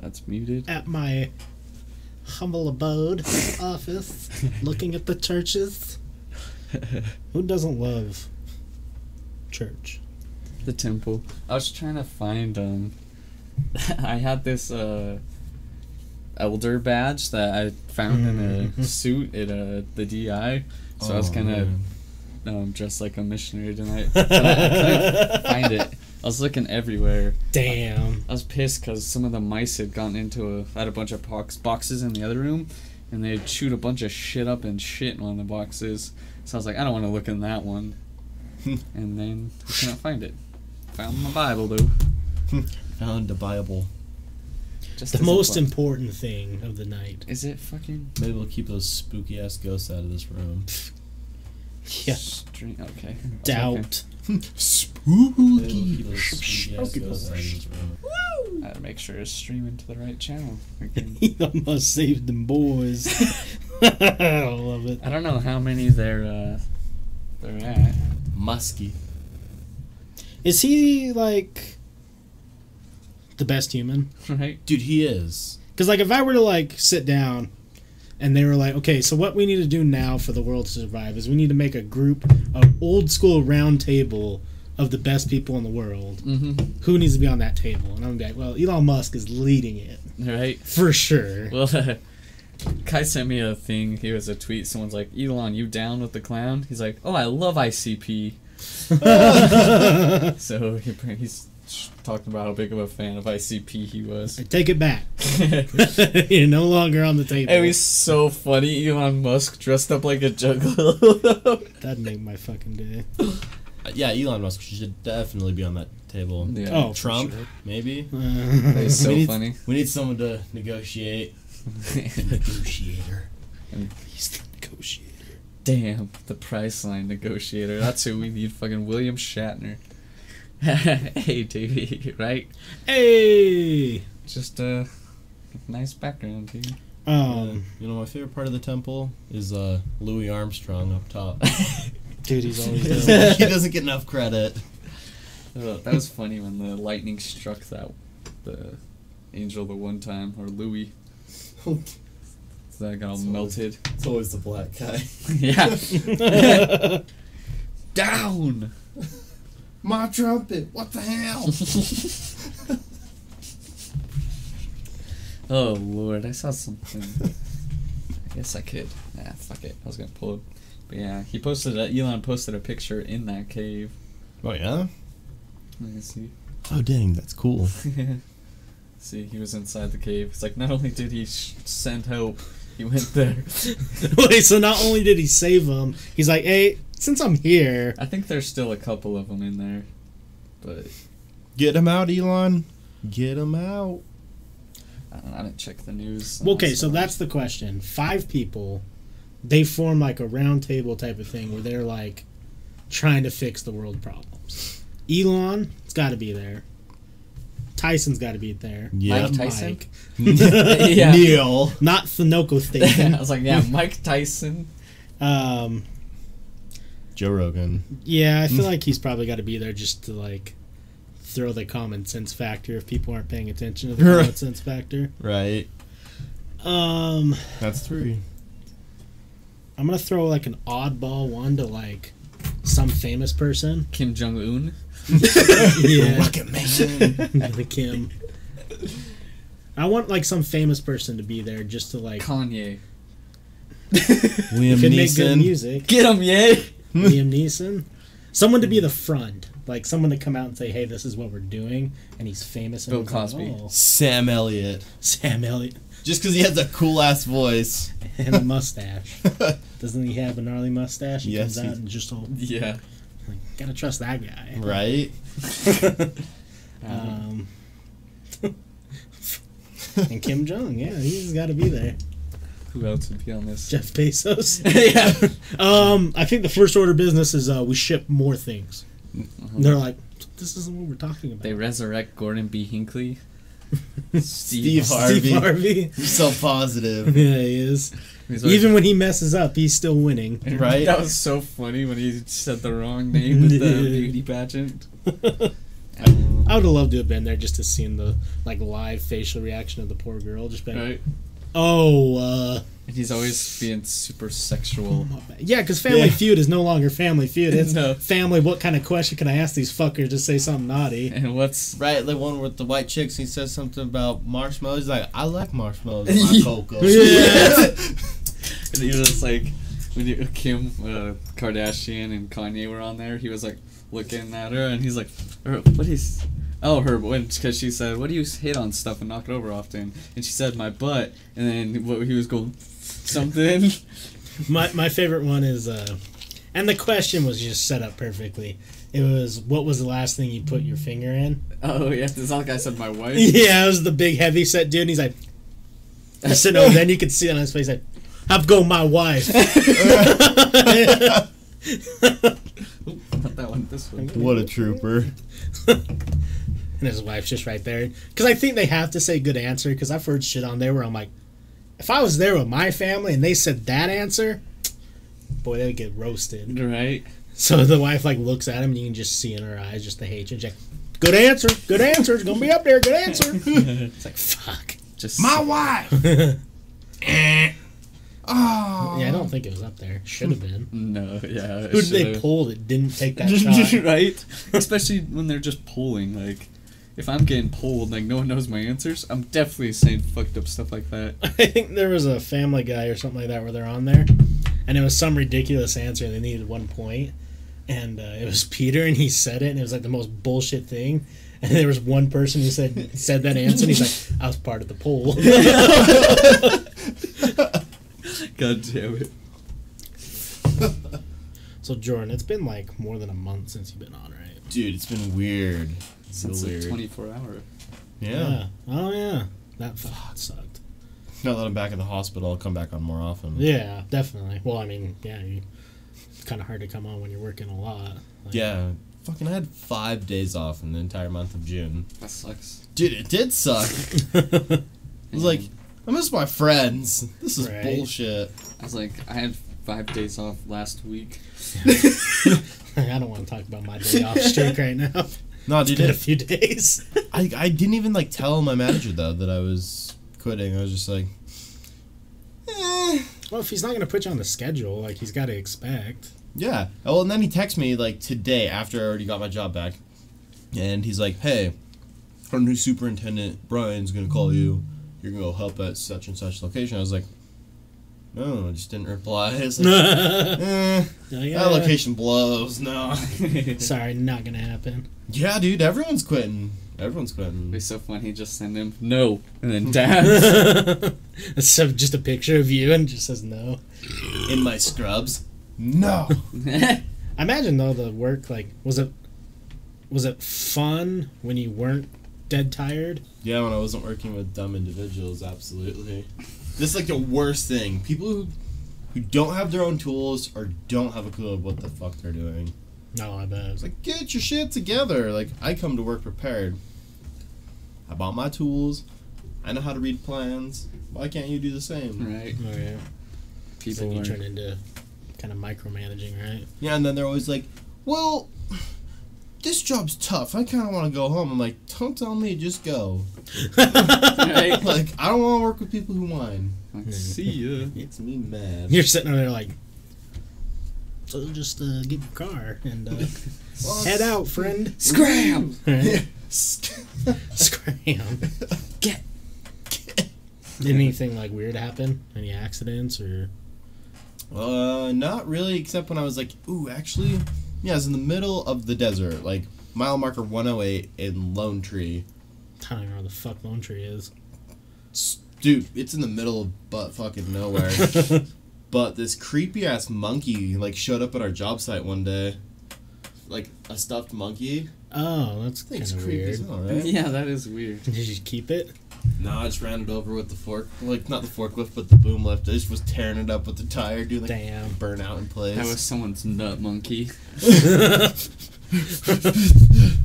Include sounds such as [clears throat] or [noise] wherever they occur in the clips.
that's muted. at my humble abode [laughs] office, looking at the churches. Who doesn't love church? the temple. I was trying to find um [laughs] I had this uh elder badge that I found in Mhm. a suit at uh, the DI. So I was Oh, kind of um, dressed like a missionary tonight. [laughs] I, I couldn't find it. I was looking everywhere. Damn. I was pissed because some of the mice had gotten into a. I had a bunch of box, boxes in the other room, and they had chewed a bunch of shit up and shit in one of the boxes. So I was like, I don't want to look in that one. [laughs] and then I couldn't find it. Found my Bible though. [laughs] Found the Bible. Just The most fun- important thing of the night. Is it fucking? Maybe we'll keep those spooky ass ghosts out of this room. [laughs] Yeah. String, okay. Doubt. Maybe we'll [laughs] keep those spooky ass ghosts out of this room. I gotta make sure it's streaming to the right channel. We can- Elon saved them boys. [laughs] [laughs] I love it. I don't know how many they're uh, they're at. Musky. Is he like the best human? Right? Dude, he is. Because like if I were to like sit down and they were like, okay, so what we need to do now for the world to survive is we need to make a group, a old school round table of the best people in the world. Mm-hmm. Who needs to be on that table? And I'm like, well, Elon Musk is leading it Right. for sure. Well, uh, [laughs] Kai sent me a thing. He was a tweet. Someone's like, "Elon, you down with the clown?" He's like, "Oh, I love ICP." [laughs] [laughs] so he, he's talking about how big of a fan of ICP he was. I take it back. [laughs] You're no longer on the table. It was so funny. Elon Musk dressed up like a juggalo. [laughs] That'd make my fucking day. Uh, yeah, Elon Musk should definitely be on that table. yeah. Oh, Trump, sure. maybe. [laughs] It's so we need, funny. We need someone to negotiate. Negotiator. He's the negotiator. Damn, the Priceline negotiator. That's who we need. Fucking William Shatner. [laughs] hey, Davey, right? Hey. Just a nice background here. Uh, Um, you know, my favorite part of the temple is uh, Louis Armstrong up top. [laughs] dude, he's [laughs] he, always doesn't, he doesn't get enough credit. Uh, that was funny when the lightning struck that the angel the one time or Louis. So that got all It's always- melted. It's always the black guy. yeah. Down. My trumpet, what the hell? [laughs] Oh lord, I saw something. I guess I could. Nah, fuck it. I was gonna pull it. But yeah, he posted. A, Elon posted a picture in that cave. oh, yeah? Let me see. Oh, dang, that's cool. [laughs] see, he was inside the cave. It's like not only did he sh- send help, he went there. [laughs] Wait, so not only did he save him, he's like, hey, since I'm here, I think there's still a couple of them in there, but Get them out, Elon. Get them out. I, don't know, I didn't check the news. okay, so that's the question. Five people, they form like a round table type of thing where they're like trying to fix the world problems. Elon, it's got to be there. Tyson's got to be there. Yeah. Mike Tyson? Mike. [laughs] [laughs] Yeah. Neil. Not Sunoco [laughs] I was like, yeah, Mike Tyson. um, Joe Rogan. yeah, I feel like he's probably got to be there just to like throw the common sense factor if people aren't paying attention to the Right. common sense factor. Right. Um, That's three. I'm gonna throw like an oddball one to like some famous person. Kim Jong Un. [laughs] yeah, Rocket Man. [laughs] the Kim. I want like some famous person to be there just to like Kanye. [laughs] Liam could make good Neeson. music. Get him, yay! [laughs] Liam Neeson, someone to be the front, like someone to come out and say, "Hey, this is what we're doing," and he's famous. Bill and everyone's Cosby. Like, oh, Sam Elliott. Sam Elliott Just because he has a cool ass voice. and a mustache. [laughs] Doesn't he have a gnarly mustache? He Yes, comes out he's- and just all, Yeah. like, gotta trust that guy. right? [laughs] Um, and Kim Jong, yeah, he's got to be there. Who else would be on this? Jeff Bezos. [laughs] yeah. [laughs] Um, I think the first order of business is uh, we ship more things. Uh-huh. They're like, this isn't what we're talking about. They resurrect Gordon B. Hinckley. [laughs] Steve Steve Harvey. Harvey. You're so positive. yeah, he is. He's always- Even when he messes up, he's still winning. Right? That was so funny when he said the wrong name with the beauty pageant. I would have loved to have been there just to see the like live facial reaction of the poor girl. Just been, Right? Oh, uh, And he's always being super sexual. yeah, because Family Yeah. Feud is no longer Family Feud. [laughs] It's No. family. What kind of question can I ask these fuckers to say something naughty? And what's Right, the one with the white chicks. He says something about marshmallows. He's like, I like marshmallows in [laughs] my cocoa. Yeah. [laughs] And he was like, when you, Kim uh, Kardashian and Kanye were on there, he was like looking at her, and he's like, "Er, "What is?" Oh, her when because she said, "What do you hit on stuff and knock it over often?" And she said, "My butt." And then what he was going something. [laughs] My my favorite one is, uh, and the question was just set up perfectly. It was, what was the last thing you put your finger in? Oh yeah, this other guy said, "My wife." [laughs] Yeah, it was the big heavy set dude. And he's like, I said over then you could see on his face like, "I've go my wife." [laughs] Not that one. This one. what a trooper. [laughs] And his wife's just right there. Because I think they have to say good answer. Because I've heard shit on there where I'm like, if I was there with my family and they said that answer, boy, they would get roasted. Right. So [laughs] the wife like looks at him and you can just see in her eyes just the hatred. She's like, good answer, good answer. It's gonna be up there. Good answer. [laughs] it's like fuck. Just my wife. Eh. Yeah, oh. I don't think it was up there. Should have been. [laughs] No. Yeah. it Who did they should've- pull that didn't take that [laughs] shot? right? Especially when they're just pulling. Like, if I'm getting pulled, like no one knows my answers, I'm definitely saying fucked up stuff like that. [laughs] I think there was a Family Guy or something like that where they're on there, and it was some ridiculous answer, and they needed one point, and uh, it was Peter, and he said it, and it was like the most bullshit thing. And there was one person who said said that answer, and he's like, "I was part of the poll." God damn it. so Jordan, it's been like more than a month since you've been on, right? Dude, it's been weird. It's Since so like weird. 24 hour. yeah. Oh yeah. That fucking sucked. Now that I'm back at the hospital, I'll come back on more often. Yeah, definitely. Well, I mean, yeah, you, it's kind of hard to come on when you're working a lot. Like, Yeah. Fucking I had five days off in the entire month of June. That sucks. Dude, it did suck. [laughs] I was like, I miss my friends. This is Right. bullshit. I was like, I had five days off last week. [laughs] I don't want to talk about my day off [laughs] streak right now. No, It's dude, been a few days. I, I didn't even like tell my manager though that I was quitting. I was just like, eh. Well, if he's not going to put you on the schedule, like he's got to expect. Yeah. Well, and then he texts me like today after I already got my job back, and he's like, "Hey, our new superintendent Brian's gonna call you. You're gonna go help at such and such location." I was like, "No, I just didn't reply." [laughs] It's like, [laughs] eh, Yeah. that location blows. [laughs] No. Sorry, not going to happen. yeah, dude, everyone's quitting. Everyone's It'd quitting. be so funny. Just send him no, and then dad. so just a picture of you and just says no. In my scrubs. No. I imagine though the work like was it was it fun when you weren't dead tired? Yeah, when I wasn't working with dumb individuals, absolutely. This is like the worst thing. People who who don't have their own tools or don't have a clue of what the fuck they're doing. No, I bet. It's like get your shit together. Like I come to work prepared. I bought my tools. I know how to read plans. Why can't you do the same? right. Oh yeah. People then you are. turn into kind of micromanaging, right? Yeah, and then they're always like, "Well, this job's tough. I kind of want to go home." I'm like, "Don't tell me, just go." right. [laughs] [laughs] Like I don't want to work with people who whine. Like, see ya. [laughs] It's me mad. You're sitting over there like, so just uh, get your car and uh, head out, friend. Scram. Right? Scram. Scram. Get. Did anything like weird happen? Any accidents or? Uh, not really, except when I was like, ooh, actually, yeah, it's in the middle of the desert, like mile marker 108 in Lone Tree. I don't even know where the fuck Lone Tree is. S- Dude, it's in the middle of butt fucking nowhere. [laughs] but this creepy ass monkey like showed up at our job site one day, like a stuffed monkey. Oh, that's kind of creepy weird. as right? Yeah, that is weird. Did you keep it? No, I just ran it over with the fork, like not the forklift, but the boom lift. I just was tearing it up with the tire, doing like Damn. burnout in place. That was someone's nut monkey. [laughs]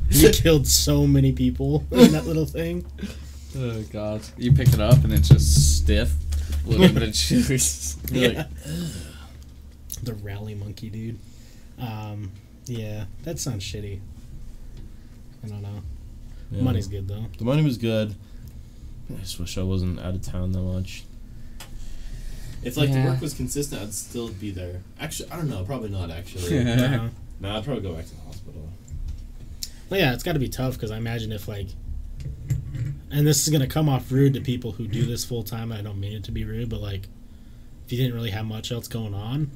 you [laughs] killed so many people in that little thing. Oh god. You pick it up and it's just stiff. Looking at shoes. You're Yeah. like, The rally monkey, dude. Um, yeah, that sounds shitty. I don't know. Yeah. Money's good though. The money was good. I just wish I wasn't out of town that much. If like Yeah. the work was consistent, I'd still be there. Actually, I don't know. Probably not. Actually, [laughs] Uh, no, I'd probably go back to the hospital. Well, yeah, it's got to be tough because I imagine if like, and this is gonna come off rude to people who do this full time. I don't mean it to be rude, but like, if you didn't really have much else going on,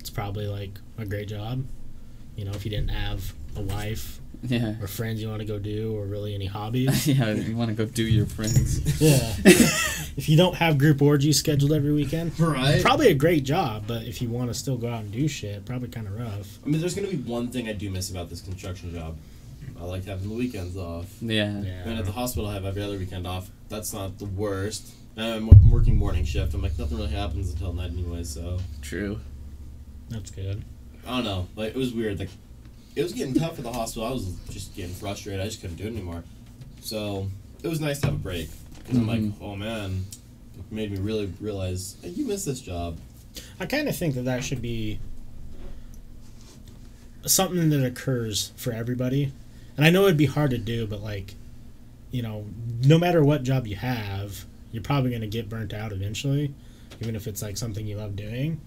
it's probably like a great job. You know, if you didn't have a wife [laughs] Yeah. or friends you want to go do, or really any hobbies. [laughs] yeah, you want to go do your friends. [laughs] yeah. if you don't have group orgies scheduled every weekend, Right. probably a great job. But if you want to still go out and do shit, probably kind of rough. I mean, there's gonna be one thing I do miss about this construction job. I like having the weekends off. Yeah. And at the hospital, I have every other weekend off. That's not the worst. And I'm I'm working morning shift. I'm like nothing really happens until night anyway. So True. That's good. I don't know. Like it was weird. Like it was getting tough at the hospital. I was just getting frustrated. I just couldn't do it anymore. So it was nice to have a break. Because I'm like, Mhm. oh man, it made me really realize hey, you miss this job. I kind of think that that should be something that occurs for everybody. And I know it'd be hard to do, but like, you know, no matter what job you have, you're probably going to get burnt out eventually, even if it's like something you love doing.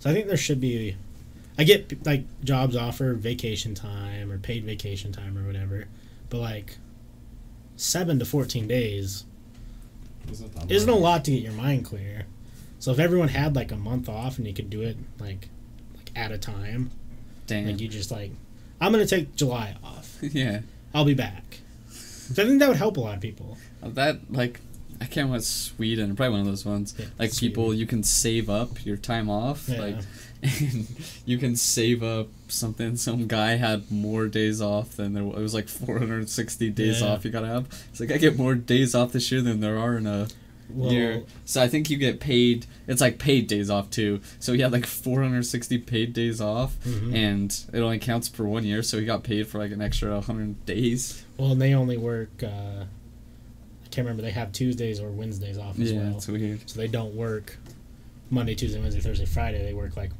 So I think there should be. I get like jobs offer vacation time or paid vacation time or whatever, but like seven to 14 days Isn't isn't a lot to get your mind clear. So if everyone had like a month off and you could do it like like at a time, Damn. like you just like I'm gonna take July off. [laughs] yeah. I'll be back. So I think that would help a lot of people. That like I can't remember Sweden, probably one of those ones. Yeah, like people you can save up your time off. Yeah. Like you can save up something. Some guy had more days off than there was. It was like 460 days Yeah. off you gotta have. It's like I get more days off this year than there are in a year. So I think you get paid. It's like paid days off too. So he had like 460 paid days off, Mhm. and it only counts for one year. So he got paid for like an extra 100 days. well, and they only work. Uh, I can't remember. They have Tuesdays or Wednesdays off as Yeah, well. it's weird. So they don't work Monday, Tuesday, Wednesday, Thursday, Friday. They work like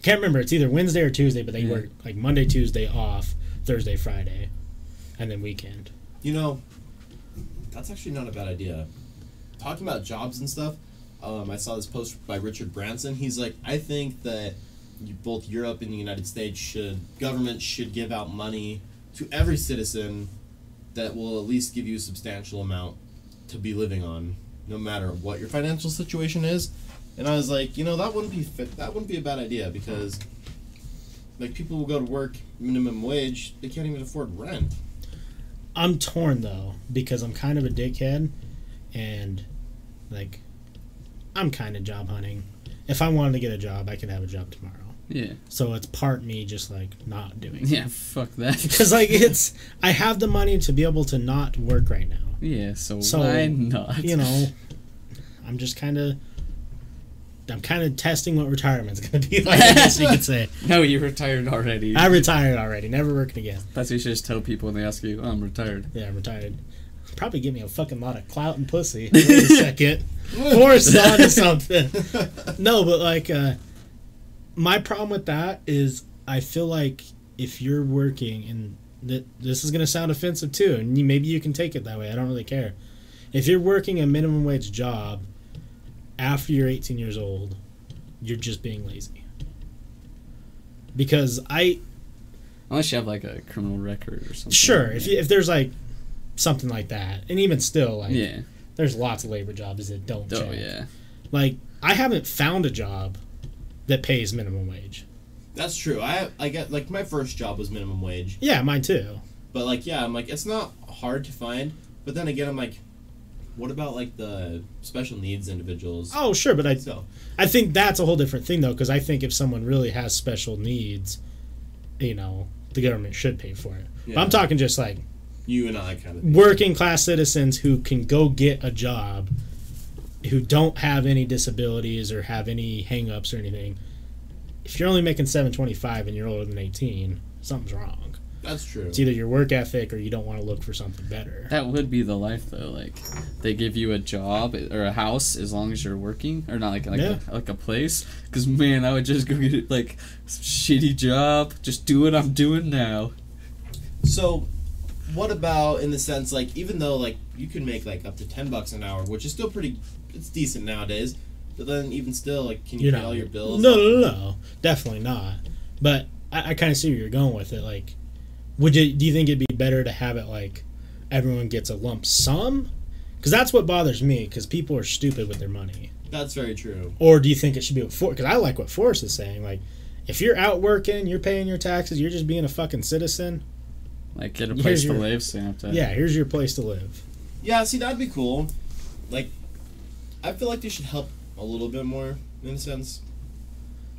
I can't remember. It's either Wednesday or Tuesday, but they Yeah. work like Monday, Tuesday off, Thursday, Friday, and then weekend. You know, that's actually not a bad idea. Talking about jobs and stuff, um, I saw this post by Richard Branson. He's like, I think that you, both Europe and the United States should government should give out money to every citizen that will at least give you a substantial amount to be living on, no matter what your financial situation is. And I was like, you know, that wouldn't be fit, that wouldn't be a bad idea because, like, people will go to work minimum wage, they can't even afford rent. I'm torn though because I'm kind of a dickhead, and like I'm kind of job hunting. If I wanted to get a job, I could have a job tomorrow. Yeah. So it's part me just like not doing. it. Yeah. Fuck that. [laughs] Because like [laughs] it's I have the money to be able to not work right now. yeah. So, So, why not? You know, [laughs] I'm just kind of. I'm kind of testing what retirement's going to be [laughs] like. I guess you could say. [laughs] No, you retired already. I retired already. Never working again. That's what you should just tell people when they ask you, oh, I'm retired. Yeah, I'm retired. Probably give me a fucking lot of clout and pussy. [laughs] Wait a second. Forced onto something. No, but like, uh, my problem with that is I feel like if you're working, and th- this is going to sound offensive too, and you, maybe you can take it that way. I don't really care. If you're working a minimum wage job after you're 18 years old, you're just being lazy. Because I Unless you have like a criminal record or something. sure if you, if there's like something like that, and even still like Yeah. there's lots of labor jobs that don't. Oh check. yeah. Like I haven't found a job that pays minimum wage. That's true. I I get like my first job was minimum wage, Yeah, mine too. but like yeah, I'm like it's not hard to find. But then again, I'm like, what about like the special needs individuals? Oh, sure, but I So I think that's a whole different thing though, because I think if someone really has special needs, you know, the government should pay for it. But I'm talking just like you and I kind of working class citizens who can go get a job, who don't have any disabilities or have any hang-ups or anything. If you're only making 725 and you're older than 18, something's wrong. That's true. It's either your work ethic or you don't want to look for something better. That would be the life though. Like they give you a job or a house as long as you're working, or not like like Yeah. a, like a place. Because man, I would just go get like shitty job. Just do what I'm doing now. So what about in the sense like even though like you can make like up to ten bucks an hour, which is still pretty, it's decent nowadays. But then even still, like, can you You're pay not all your bills? No, no, no, no, definitely not. But I, I kind of see where you're going with it. Like, would you? Do you think it'd be better to have it like everyone gets a lump sum? Because that's what bothers me. Because people are stupid with their money. That's very true. Or do you think it should be what For? Because I like what Forrest is saying. Like, if you're out working, you're paying your taxes, you're just being a fucking citizen. Like get a Here's place your- to live, so you don't have to. Yeah, here's your place to live. Yeah, see, that'd be cool. Like, I feel like they should help a little bit more in a sense.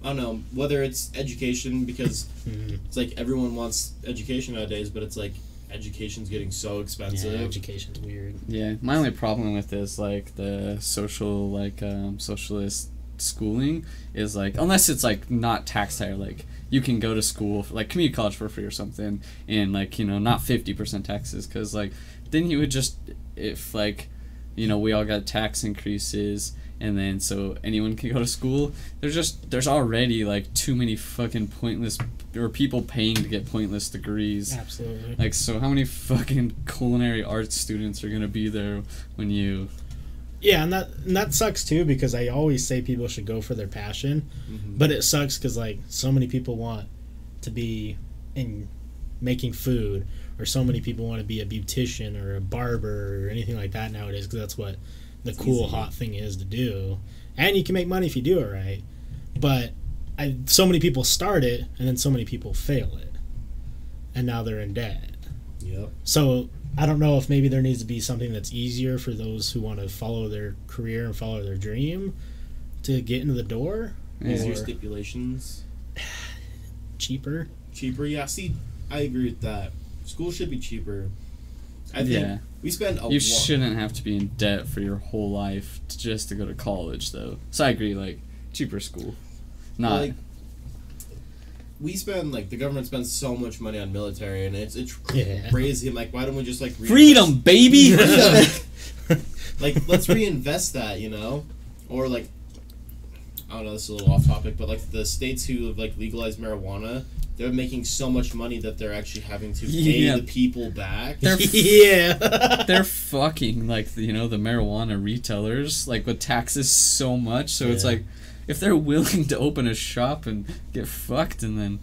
I don't know whether it's education because Mhm. it's like everyone wants education nowadays, but it's like education's getting so Yeah, expensive. education's weird. Yeah, my only problem with this, like the social like um, socialist schooling is like unless it's like not tax higher like you can go to school for, like community college for free or something and like you know not 50% taxes because like then you would just if like you know we all got tax increases and then so anyone can go to school there's just there's already like too many fucking pointless or people paying to get pointless degrees Absolutely. like, so how many fucking culinary arts students are gonna be there when you? Yeah, and that and that sucks too because I always say people should go for their passion, Mhm. but it sucks because like so many people want to be in making food, or so many people want to be a beautician or a barber or anything like that nowadays because that's what the It's cool easy. hot thing is to do, and you can make money if you do it right. But I, so many people start it and then so many people fail it, and now they're in debt. Yep. So I don't know if maybe there needs to be something that's easier for those who want to follow their career and follow their dream to get into the door. Easier stipulations, [sighs] cheaper. cheaper. Yeah, see, I agree with that. School should be cheaper. I think Yeah. we spend a You lot. shouldn't have to be in debt for your whole life to, just to go to college, though. So I agree, like cheaper school, not like we spend like the government spends so much money on military and it's it's Yeah. crazy. I'm like, why don't we just like reinvest- freedom, baby. [laughs] like let's [laughs] reinvest that, you know, or like I don't know. This is a little off topic, but like the states who have like legalized marijuana, they're making so much money that they're actually having to pay Yeah. the people back. They're- [laughs] yeah. They're fucking like you know the marijuana retailers like with taxes so much, so it's like if they're willing to open a shop and get fucked, and then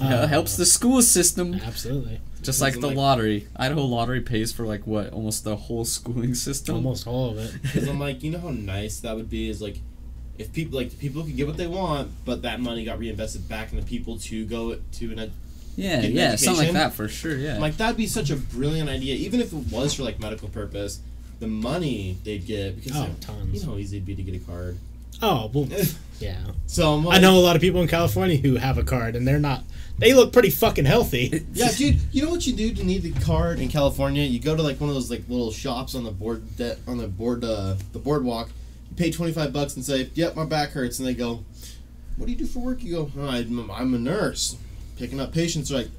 yeah, Uh, helps the school system. Absolutely. Just like the like- lottery. Idaho lottery pays for like what almost the whole schooling system. Almost all of it. Because I'm [laughs] like, you know how nice that would be is like, if people like people could get what they want, but that money got reinvested back into people to go to an. Ed- Yeah, Get an yeah, something like that for sure. Yeah. Like that'd be such a brilliant idea, even if it was for like medical purpose. The money they'd get because Oh, you tons. know how easy it'd be to get a card. Oh well, [laughs] yeah. So I'm like, I know a lot of people in California who have a card and they're not. They look pretty fucking healthy. Yeah, dude. You know what you do to need the card in California? You go to like one of those like little shops on the board de- on the board uh, the boardwalk. You pay twenty five bucks and say, "Yep, my back hurts," and they go, "What do you do for work?" You go, oh, I'm, "I'm a nurse, picking up patients." They're like,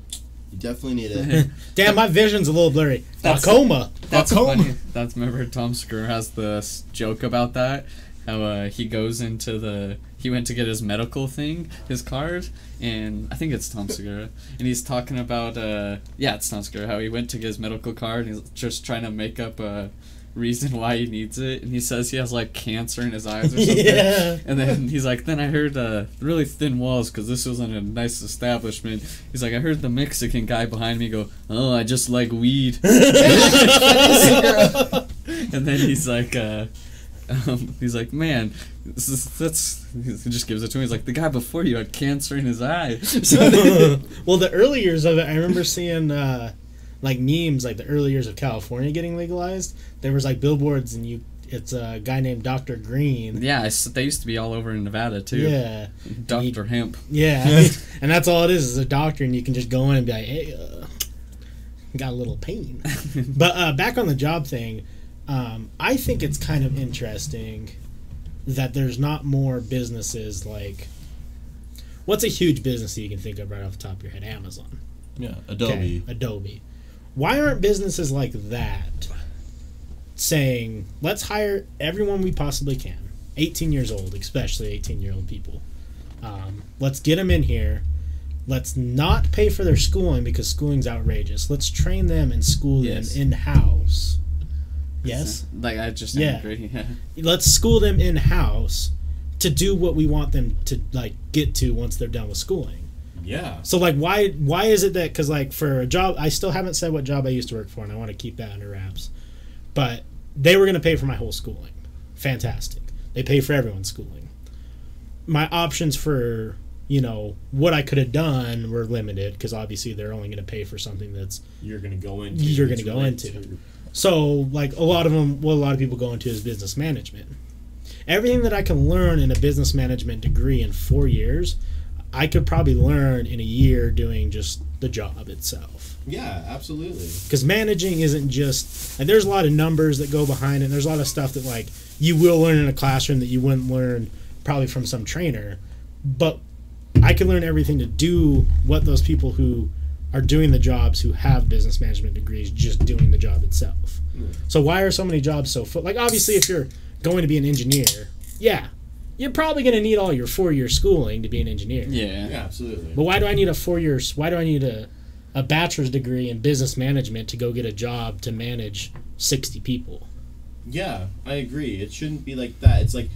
"You definitely need it." [laughs] Damn, my vision's a little blurry. That's- Glaucoma. That's Glaucoma. funny. That's remember Tom Segura has this joke about that. How uh, he goes into the he went to get his medical thing, his card, and I think it's Tom Segura, and he's talking about uh yeah it's Tom Segura how he went to get his medical card and he's just trying to make up a reason why he needs it, and he says he has like cancer in his eyes or [laughs] something. Yeah. And then he's like, then I heard uh, really thin walls because this wasn't a nice establishment. He's like, I heard the Mexican guy behind me go, oh, I just like weed. [laughs] [laughs] and then he's like, uh, um, he's like, man, this is, that's. He just gives it to me. He's like, the guy before you had cancer in his eye. Well, the early years of it, I remember seeing uh, like memes, like the early years of California getting legalized. There was like billboards, and you, it's a guy named Doctor Green. yeah, they used to be all over in Nevada too. Yeah, Doctor Hemp. yeah, [laughs] and that's all it is is a doctor, and you can just go in and be like, hey, uh, got a little pain. [laughs] but uh, back on the job thing, um, I think it's kind of interesting that there's not more businesses like. What's a huge business that you can think of right off the top of your head? Amazon. yeah, Okay, Adobe. Why aren't businesses like that saying, let's hire everyone we possibly can? 18 years old, especially 18 year old people. Um, let's get them in here. let's not pay for their schooling because schooling's outrageous. Let's train them and school Yes. them in house. Yes. Like I just Yeah. agree. [laughs] Yeah. Let's school them in house to do what we want them to like get to once they're done with schooling. Yeah. So like why why is it that because like for a job I still haven't said what job I used to work for and I want to keep that under wraps, but they were going to pay for my whole schooling. Fantastic. They pay for everyone's schooling. My options for you know what I could have done were limited because obviously they're only going to pay for something that's You're gonna go into. You're gonna go into. to- so like a lot of them what a lot of people go into is business management. Everything that I can learn in a business management degree in four years, I could probably learn in a year doing just the job itself. Yeah, absolutely. Because managing isn't just and there's a lot of numbers that go behind it. And there's a lot of stuff that like you will learn in a classroom that you wouldn't learn probably from some trainer. But I can learn everything to do what those people who are doing the jobs who have business management degrees just doing the job itself. So why are so many jobs so full? Like obviously, if you're going to be an engineer, yeah, you're probably going to need all your four year schooling to be an engineer. Yeah. Yeah, absolutely. But why do I need a four years? Why do I need a a bachelor's degree in business management to go get a job to manage sixty people? Yeah, I agree. It shouldn't be like that. It's like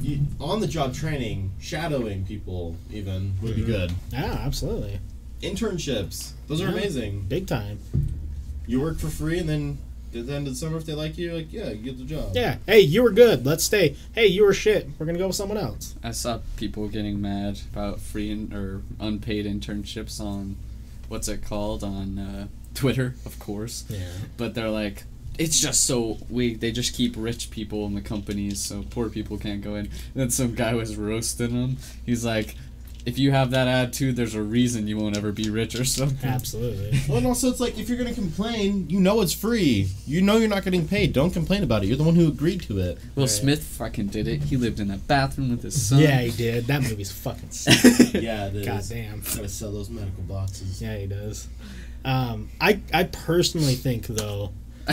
you, on the job training, shadowing people even would be mm-hmm. good. Yeah, absolutely, Internships, those are amazing. big time. You work for free, and then at the end of the summer, if they like you, like yeah, you get the job. Yeah. Hey, you were good. Let's stay. Hey, you were shit. We're gonna go with someone else. I saw people getting mad about free in, or unpaid internships on what's it called on uh, Twitter, of course. Yeah. But they're like, it's just so weak. They just keep rich people in the companies, so poor people can't go in. And then some guy was roasting them. He's like, if you have that attitude, there's a reason you won't ever be rich or something. Absolutely. Well, and also it's like if you're gonna complain, you know it's free. You know you're not getting paid. Don't complain about it. You're the one who agreed to it. Will Right. Smith fucking did it. He lived in that bathroom with his son. Yeah, he did. That movie's fucking sick. [laughs] yeah, it is. God damn. Gotta sell those medical boxes. Yeah, he does. Um, I I personally think though. [laughs] [laughs]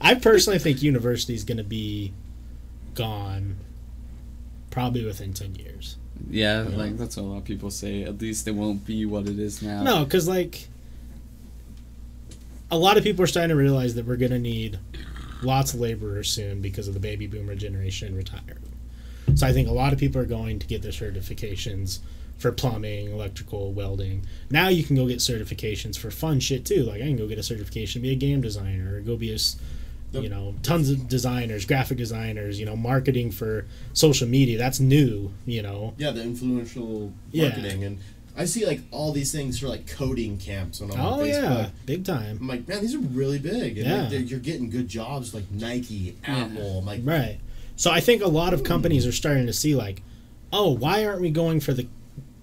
I personally think university is going to be gone probably within 10 years. Yeah, like that's what a lot of people say. At least it won't be what it is now. No, because like a lot of people are starting to realize that we're going to need lots of laborers soon because of the baby boomer generation retiring. So I think a lot of people are going to get their certifications for plumbing, electrical, welding. Now you can go get certifications for fun shit too. Like I can go get a certification to be a game designer or go be a you know, tons of designers, graphic designers, you know, marketing for social media. That's new, you know. Yeah, the influential Yeah. marketing, and I see like all these things for like coding camps on Oh Facebook. yeah, big time. I'm like, man, these are really big, and Yeah. like, you're getting good jobs like Nike, Apple. I'm like, Right. So I think a lot of companies are starting to see like, oh, why aren't we going for the,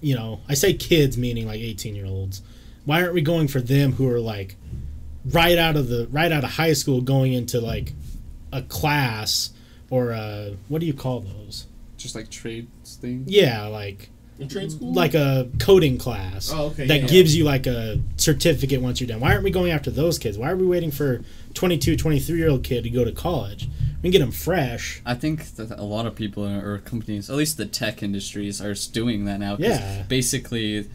you know, I say kids meaning like eighteen year olds. Why aren't we going for them who are like, right out of the right out of high school going into like, a class or a what do you call those? Just like trades thing. Yeah, like in trade school, like a coding class Oh, okay, that yeah. gives you like a certificate once you're done. Why aren't we going after those kids? Why are we waiting for 22, 23 year old kid to go to college? We can get them fresh. I think that a lot of people are- or companies, at least the tech industries, are doing that now. Yeah. Basically,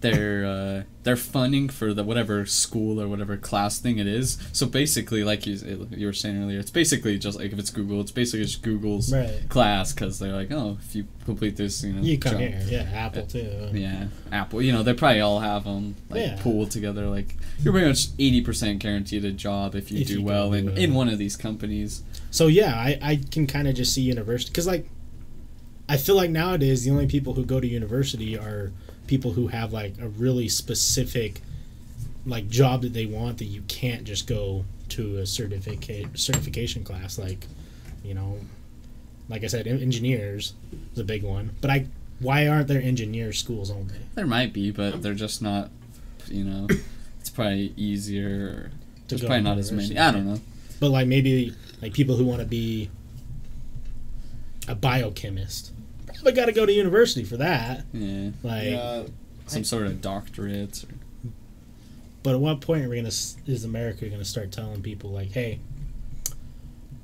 they're uh, they're funding for the whatever school or whatever class thing it is. So basically, like you you were saying earlier, it's basically just like if it's Google, it's basically just Google's Right. class because they're like, oh, if you complete this, you know, You come job- here, yeah, Apple too. Yeah, Apple. You know, they probably all have them like Yeah. pooled together. Like you're pretty much eighty percent guaranteed a job if you If do you well in well. in one of these companies. So yeah, I, I can kind of just see university because like, I feel like nowadays the only people who go to university are people who have like a really specific, like job that they want that you can't just go to a certificate certification class like, you know, like I said, en- engineers is a big one. But I, why aren't there engineer schools only? There might be, but they're just not. You know, it's probably easier. There's go probably to not as many. I don't know. But like maybe like people who want to be a biochemist, probably got to go to university for that. Yeah, Like, yeah, some sort of doctorate. Or, but at what point are we gonna? Is America gonna start telling people like, hey,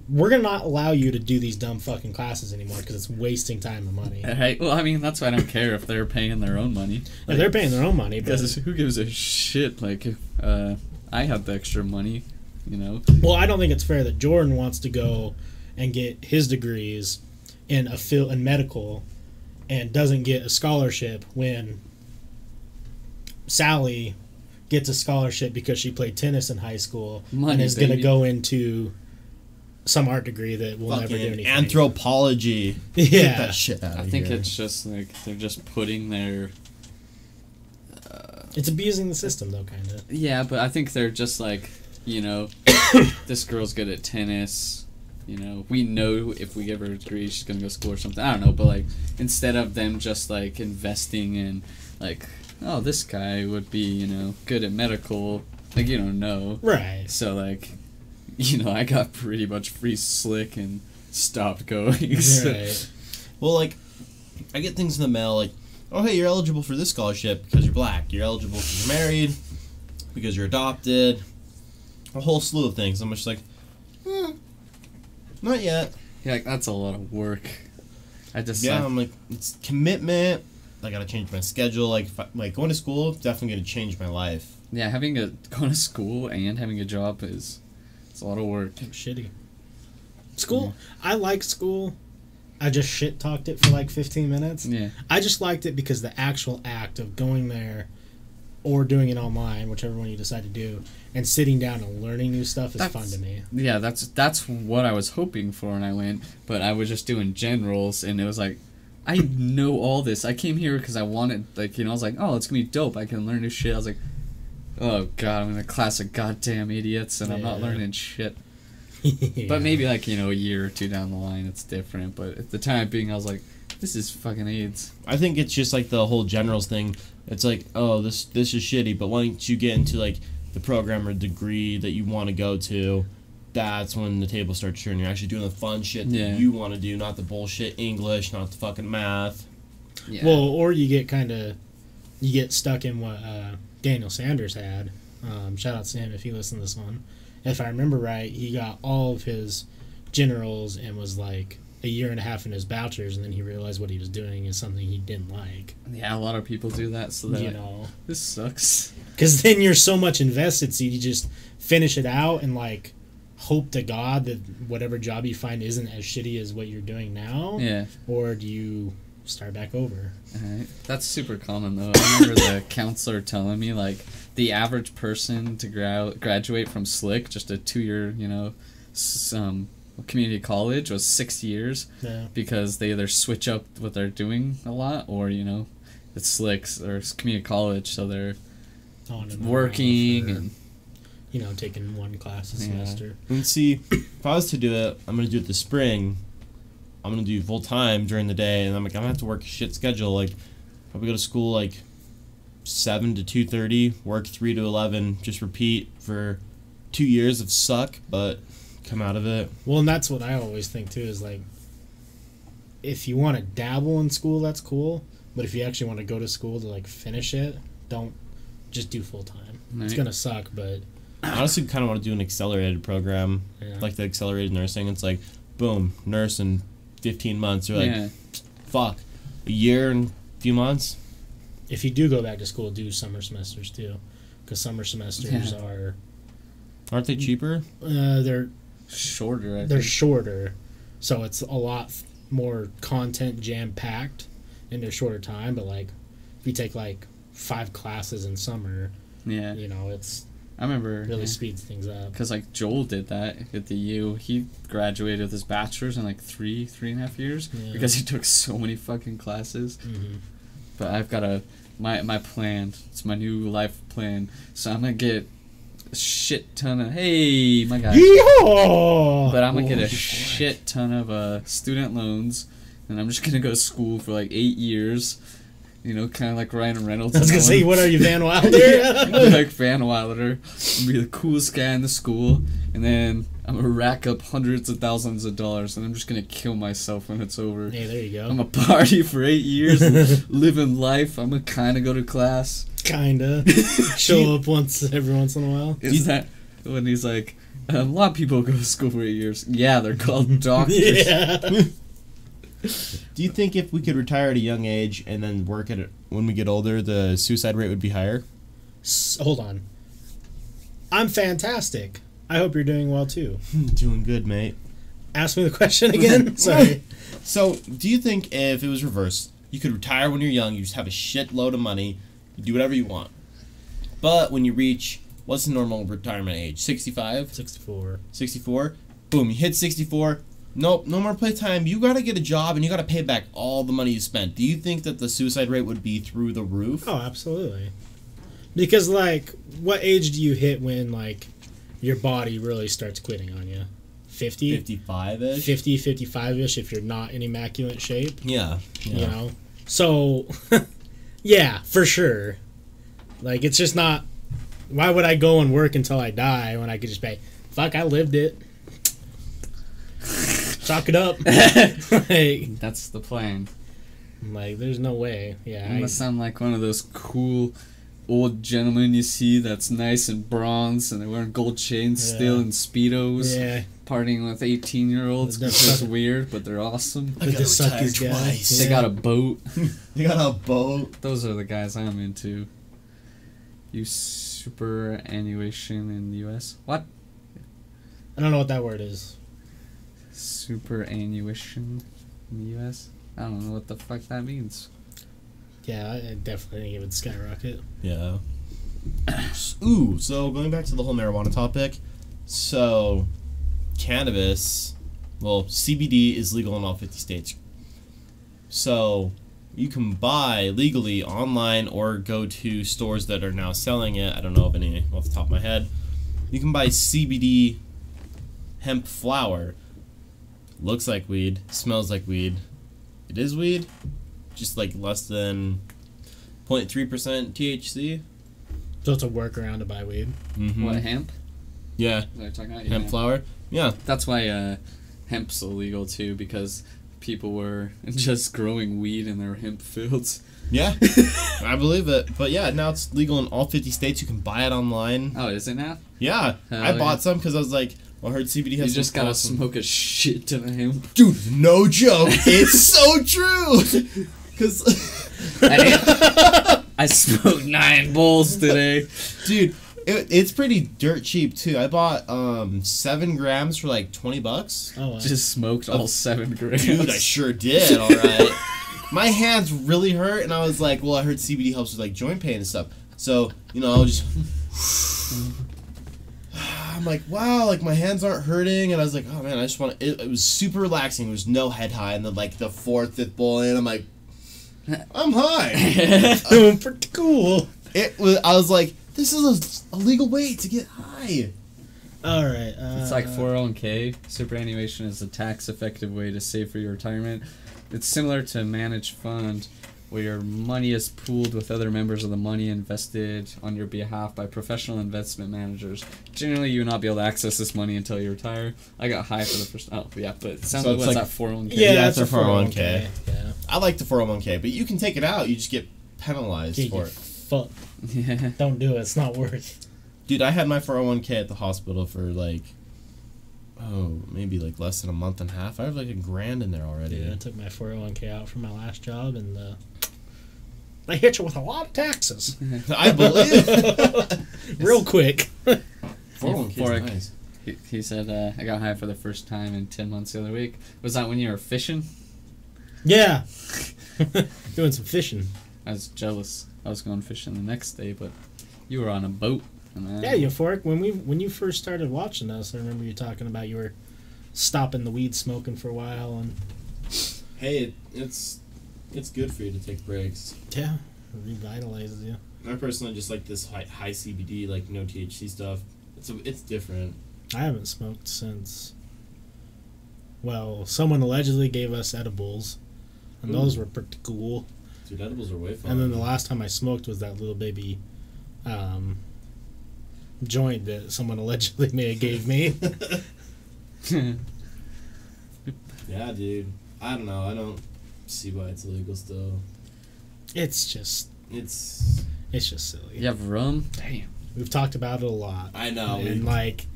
we're gonna not allow you to do these dumb fucking classes anymore because it's wasting time and money. [laughs] Right. Well, I mean, that's why I don't care if they're paying their own money. Now, they're paying their own money, Because who gives a shit? Like, if uh, I have the extra money, you know. well, I don't think it's fair that Jordan wants to go and get his degrees in a field in medical and doesn't get a scholarship when Sally gets a scholarship because she played tennis in high school and is going to go into some art degree that will never do anything. anthropology. [laughs] Get yeah. that shit out of I think here. it's just like they're just putting their. Uh, it's abusing the system though, kind of. Yeah, but I think they're just like, you know, [coughs] this girl's good at tennis. You know, we know if we give her a degree, she's gonna go to school or something. I don't know, but like instead of them just like investing in, like, oh, this guy would be, you know, good at medical. Like you don't know. Right. So like, you know, I got pretty much free slick and stopped going. [laughs] so- Right. Well, like, I get things in the mail like, oh, hey, you're eligible for this scholarship because you're black. You're eligible because you're married, because you're adopted. A whole slew of things. I'm just like, eh, not yet. Yeah, like, that's a lot of work. I just Yeah, I- I'm like, it's commitment. I gotta change my schedule. Like, I, like going to school definitely gonna change my life. yeah, having to go to school and having a job is it's a lot of work. Shitty. School. I like school. I just shit talked it for like 15 minutes. Yeah. I just liked it because the actual act of going there or doing it online, whichever one you decide to do, and sitting down and learning new stuff is That's- fun to me. Yeah, that's that's what I was hoping for when I went, but I was just doing generals, and it was like, I know all this. I came here because I wanted, like, you know, I was like, oh, it's gonna be dope. I can learn new shit. I was like, oh god, I'm in a class of goddamn idiots, and I'm not learning shit. [laughs] Yeah. But maybe like you know a year or two down the line, it's different. But at the time being, I was like, this is fucking AIDS. I think it's just like the whole generals thing. It's like, oh, this this is shitty, but once you get into like the program or degree that you want to go to, that's when the table starts turning. You're actually doing the fun shit that Yeah. you want to do, not the bullshit English, not the fucking math. Yeah. Well, or you get kind of you get stuck in what uh, Daniel Sanders had. Um, shout out to him if he listened to this one. If I remember right, he got all of his generals and was like a year and a half in his bachelor's, and then he realized what he was doing is something he didn't like. yeah, a lot of people do that. So they're you know, this sucks. because then you're so much invested, so you just finish it out and like hope to God that whatever job you find isn't as shitty as what you're doing now, Yeah. or do you start back over? Alright. That's super common though. I remember the [laughs] counselor telling me like the average person to gra- graduate from Slick, just a two-year, you know, s- um, community college, was six years Yeah. because they either switch up what they're doing a lot, or you know, it's Slicks or it's community college, so they're On and working for- and you know, taking one class a Yeah. semester. And see, if I was to do it, I'm gonna do it this spring. I'm gonna do full time during the day, and I'm like, I'm gonna have to work a shit schedule. Like, probably go to school like seven to two thirty, work three to eleven, just repeat for two years of suck, but come out of it. Well, and that's what I always think too is like, if you want to dabble in school, that's cool. But if you actually want to go to school to like finish it, don't just do full time. It's gonna suck, but I honestly kind of want to do an accelerated program, yeah. like the accelerated nursing. It's like, boom, nurse in 15 months. You're like, yeah. fuck, a year and a few months. if you do go back to school, do summer semesters too, because summer semesters Yeah. are Aren't they cheaper? uh, they're shorter. I they're think. shorter, so it's a lot more content jam packed into a shorter time. But like, if you take like five classes in summer, yeah. you know, it's I remember. really yeah. speeds things up. Because like Joel did that at the U, he graduated with his bachelor's in like three, three and a half years Yeah. because he took so many fucking classes. hmm But I've got a my my plan. It's my new life plan. So I'm gonna get a shit ton of hey my guy. Yeehaw! But I'm gonna get Oh, a shit ton of uh, student loans, and I'm just gonna go to school for like eight years. You know, kind of like Ryan Reynolds. I was gonna say, what are you, Van [laughs] Wilder? like Van Wilder, and be the coolest guy in the school, and then I'm gonna rack up hundreds of thousands of dollars, and I'm just gonna kill myself when it's over. hey, there you go. I'm go. gonna party for eight years, [laughs] living life. I'm gonna kind of go to class. Kinda [laughs] show up once every once in a while. Is that when he's like, um, a lot of people go to school for eight years. Yeah, they're called [laughs] doctors. yeah. Do you think if we could retire at a young age and then work at it when we get older, the suicide rate would be higher? S- hold on. I'm fantastic. I hope you're doing well too. [laughs] Doing good, mate. Ask me the question again. [laughs] Sorry. [laughs] So, do you think if it was reversed, you could retire when you're young, you just have a shitload of money, you do whatever you want. But when you reach what's the normal retirement age? 65? 64. 64? Boom, you hit 64. Nope, no more playtime. You gotta get a job and you gotta pay back all the money you spent. Do you think that the suicide rate would be through the roof? Oh, absolutely. Because like, what age do you hit when like your body really starts quitting on you? 50? 55 ish? 50, 55 ish if you're not in immaculate shape, Yeah. you know? So, [laughs] yeah, for sure. Like, it's just not. Why would I go and work until I die when I could just pay? Fuck, I lived it. Chalk it up. [laughs] [laughs] like, That's the plan. like, there's no way. Yeah. I'm gonna sound like one of those cool old gentleman you see that's nice and bronze and they're wearing gold chains still and speedos, yeah. partying with 18 year olds. They're It's just [laughs] weird, but they're awesome. I gotta retire suckers twice. They Yeah. got a boat. [laughs] they got a boat. Those are the guys I'm into. You superannuation in the U.S. What? I don't know what that word is. Superannuation in the U.S. I don't know what the fuck that means. Yeah, I definitely think it would skyrocket. Yeah. Ooh, so going back to the whole marijuana topic, so cannabis, well, CBD is legal in all 50 states. So you can buy legally online or go to stores that are now selling it. I don't know of any off the top of my head. You can buy CBD hemp flower. Looks like weed, smells like weed. It is weed, just like less than 0.3% THC. So it's a workaround to buy weed. Mm-hmm. What hemp? Yeah, Is that what you're talking about? hemp Yeah. flower. Yeah, That's why uh, hemp's illegal too, because people were [laughs] just growing weed in their hemp fields. yeah, [laughs] I believe it. But yeah, now it's legal in all 50 states. You can buy it online. Oh, is it now? Yeah, Hell I yeah. bought some because I was like, well, I heard CBD You has just gotta awesome- smoke a shit ton of hemp. Dude, no joke. it's so true. [laughs] Because, I, [laughs] I smoked nine bowls today. dude, it, it's pretty dirt cheap too. I bought um seven grams for like 20 bucks. Oh, wow. Just smoked all seven grams. Dude, I sure did. All right. My hands really hurt, and I was like, well, I heard CBD helps with like joint pain and stuff. So you know, I was just. [sighs] I'm like, wow, like my hands aren't hurting, and I was like, oh man, I just want. It, it was super relaxing. There was no head high, and then like the fourth, fifth bowl in, I'm like, I'm high. [laughs] I'm pretty cool. it was. I was like, this is a, a legal way to get high. All right. Uh, It's like 401k. Superannuation is a tax effective way to save for your retirement. It's similar to a managed fund where your money is pooled with other members of the money invested on your behalf by professional investment managers. Generally, you will not be able to access this money until you retire. I got high for the first. Oh, yeah, but it sounds So like it's what's like- that 401k? Yeah, Yeah, it's it's a a 401k. 401k. Yeah. I like the 401k, but you can take it out. You just get penalized Get for it. fuck. [laughs] Yeah. Don't do it. It's not worth. Dude, I had my 401k at the hospital for like, oh, maybe like less than a month and a half. I have like a grand in there already. Yeah, I took my 401k out from my last job, and uh, they hit you with a lot of taxes, [laughs] I believe. [laughs] real quick. [laughs] 401k nice. He, he said, uh, I got high for the first time in 10 months the other week. Was that when you were fishing? yeah, doing some fishing. I was jealous. I was going fishing the next day, but you were on a boat. And I, Yeah, Euphoric. When we when you first started watching us, I remember you talking about you were stopping the weed smoking for a while, and Hey, it, it's it's good for you to take breaks. yeah, it revitalizes you. I personally just like this high, high CBD, like no THC stuff. It's a, it's different. I haven't smoked since. Well, someone allegedly gave us edibles, and those were pretty cool. Dude, edibles are way fun. And then the last time I smoked was that little baby um, joint that someone allegedly may have gave me. [laughs] [laughs] yeah, dude. I don't know. I don't see why it's illegal still. it's just It's it's just silly. you have rum? Damn. We've talked about it a lot. I know. and like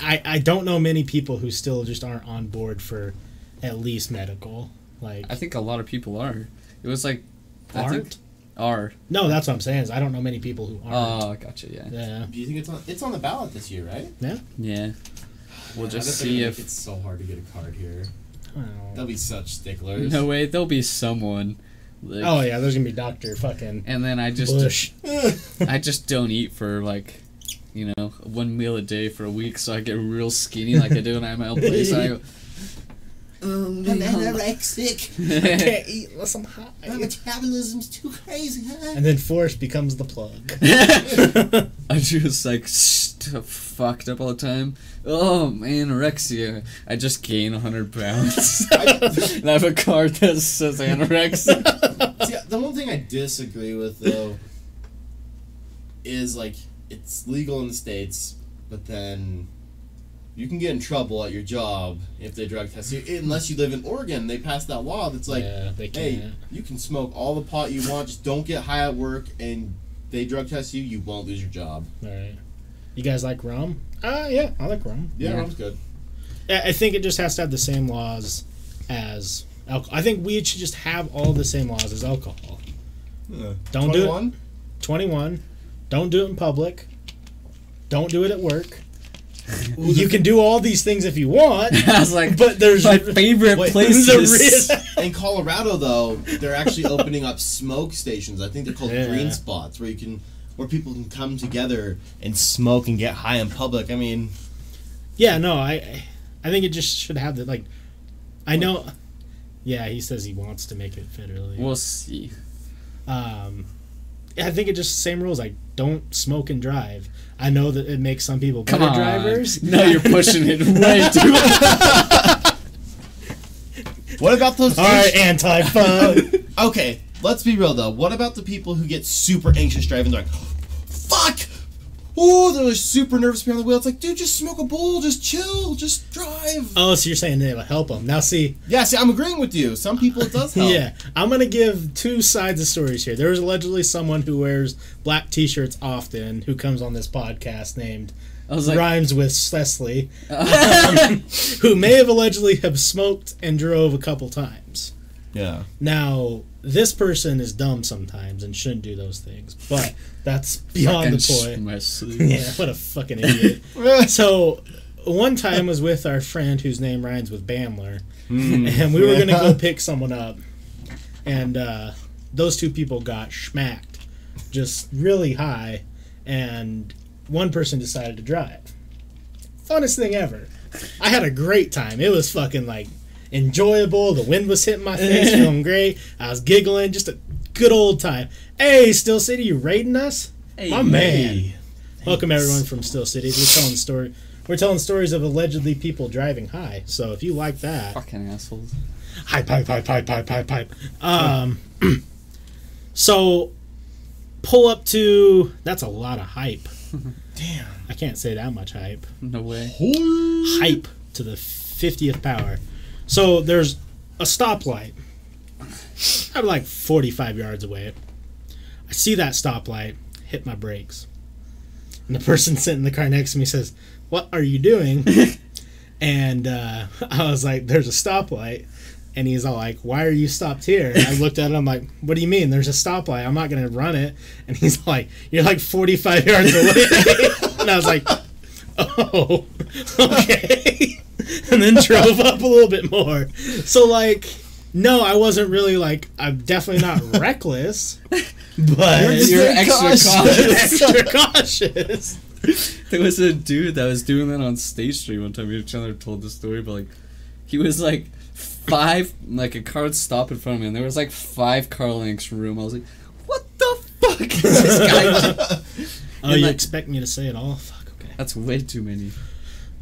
I I don't know many people who still just aren't on board for at least medical. Like I think a lot of people are. It was like I aren't. think are. No, that's what I'm saying. Is I don't know many people who aren't. Oh, gotcha. Yeah. yeah. Do you think it's on? It's on the ballot this year, right? Yeah. Yeah. We'll just bet see if. It's so hard to get a card here. I don't know. They'll be such sticklers. No way. There'll be someone. Like, Oh yeah, there's gonna be Doctor fucking And then I just Bush. [laughs] I just don't eat for like, you know, one meal a day for a week, so I get real skinny like I do when I'm at my place. I go. [laughs] Um, I'm anorexic. [laughs] Can't eat unless I'm high. My metabolism's too crazy. Huh? And then Forrest becomes the plug. [laughs] [laughs] I'm just like st- fucked up all the time. Oh, my anorexia. I just gain 100 pounds. and I have a card that says anorexia. See, the one thing I disagree with though is like it's legal in the states, but then you can get in trouble at your job if they drug test you. Unless you live in Oregon, they passed that law that's like, yeah, they hey, you can smoke all the pot you want, just don't get high at work, and they drug test you, you won't lose your job. All right. You guys like rum? Uh, yeah, I like rum. Yeah, Yeah. that's good. I I think it just has to have the same laws as alcohol. I think weed should just have all the same laws as alcohol. Don't do it. 21? 21. Don't do it in public. Don't do it at work. You can do all these things if you want, [laughs] I was like, but there's my favorite Wait, [laughs] places. In Colorado, though, they're actually opening up smoke stations. I think they're called Yeah. green spots, where you can, where people can come together and smoke and get high in public. I mean, Yeah, no, I I think it just should have the like I know Yeah, he says he wants to make it federally. We'll see. um I think it just same rules like don't smoke and drive. I know that it makes some people Come better on. drivers. [laughs] No, you're pushing it way too much. [laughs] what about those? All right, anti-fun. [laughs] Okay, let's be real though. What about the people who get super anxious driving? They're like, "Fuck." Oh, they're super nervous behind the wheel. It's like, dude, just smoke a bowl, just chill, just drive. oh, so you're saying it'll help them. Now see, Yeah, see, I'm agreeing with you. Some people it does [laughs] help. Yeah, I'm gonna give two sides of stories here. There was allegedly someone who wears black T-shirts often who comes on this podcast named I was like, rhymes with Cecily, um, [laughs] who may have allegedly have smoked and drove a couple times. Yeah. Now this person is dumb sometimes and shouldn't do those things, but that's [laughs] beyond the fucking point. Schmessy. [laughs] Yeah, what a fucking idiot. [laughs] so one time was with our friend whose name rhymes with Bamler, and we were gonna go pick someone up, and uh, those two people got smacked, just really high, and one person decided to drive. Funnest thing ever. I had a great time. It was fucking like enjoyable. The wind was hitting my [laughs] face, feeling great. I was giggling, just a good old time. Hey, Still City, you raiding us? Hey, My man. Welcome everyone from Still Cities. We're telling story. We're telling stories of allegedly people driving high. So if you like that, Fucking assholes. hype, hype, hype, hype, hype, hype, hype. Um, [clears throat] so pull up to. That's a lot of hype. [laughs] Damn. I can't say that much hype. No way. Hype to the fiftieth power. So there's a stoplight. I'm like 45 yards away. I see that stoplight, hit my brakes. And the person [laughs] sitting in the car next to me says, What are you doing? [laughs] and uh, [laughs] I was like, There's a stoplight. And he's all like, Why are you stopped here? And I looked at him like, What do you mean? There's a stoplight. I'm not going to run it. And he's like, You're like 45 yards away. and I was like, Oh, okay. [laughs] and then drove up a little bit more. So, like, no, I wasn't really like, I'm definitely not [laughs] reckless. But You're very extra cautious. cautious. [laughs] extra cautious. There was a dude that was doing that on State Street one time. Me and Chandler told the story, but like, he was like five, like a car would stop in front of me, and there was like five car lengths room. I was like, what the fuck is this guy? Oh, And, you like- expect me to say it all? Fuck, okay. That's way too many.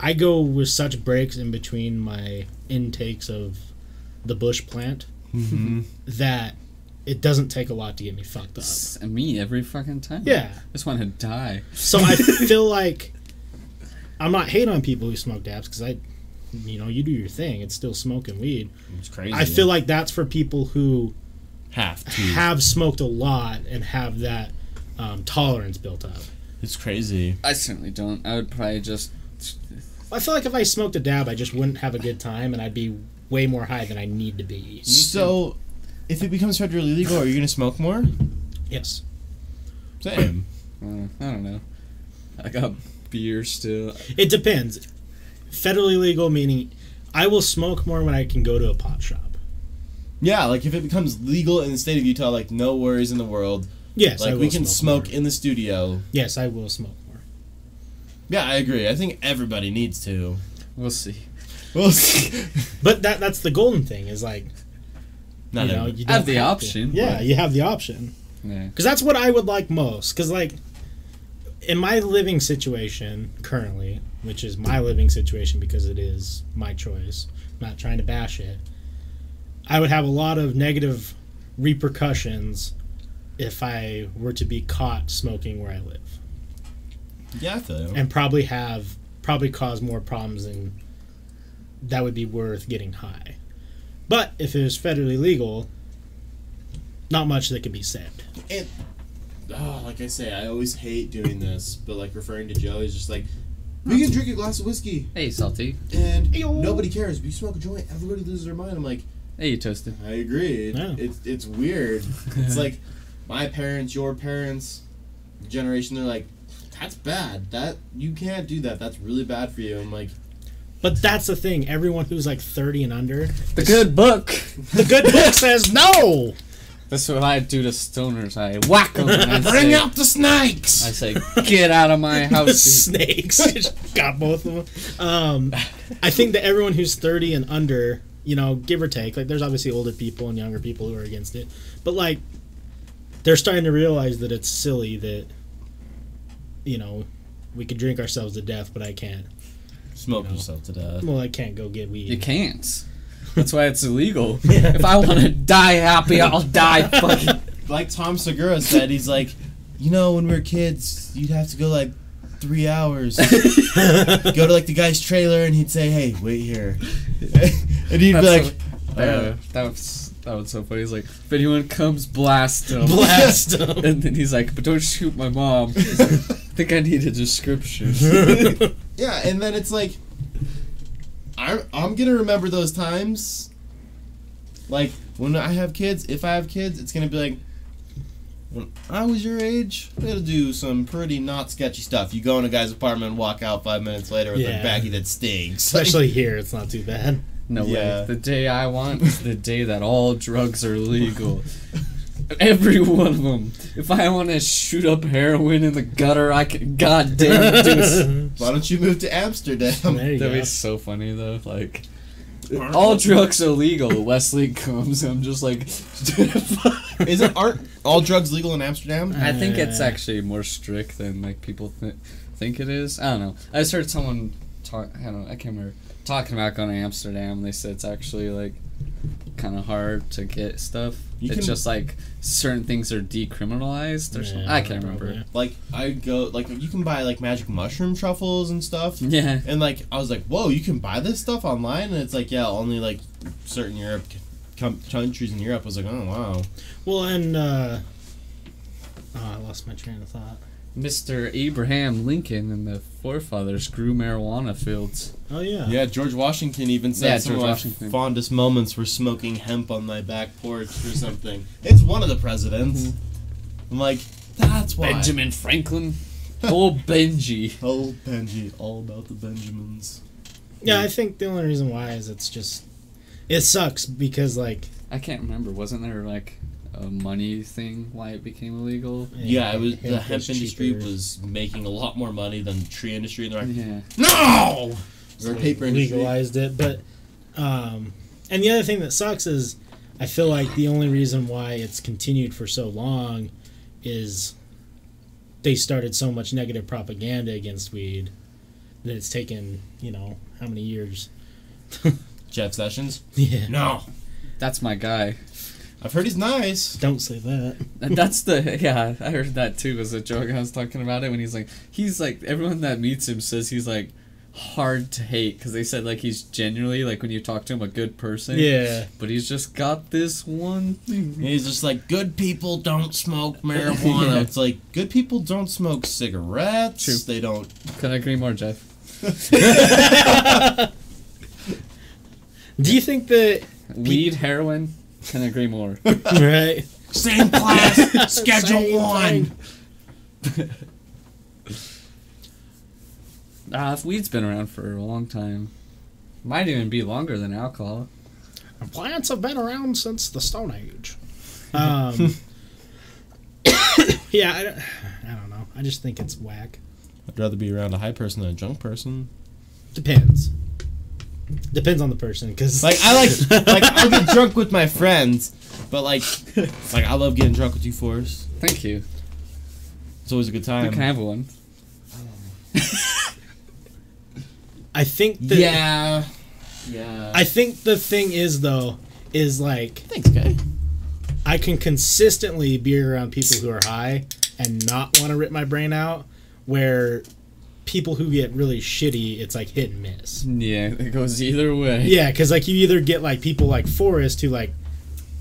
I go with such breaks in between my intakes of the bush plant Mm-hmm. [laughs] that it doesn't take a lot to get me fucked up. S- me every fucking time. Yeah. I just want to die. So I [laughs] feel like I'm not hating on people who smoke dabs because I, you know, you do your thing. It's still smoking weed. It's crazy. I feel like that's for people who have to. have smoked a lot and have that um, tolerance built up. It's crazy. I certainly don't. I would probably just. I feel like if I smoked a dab, I just wouldn't have a good time, and I'd be way more high than I need to be. So, if it becomes federally legal, are you gonna smoke more? Yes. Same. Uh, I don't know. I got beer still. It depends. Federally legal meaning I will smoke more when I can go to a pot shop. yeah, like if it becomes legal in the state of Utah, like no worries in the world. Yes, I Like will we can smoke more. in the studio. Yes, I will smoke more. Yeah, I agree. I think everybody needs to. We'll see. We'll see. [laughs] But that that's the golden thing is like Not you know every- you have don't the to. option, Yeah, but- you have the option Yeah. because that's what I would like most. Because like in my living situation currently, which is my living situation because it is my choice, I'm not trying to bash it. I would have a lot of negative repercussions if I were to be caught smoking where I live. Yeah, I feel you. and probably have probably cause more problems than that would be worth getting high. But if it was federally legal, not much that could be said. And oh, like I say, I always hate doing this, but like referring to Joe is just like we can drink a glass of whiskey Hey, salty. and Ayo. nobody cares. But you smoke a joint, everybody loses their mind. I'm like, Hey, you toasted. I agree. It, Yeah. It's it's weird. it's [laughs] like my parents, your parents, generation. They're like, that's bad. That you can't do that. That's really bad for you. I'm like, But that's the thing. Everyone who's like 30 and under, The good book. [laughs] the good book says no. That's what I do to stoners. I whack them. And I [laughs] bring say, out the snakes. I say, get out of my [laughs] house. dude." Snakes. Got both of them. Um, I think that everyone who's 30 and under, you know, give or take, like there's obviously older people and younger people who are against it, but like they're starting to realize that it's silly that, you know, we could drink ourselves to death, but I can't. Smoke No. yourself to death. Well, I can't go get weed. You can't. That's why it's illegal. [laughs] If I want to die happy, I'll die [laughs] fucking. Like Tom Segura said, he's like, you know, when we were kids, you'd have to go like three hours. [laughs] go to like the guy's trailer, and he'd say, "Hey, wait here," and he'd be like, so- uh, that was that was so funny. He's like, if anyone comes, blast them. Blast 'em. And then he's like, but don't shoot my mom. He's like, I think I need a description. [laughs] Yeah, and then it's like, I'm I'm gonna remember those times. Like when I have kids, if I have kids, it's gonna be like. When I was your age, we had to do some pretty not sketchy stuff. You go in a guy's apartment and walk out five minutes later with Yeah. a baggie that stinks. [laughs] Especially here, it's not too bad. No Yeah. way. The day I want is the day that all drugs are legal. [laughs] Every one of them. If I want to shoot up heroin in the gutter, I can God damn, it. [laughs] Why don't you move to Amsterdam? That'd go. be so funny though. Like, all drugs are legal. Wesley comes. I'm just like, [laughs] Isn't aren't all drugs legal in Amsterdam? I think it's actually more strict than like people th- think it is. I don't know. I just heard someone talk. I don't know. I can't remember talking about going to Amsterdam. They said it's actually like kind of hard to get stuff. You it's can- just like certain things are decriminalized or something. I can't remember. probably. Like I go like you can buy like magic mushroom truffles and stuff. Yeah. And like I was like, whoa, you can buy this stuff online, and it's like, yeah, only like certain Europe com- countries in Europe. I was like, oh wow. Well, and uh, oh, I lost my train of thought. Mr. Abraham Lincoln and the forefathers grew marijuana fields. Oh yeah. Yeah, George Washington even said Yeah, some George of my fondest moments were smoking hemp on my back porch or something. It's one of the presidents. Mm-hmm. I'm like, that's why. Benjamin Franklin. Old Benji. [laughs] Oh, Benji, all about the Benjamins. Yeah, I think the only reason why is it's just it sucks because like I can't remember. Wasn't there like a money thing why it became illegal? Yeah, it was the hemp hemp industry cheaper. was making a lot more money than the tree industry, and they're like, Yeah. no, So or paper industry. legalized it, but um, and the other thing that sucks is I feel like the only reason why it's continued for so long is they started so much negative propaganda against weed that it's taken you know how many years [laughs] Jeff Sessions. yeah No, That's my guy. I've heard he's nice. don't say that uh, that's the yeah. I heard that too as a joke. I was talking about it when he's like he's like everyone that meets him says he's like hard to hate because they said like he's genuinely like when you talk to him a good person. yeah But he's just got this one thing. He's just like, good people don't smoke [laughs] marijuana. Yeah. It's like, good people don't smoke cigarettes. True. They don't. Can I agree more, Jeff? [laughs] [laughs] do you think that Weed, heroin. Can agree more. [laughs] right Same class, [laughs] schedule Same one. thing. [laughs] Ah, if weed's been around for a long time, might even be longer than alcohol. plants have been around since the stone age um [coughs] yeah I don't, I don't know i just think it's whack I'd rather be around a high person than a drunk person. Depends. Depends on the person, because Like I like, like I'll get drunk with my friends, but like, like I love getting drunk with you, Forrest. Thank you. It's always a good You time. can have one. I think that yeah, yeah. I think the thing is though is like Thanks, guy. I can consistently be around people who are high and not want to rip my brain out, where people who get really shitty, it's like hit and miss. Yeah, it goes either way. Yeah, because like you either get like people like Forrest who like.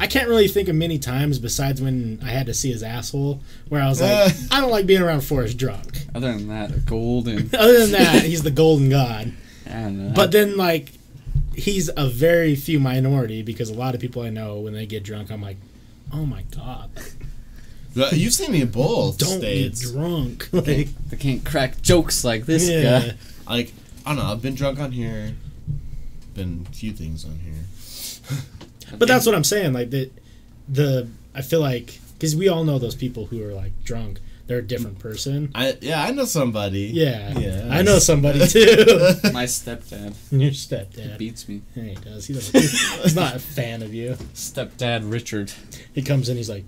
I can't really think of many times besides when I had to see his asshole where I was like, Uh. [laughs] I don't like being around Forrest drunk. Other than that, golden. [laughs] Other than that, he's the golden god. [laughs] I don't. But then, like, he's a very few minority because a lot of people I know, when they get drunk, I'm like, oh my god, You've seen me in both don't states. get drunk. like, they can't crack jokes like this yeah. guy. Like I don't know. I've been drunk on here. Been a few things on here. [laughs] But that's what I'm saying. Like the, the I feel like because we all know those people who are like drunk, they're a different person. I yeah, I know somebody. Yeah, Yeah. I know [laughs] somebody too. [laughs] My stepdad Your stepdad. beats me. Yeah, he does. He doesn't. He's not a fan of you. Stepdad Richard. He comes in. He's like,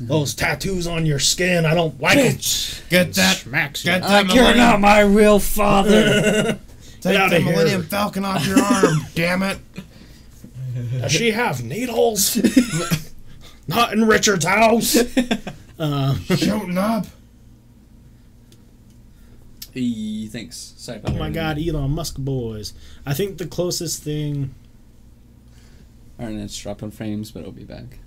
"Those tattoos on your skin, I don't like it. Get that. Max. you. Get that you're not my real father. [laughs] take outta the here. Millennium Falcon off your arm. [laughs] damn it. Does she have needles? [laughs] Not in Richard's house. Uh, Shooting up. he thinks. Sorry oh my God, Elon Musk boys. I think the closest thing. Alright, it's dropping frames, but it'll be back.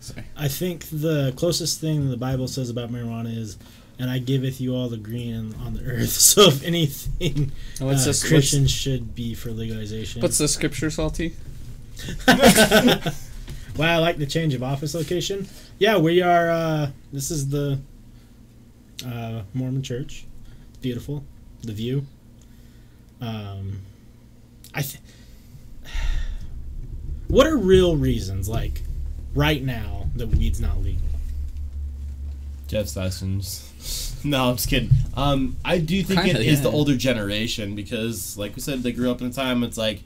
Sorry. I think the closest thing the Bible says about marijuana is, "And I giveth you all the green on the earth." [laughs] So if anything, Oh, What's uh, this? Christians should be for legalization. What's, what's the scripture, Salty? [laughs] Wow, I like the change of office location. Yeah, we are. Uh, this is the uh, Mormon church. Beautiful, the view. Um, I. Th- [sighs] what are real reasons, like right now, that weed's not legal? Jeff Sessions. [laughs] No, I'm just kidding. Um, I do think Kinda, it is the older generation because, like we said, they grew up in a time. It's like,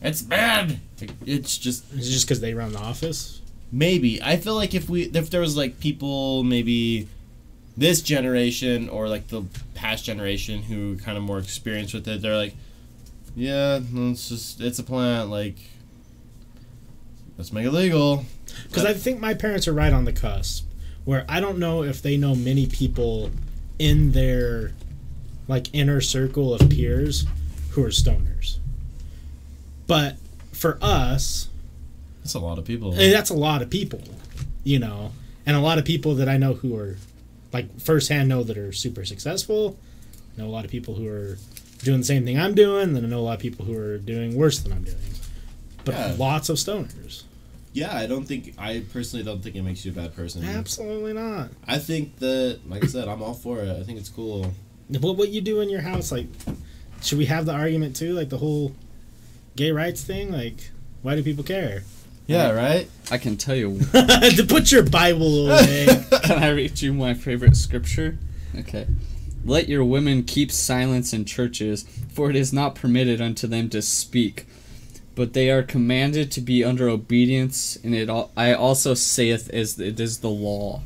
it's bad. It's just Is it just because they run the office? maybe. I feel like if we, if there was like people, maybe this generation or like the past generation who kind of more experienced with it, they're like, yeah, no, it's just it's a plant. Like, let's make it legal. Because I think my parents are right on the cusp, where I don't know if they know many people in their like inner circle of peers who are stoners. But for us, That's a lot of people. eh, that's a lot of people, you know, and a lot of people that I know who are like firsthand know that are super successful. I Know a lot of people who are doing the same thing I'm doing, then I know a lot of people who are doing worse than I'm doing. But Yeah. lots of stoners. Yeah, I don't think I personally don't think it makes you a bad person. Absolutely not. I think that, like I said, I'm all for it. I think it's cool. What what you do in your house? Like, should we have the argument too? Like the whole gay rights thing? Like, why do people care? Yeah, right. I can tell you. [laughs] to put your Bible away. [laughs] can I read you my favorite scripture? Okay. Let your women keep silence in churches, for it is not permitted unto them to speak. But they are commanded to be under obedience, and it al- I also saith as it is the law.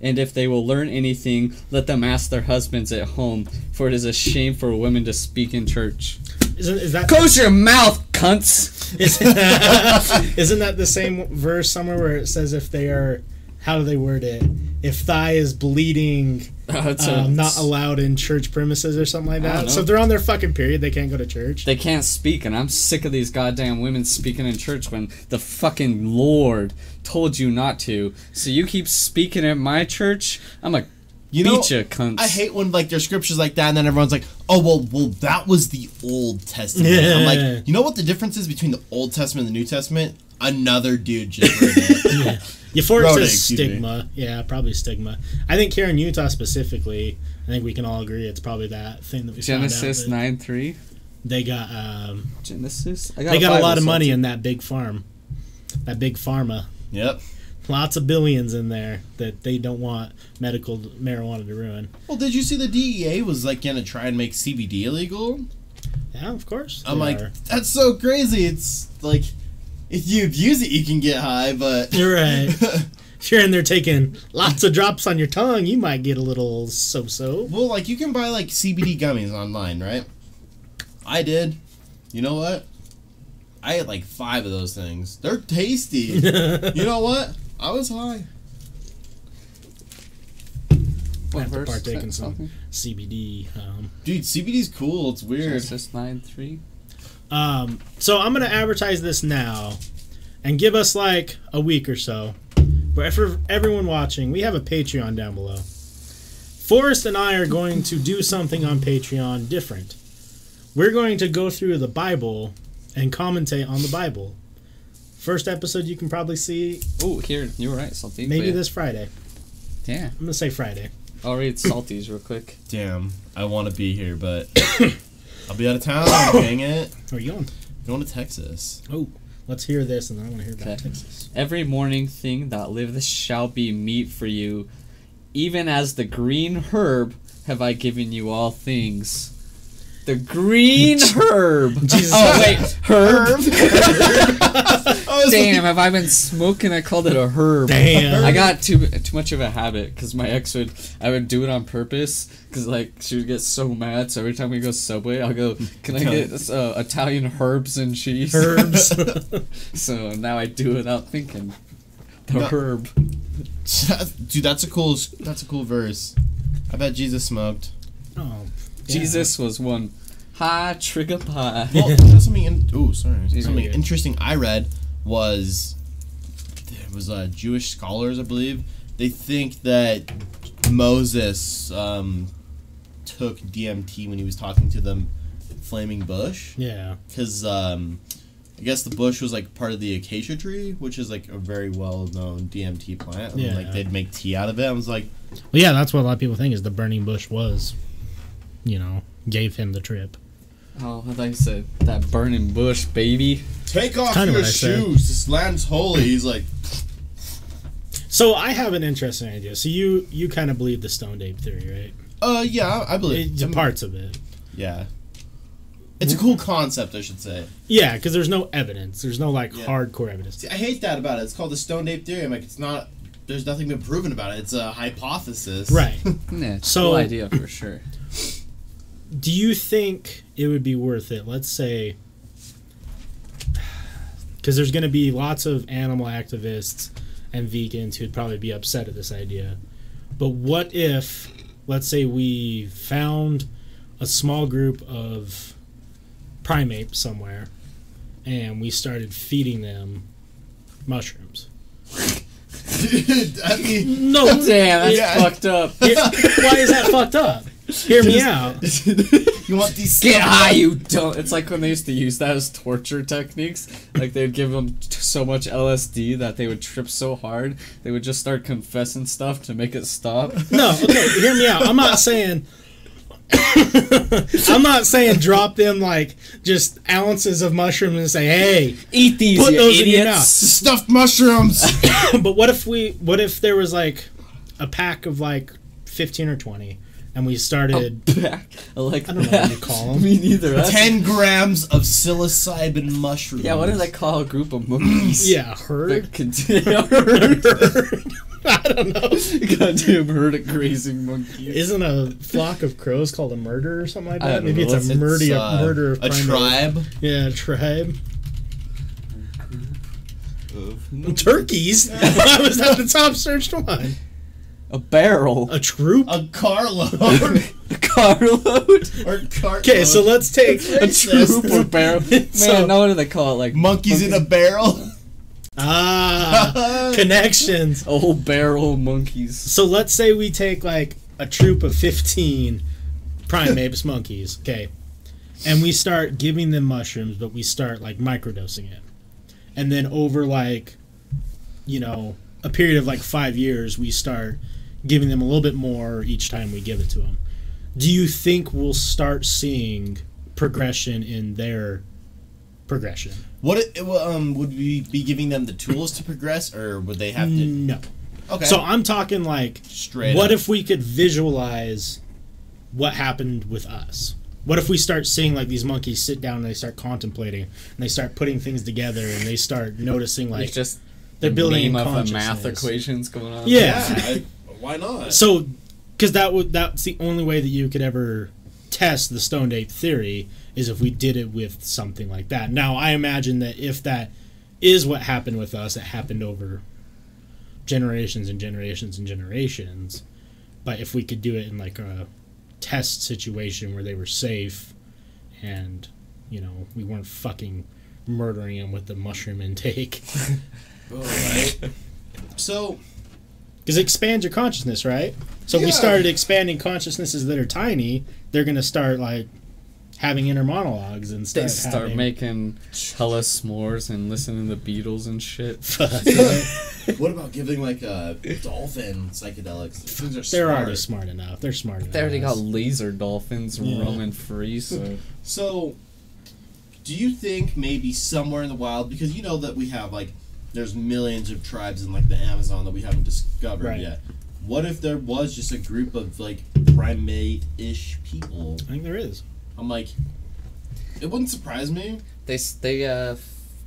And if they will learn anything, let them ask their husbands at home, for it is a shame for women to speak in church. Isn't is that Close your mouth, cunts! isn't, [laughs] [laughs] isn't that the same verse somewhere where it says if they are how do they word it? If thigh is bleeding, [laughs] it's a- um, not allowed in church premises or something like that. So if they're on their fucking period, they can't go to church. They can't speak, and I'm sick of these goddamn women speaking in church when the fucking Lord told you not to. So you keep speaking at my church, I'm like, You beat know, ya, cunts. I hate when like there's scriptures like that, and then everyone's like, "Oh well, well that was the Old Testament." I'm like, you know what the difference is between the Old Testament and the New Testament? Another dude just read it. yeah. Before it Wrote it, [laughs] says excuse me. stigma, yeah, probably stigma. I think here in Utah specifically, I think we can all agree it's probably that thing that we Genesis found out 9 3. They got um, Genesis? I they got a Bible lot of money salty. in that big farm, that big pharma. Yep. Lots of billions in there that they don't want medical marijuana to ruin. Well, did you see the DEA was like gonna try and make CBD illegal? Yeah, of course. I'm like, are. that's so crazy. It's like, if you abuse it, you can get high, but You're right. [laughs] if you're in there taking lots of drops on your tongue, you might get a little so-so. well, like you can buy like CBD gummies online, right? I did. You know what? I had like five of those things. They're tasty. [laughs] you know what? I was high. What have to verse? partake in some something? CBD. Um, Dude, CBD's cool. It's weird. Genesis 9 3. um, so I'm gonna advertise this now, and give us like a week or so. But for everyone watching, we have a Patreon down below. Forrest and I are going to do something on Patreon different. We're going to go through the Bible and commentate on the Bible. First episode you can probably see Oh, here, you were right, salty. maybe But- this Friday. Yeah. I'm gonna say Friday. I'll read salties real quick. [coughs] Damn, I want to be here, but [coughs] I'll be out of town. [coughs] Dang it. Where are you going? Going to Texas. Oh, let's hear this, and then I want to hear about Okay. Texas. Every morning thing that liveth shall be meat for you, even as the green herb have I given you all things. The green [laughs] herb. Jesus. Oh wait, herb. [laughs] I was Damn, have I been smoking? I called it a herb. Damn. I got too too much of a habit because my ex would I would do it on purpose because like she would get so mad. So every time we go Subway, I'll go, "Can I get uh, Italian herbs and cheese?" Herbs. [laughs] so now I do it without thinking. The No. herb. Dude, that's a cool. That's a cool verse. I bet Jesus smoked. oh, yeah. Jesus was one high trigger pie. Well, you know something. In, oh, sorry. You're Something good. interesting I read was it was uh, Jewish scholars, I believe. They think that Moses um, took DMT when he was talking to the flaming bush, Yeah. because um, I guess the bush was like part of the acacia tree, which is like a very well-known DMT plant. And, Yeah. like they'd make tea out of it. I was like, Well, yeah, that's what a lot of people think is the burning bush was, you know, gave him the trip. Oh, I thought you said that burning bush, baby. "Take off kinda your what said. shoes. This land's holy." He's like, So I have an interesting idea. So you you kind of believe the stoned ape theory, right? "Uh, yeah, I believe." It, parts of it. Yeah. It's a cool concept, I should say. Yeah, because there's no evidence. There's no like Yeah. hardcore evidence. See, I hate that about it. It's called the stoned ape theory. I'm like, it's not. There's nothing been proven about it. It's a hypothesis. Right. [laughs] Yeah, it's So- cool idea for sure. Do you think it would be worth it? Let's say, because there's going to be lots of animal activists and vegans who'd probably be upset at this idea. But what if, let's say, we found a small group of primates somewhere and we started feeding them mushrooms? Dude, [laughs] I mean, No, [laughs] Damn, that's Yeah. fucked up. Here- why is that fucked up? Hear me out. [laughs] you want these? Get stuff- high, you don't. It's like when they used to use that as torture techniques. Like they'd give them t- so much LSD that they would trip so hard they would just start confessing stuff to make it stop. [laughs] No, okay, hear me out. I'm not saying. [coughs] I'm not saying drop them like just ounces of mushrooms and say, "Hey." Eat these, Put you those in your idiots. Stuffed mushrooms. [coughs] but what if we? What if there was like a pack of like 15 or 20, and we started. back. I like I don't know what you call [laughs] 'em. Me neither. That's- Ten grams of psilocybin mushrooms. Yeah, what do they call a group of monkeys? Yeah, herd. That continue. [laughs] herd. [laughs] I don't know. Goddamn herd of grazing monkeys. Isn't a flock of crows called a murder or something like I that? don't Maybe know. it's a It's, murder, uh, murder of a primate- tribe. Yeah, a tribe. Of Turkeys. Why was that the top searched one? A barrel. A troop. A carload. [laughs] A carload. or car. Okay, so let's take. A troop or [laughs] barrel. Man, So- no, what do they call it? Like monkeys in a barrel. Ah, [laughs] connections. a whole barrel of monkeys. So let's say we take like a troop of 15 primates monkeys, okay? And we start giving them mushrooms, but we start like microdosing it. And then over like you know, a period of like 5 years, we start giving them a little bit more each time we give it to them. Do you think we'll start seeing progression in their progression? What it, um would we be giving them the tools to progress, or would they have to? No. Okay. So I'm talking like straight. what up. if we could visualize what happened with us? What if we start seeing like these monkeys sit down and they start contemplating and they start putting things together and they start noticing like Like just they're the building meme a of the math equations going on. Yeah. Yeah. Why not? So, because that would that's the only way that you could ever test the stoned ape theory is if we did it with something like that. Now, I imagine that if that is what happened with us, it happened over generations and generations and generations. But if we could do it in like a test situation where they were safe and you know we weren't fucking murdering them with the mushroom intake [laughs] Alright. So because it expands your consciousness, right? So if we started expanding consciousnesses that are tiny, they're gonna start like having inner monologues and They start, start having, making hella s'mores and listening to the Beatles and shit. [laughs] what about giving like a dolphin psychedelics? Things are They're smart. already smart enough. They're smart enough. They already got laser dolphins Yeah. roaming free, so So, do you think maybe somewhere in the wild, because you know that we have like, there's millions of tribes in like the Amazon that we haven't discovered Right. yet. What if there was just a group of like primate-ish people? I think there is. I'm like, it wouldn't surprise me. they they uh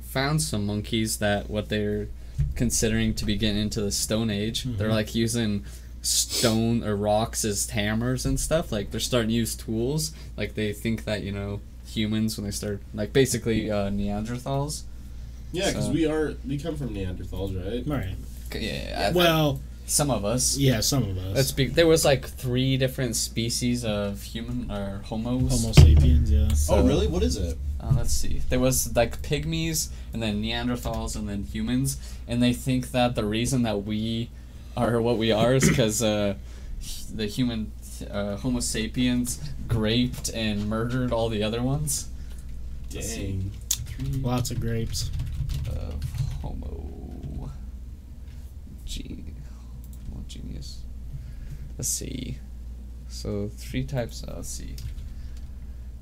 found some monkeys that what they're considering to be getting into the Stone Age. They're Mhm. like using stone or rocks as hammers and stuff. Like they're starting to use tools. Like they think that you know humans when they start like basically uh, Neanderthals. Yeah, because So- we are we come from Neanderthals, right? Right. Yeah, Well, some of us. yeah, some of us. Let's be. There was like three different species of human or homos. Homo sapiens. Yeah. So, oh, really? What is it? Uh, let's see. There was like pygmies, and then Neanderthals, and then humans, and they think that the reason that we are what we are is because uh, the human uh, Homo sapiens raped and murdered all the other ones. Dang. Lots of grapes. of Homo. Ge- Homo genius. Let's see. So three types. Uh, let's see.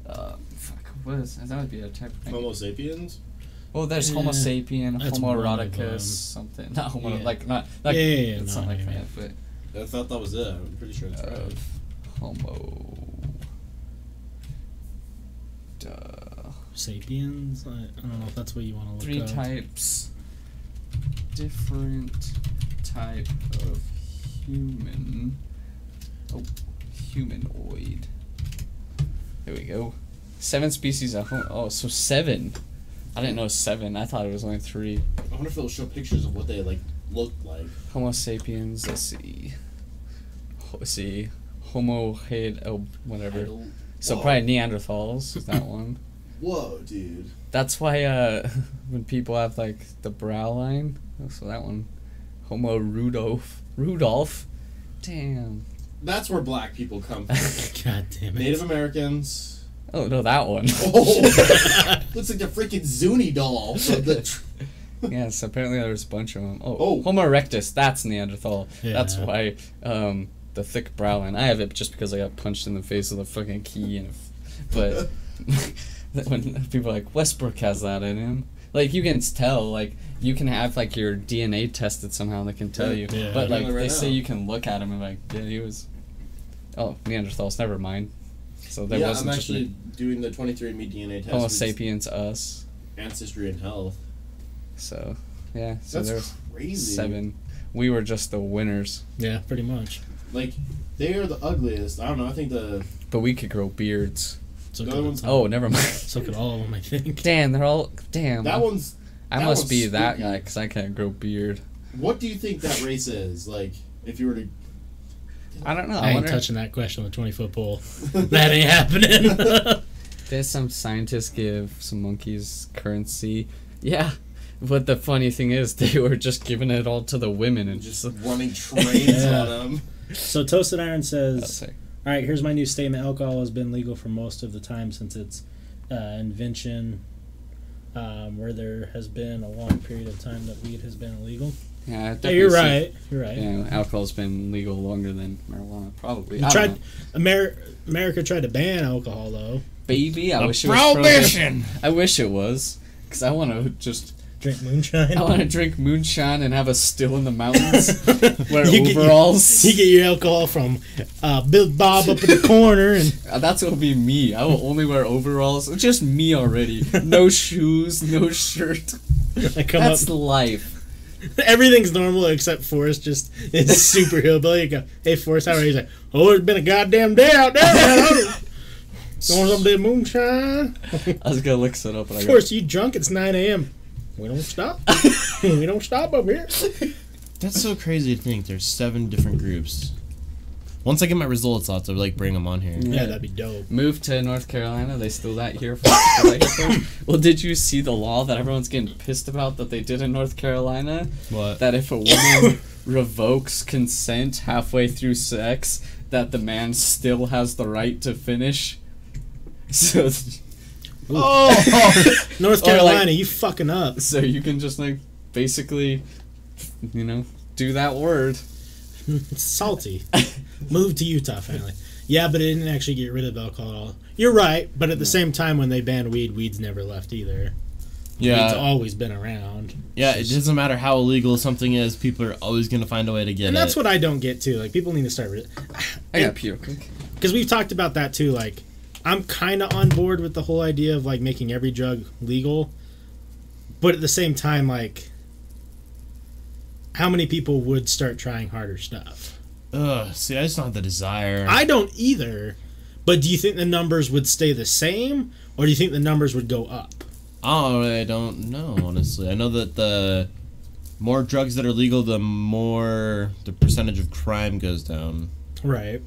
Uh, fuck. What is that? Would be a type. Of Homo sapiens. Well, there's Homo sapien, that's Homo one eroticus, something. Not Homo, Yeah. like not like Yeah, yeah, yeah, it's no, not like yeah, that, but I thought that was it. I'm pretty sure that's right. Homo. Duh. Sapiens. I, I don't know if that's what you want to look Three up. types. Different type of human. Oh, humanoid. There we go. Seven species of. Oh, so seven. I didn't know seven. I thought it was only three. I wonder if they'll show pictures of what they like look like. Homo sapiens. Let's see. Let's see. Homo head. Oh, whatever. So Whoa. probably Neanderthals is that [laughs] one. Whoa, dude. That's why uh, [laughs] when people have like the brow line. oh, So that one. Homo Rudolph. Rudolph. Damn. That's where black people come from. [laughs] God damn it. Native Americans. Oh no, that one. Oh, [laughs] looks like the freaking Zuni doll. [laughs] The tr- yes, apparently there's a bunch of them. Oh, Oh. Homo erectus. That's Neanderthal. That's why um, the thick brow line. I have it just because I got punched in the face with a fucking key and. But when people are like Westbrook has that in him, like you can tell, like you can have like your DNA tested somehow. They can tell you. Yeah. But like right they say you can look at him and like, yeah, he was. Oh, Neanderthals. Never mind. So there yeah, wasn't I'm just actually doing the 23andMe DNA test. Homo sapiens us. Ancestry and health. So yeah. So That's there's crazy. seven. We were just the winners, Yeah, pretty much. Like, they are the ugliest. I don't know. I think the but we could grow beards. So The could, other one's- Oh, never mind. so could all of them, I think. Damn, they're all damn. that one's. I that must one's be that guy because I can't grow beard. What do you think that race is? Like, if you were to. I don't know. I I ain't wonder. touching that question with a 20 foot pole. [laughs] that ain't happening. [laughs] There's some scientists give some monkeys currency. Yeah. But the funny thing is, [laughs] they were just giving it all to the women and Just just. running trains Yeah. on them. so Toasted Iron says, Say, All right, here's my new statement. Alcohol has been legal for most of the time since its uh, invention, um, where there has been a long period of time that weed has been illegal. Yeah, I Yeah, you're see- right. You're right. Yeah, alcohol's been legal longer than marijuana, probably. You I don't tried, know. Amer- America tried to ban alcohol though. Baby, I wish it was prohibition. I wish it was, because I want to just. Drink moonshine. I want to drink moonshine and have a still in the mountains. [laughs] wear You get your- overalls. You get your alcohol from uh, Bill Bob up in the corner, and [laughs] Uh, That's what will be me. I will only wear overalls. It's just me already. No [laughs] shoes, no shirt. I come That's up. life. [laughs] Everything's normal except Forrest. Just it's super hillbilly. You go, hey Forrest, how are you? He's like, oh, it's been a goddamn day out there. Man. [laughs] [laughs] You want some bit moonshine? I was gonna look it up, but I got Forrest, you drunk? It's 9 a.m. We don't stop. we don't stop up here. That's so crazy to think there's seven different groups. Once I get my results, I'll have to like bring them on here. Yeah, that'd be dope. Move to North Carolina. They still that here for. still that here for? [laughs] Well, did you see the law that everyone's getting pissed about that they did in North Carolina? What? That if a woman [laughs] revokes consent halfway through sex, that the man still has the right to finish. [laughs] So, Oh! North Or, like- Carolina, you fucking up. so you can just like basically, you know, do that word. It's [laughs] salty. Moved to Utah, finally. Yeah, but it didn't actually get rid of alcohol. You're right, but at the same time, when they banned weed, weed's never left either. Yeah, it's always been around. yeah. It doesn't matter how illegal something is. People are always gonna find a way to get it. And it. that's what I don't get too. Like people need to start I got puke. because we've talked about that too. Like I'm kind of on board with the whole idea of like making every drug legal, but at the same time, like how many people would start trying harder stuff? Ugh. See, I just don't have the desire. I don't either. But do you think the numbers would stay the same, or do you think the numbers would go up? Oh, I don't know. Honestly, I know that the more drugs that are legal, the more the percentage of crime goes down. Right.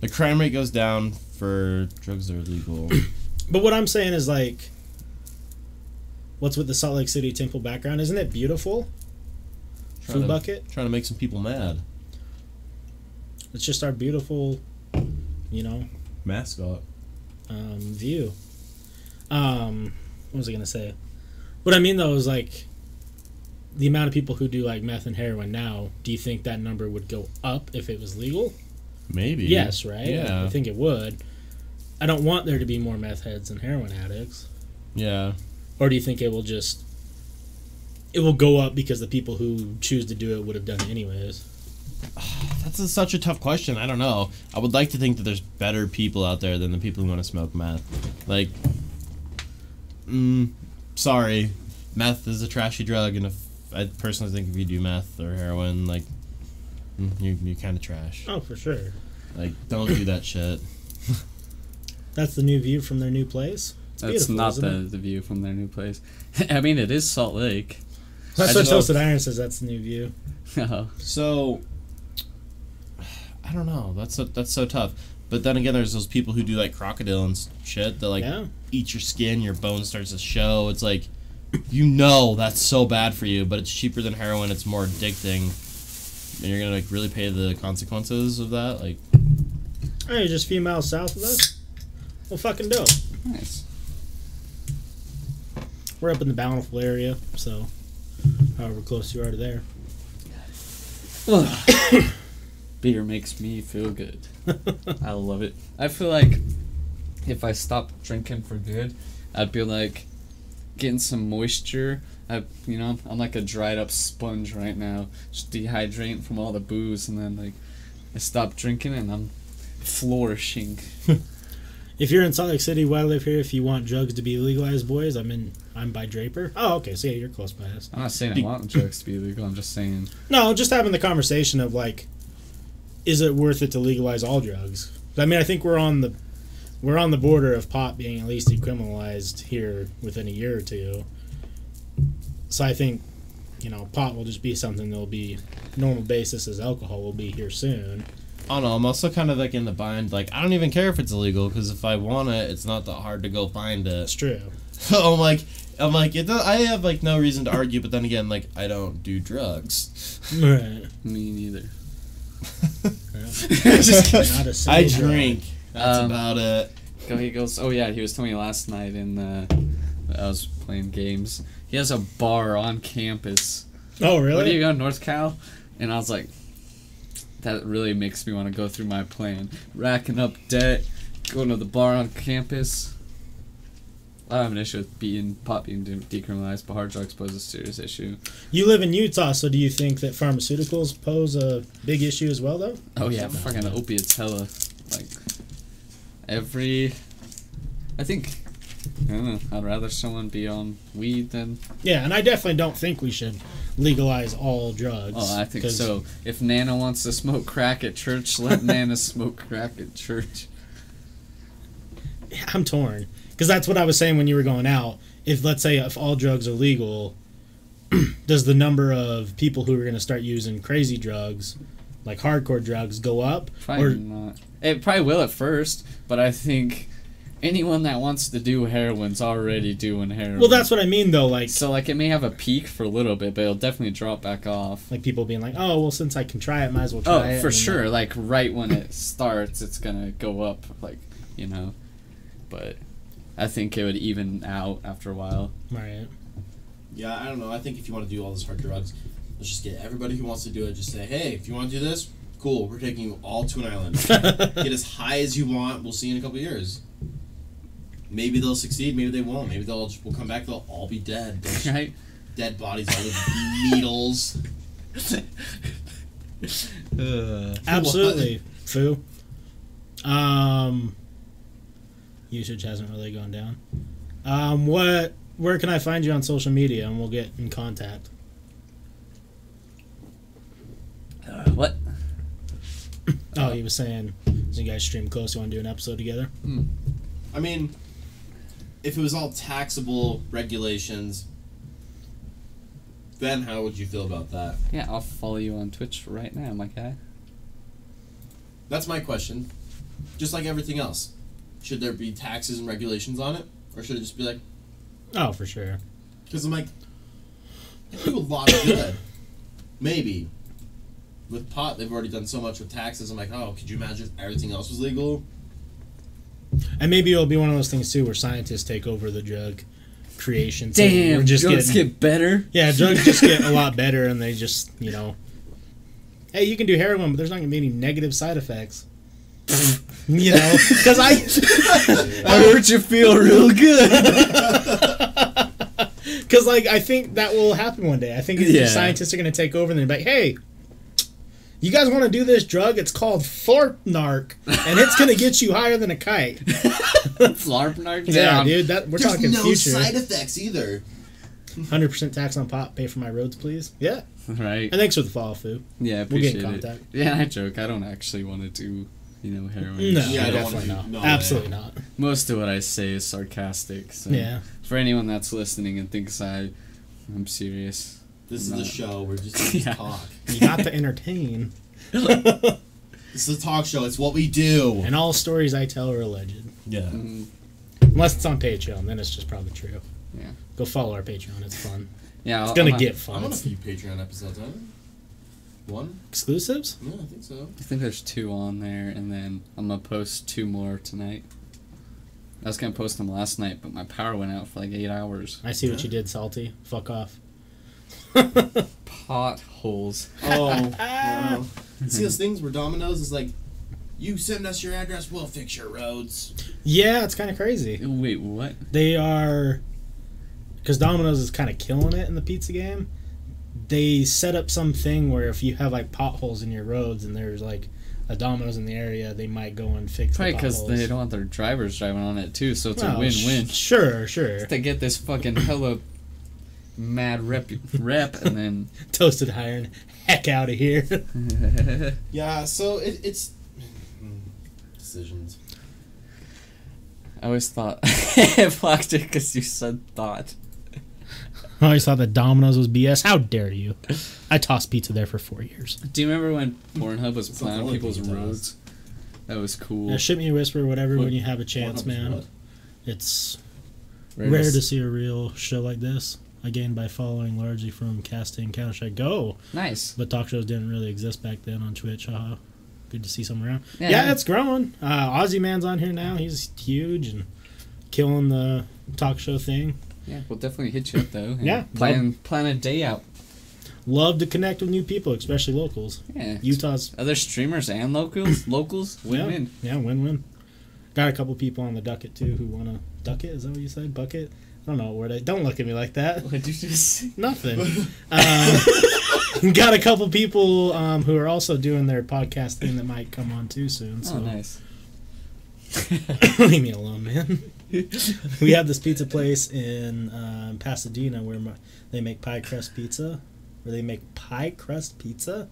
The crime rate goes down for drugs that are legal. [clears throat] But what I'm saying is like, what's with the Salt Lake City temple background? Isn't it beautiful? Trying Food to- bucket. Trying to make some people mad. It's just our beautiful, you know, Mascot. um, view. Um, what was I gonna say? What I mean though is like the amount of people who do like meth and heroin now. Do you think that number would go up if it was legal? Maybe. Yes, right. Yeah. I think it would. I don't want there to be more meth heads and heroin addicts. Yeah. Or do you think it will just it will go up because the people who choose to do it would have done it anyways? [sighs] That's a, such a tough question. I don't know. I would like to think that there's better people out there than the people who want to smoke meth. Like, mm, sorry, meth is a trashy drug, and if I personally think if you do meth or heroin, like, mm, you you kind of trash. Oh, for sure. Like, don't do that shit. [laughs] That's the new view from their new place. It's That's beautiful, not isn't the, it? the view from their new place. [laughs] I mean, it is Salt Lake. That's I what Toasted Iron says. That's the new view. Oh, [laughs] So, I don't know. That's so, that's so tough. But then again, there's those people who do like crocodile and shit that like yeah. eat your skin, your bone starts to show. It's like, you know that's so bad for you, but it's cheaper than heroin. It's more addicting, and you're gonna like really pay the consequences of that. Like, Hey, you're just a few miles south of us. Well, fucking dope. nice. We're up in the Bountiful area, so however close you are to there. [coughs] Beer makes me feel good. [laughs] I love it. I feel like if I stopped drinking for good, I'd be like getting some moisture. I, you know, I'm like a dried up sponge right now, just dehydrating from all the booze, and then like I stop drinking and I'm flourishing. [laughs] If you're in Salt Lake City, where I live here, if you want drugs to be legalized, boys, I'm in. I'm by Draper. Oh, okay. So yeah, you're close by us. I'm not saying I want drugs to be legal. I'm just saying No, just having the conversation of like, is it worth it to legalize all drugs? I mean, I think we're on the we're on the border of pot being at least decriminalized here within a year or two. So I think, you know, pot will just be something that'll be normal basis as alcohol will be here soon. I don't know. I'm also kind of like in the bind. Like I don't even care if it's illegal because if I want it, it's not that hard to go find That's it. true. So [laughs] I'm like, I'm like, it. Does, I have like no reason to argue. But then again, like I don't do drugs. Right. [laughs] me neither. [laughs] Not a single I drug. drink. That's Um, about it. Go, he goes. Oh yeah, he was telling me last night in the. I was playing games. He has a bar on campus. Oh, really? Where do you really? go, North Cal? And I was like, that really makes me want to go through my plan. Racking up debt, going to the bar on campus. I don't have an issue with being pot being de- decriminalized, but hard drugs pose a serious issue. You live in Utah, so do you think that pharmaceuticals pose a big issue as well, though? Oh yeah, fucking opiates, hella. Like every, I think. I don't know. I'd rather someone be on weed than. Yeah, and I definitely don't think we should legalize all drugs. Oh, I think so. If Nana wants to smoke crack at church, let [laughs] Nana smoke crack at church. I'm torn because that's what I was saying when you were going out. If let's say if all drugs are legal, [clears throat] does the number of people who are going to start using crazy drugs, like hardcore drugs, go up? Probably Or not. It probably will at first, but I think anyone that wants to do heroin's already doing heroin. well, that's what I mean though. Like so like it may have a peak for a little bit, but it'll definitely drop back off. like people being like, oh well, since I can try it, might as well oh, try Oh, it. Oh, for and then, sure. Like right when it [laughs] starts, it's gonna go up. Like you know, but I think it would even out after a while. Right. Yeah, I don't know. I think if you want to do all those hard drugs, let's just get everybody who wants to do it. Just say, hey, if you want to do this, cool. We're taking you all to an island. [laughs] get as high as you want. We'll see you in a couple years. Maybe they'll succeed. Maybe they won't. Maybe they'll just, we'll come back. They'll all be dead. [laughs] They'll- Right? dead bodies all with needles. [laughs] Uh, Absolutely, foo. Um, usage hasn't really gone down. Um, what? Where can I find you on social media, and we'll get in contact? uh, what? Oh, he was saying, as you guys stream close, you want to do an episode together? I mean, if it was all taxable regulations, then how would you feel about that? Yeah, I'll follow you on Twitch right now, my guy. That's my question. Just like everything else, should there be taxes and regulations on it, or should it just be like? Oh, for sure. Because I'm like, they do a lot of good. Maybe. With pot, they've already done so much with taxes. I'm like, oh, could you imagine if everything else was legal? And maybe it'll be one of those things too, where scientists take over the drug creation. Damn, we're just drugs getting, get better. yeah, drugs just get a lot [laughs] better, and they just you know, hey, you can do heroin, but there's not gonna be any negative side effects. [laughs] you know, because I [laughs] I heard you feel real good. Because like I think that will happen one day. I think Yeah. the scientists are going to take over and they're like, "Hey, you guys want to do this drug? It's called Thorpnark, and it's going to get you higher than a kite." [laughs] Flarpnark Yeah, down. dude, that we're talking future. Side effects either. Hundred percent tax on pot. Pay for my roads, please. Yeah, Right. and thanks for the follow, foo. Yeah, I We'll get appreciate in it. contact. Yeah, I joke. I don't actually want to do, you know, heroin. No, Yeah, I don't definitely wanna not. do- no Absolutely not. Most of what I say is sarcastic. So Yeah, For anyone that's listening and thinks I, I'm serious. This is Not- the show. We're just [laughs] here to Yeah. talk. you got to entertain, [laughs] This is a talk show. It's what we do. and all stories I tell are alleged, Yeah. Mm, unless it's on Patreon. Then it's just probably true. Yeah. Go follow our Patreon. It's fun. yeah, It's I'll- gonna I'm get I'm fun. on a It's few Patreon episodes, haven't I? One? exclusives. Yeah, I think so. I think there's two on there, and then I'm gonna post two more tonight. I was gonna post them last night, but my power went out for like eight hours. I see what you did, Salty. Fuck off. Potholes. Oh. [laughs] wow. See those things where Domino's is like, you send us your address, we'll fix your roads. Yeah, it's kind of crazy. Wait, what? They are because Domino's is kind of killing it in the pizza game. They set up something where if you have like potholes in your roads and there's like a Domino's in the area, they might go and fix. Probably because potholes. they don't want their drivers driving on it too, so it's Well, a win-win. sh- sure, sure. To get this fucking hella mad rep, rep and then [laughs] Toasted iron, heck out of here. [laughs] Yeah, so it, it's mm, decisions. I always thought [laughs] I blocked it because you said thought. I always thought that Domino's was BS. How dare you? I tossed pizza there for four years. Do you remember when Pornhub was It's plowing people's thing roads? That was cool. Yeah, ship me a whisper, whatever, What- when you have a chance, Pornhub's man. what? It's Rare rare to to see a real show like this. Again, by following largely from casting Counter Strike Go, Nice. but talk shows didn't really exist back then on Twitch. Haha. Good to see some around. Yeah. Yeah, it's growing. Uh, Aussie Man's on here now. He's huge and killing the talk show thing. Yeah, we'll definitely hit you up though. Yeah. Plan plan a day out. Love to connect with new people, especially locals. Yeah. Utah's Other streamers and locals, [coughs] locals, win yeah, win. Yeah, win win. Got a couple people on the ducket too who want to duck it. Is that what you said? Bucket? I don't know what I don't look at me like that. What did you just say? Nothing. [laughs] uh, [laughs] got a couple people um, who are also doing their podcast thing that might come on too soon. So Oh, nice. [laughs] leave me alone, man. we have this pizza place in um, Pasadena where my, they make pie crust pizza. Where they make pie crust pizza,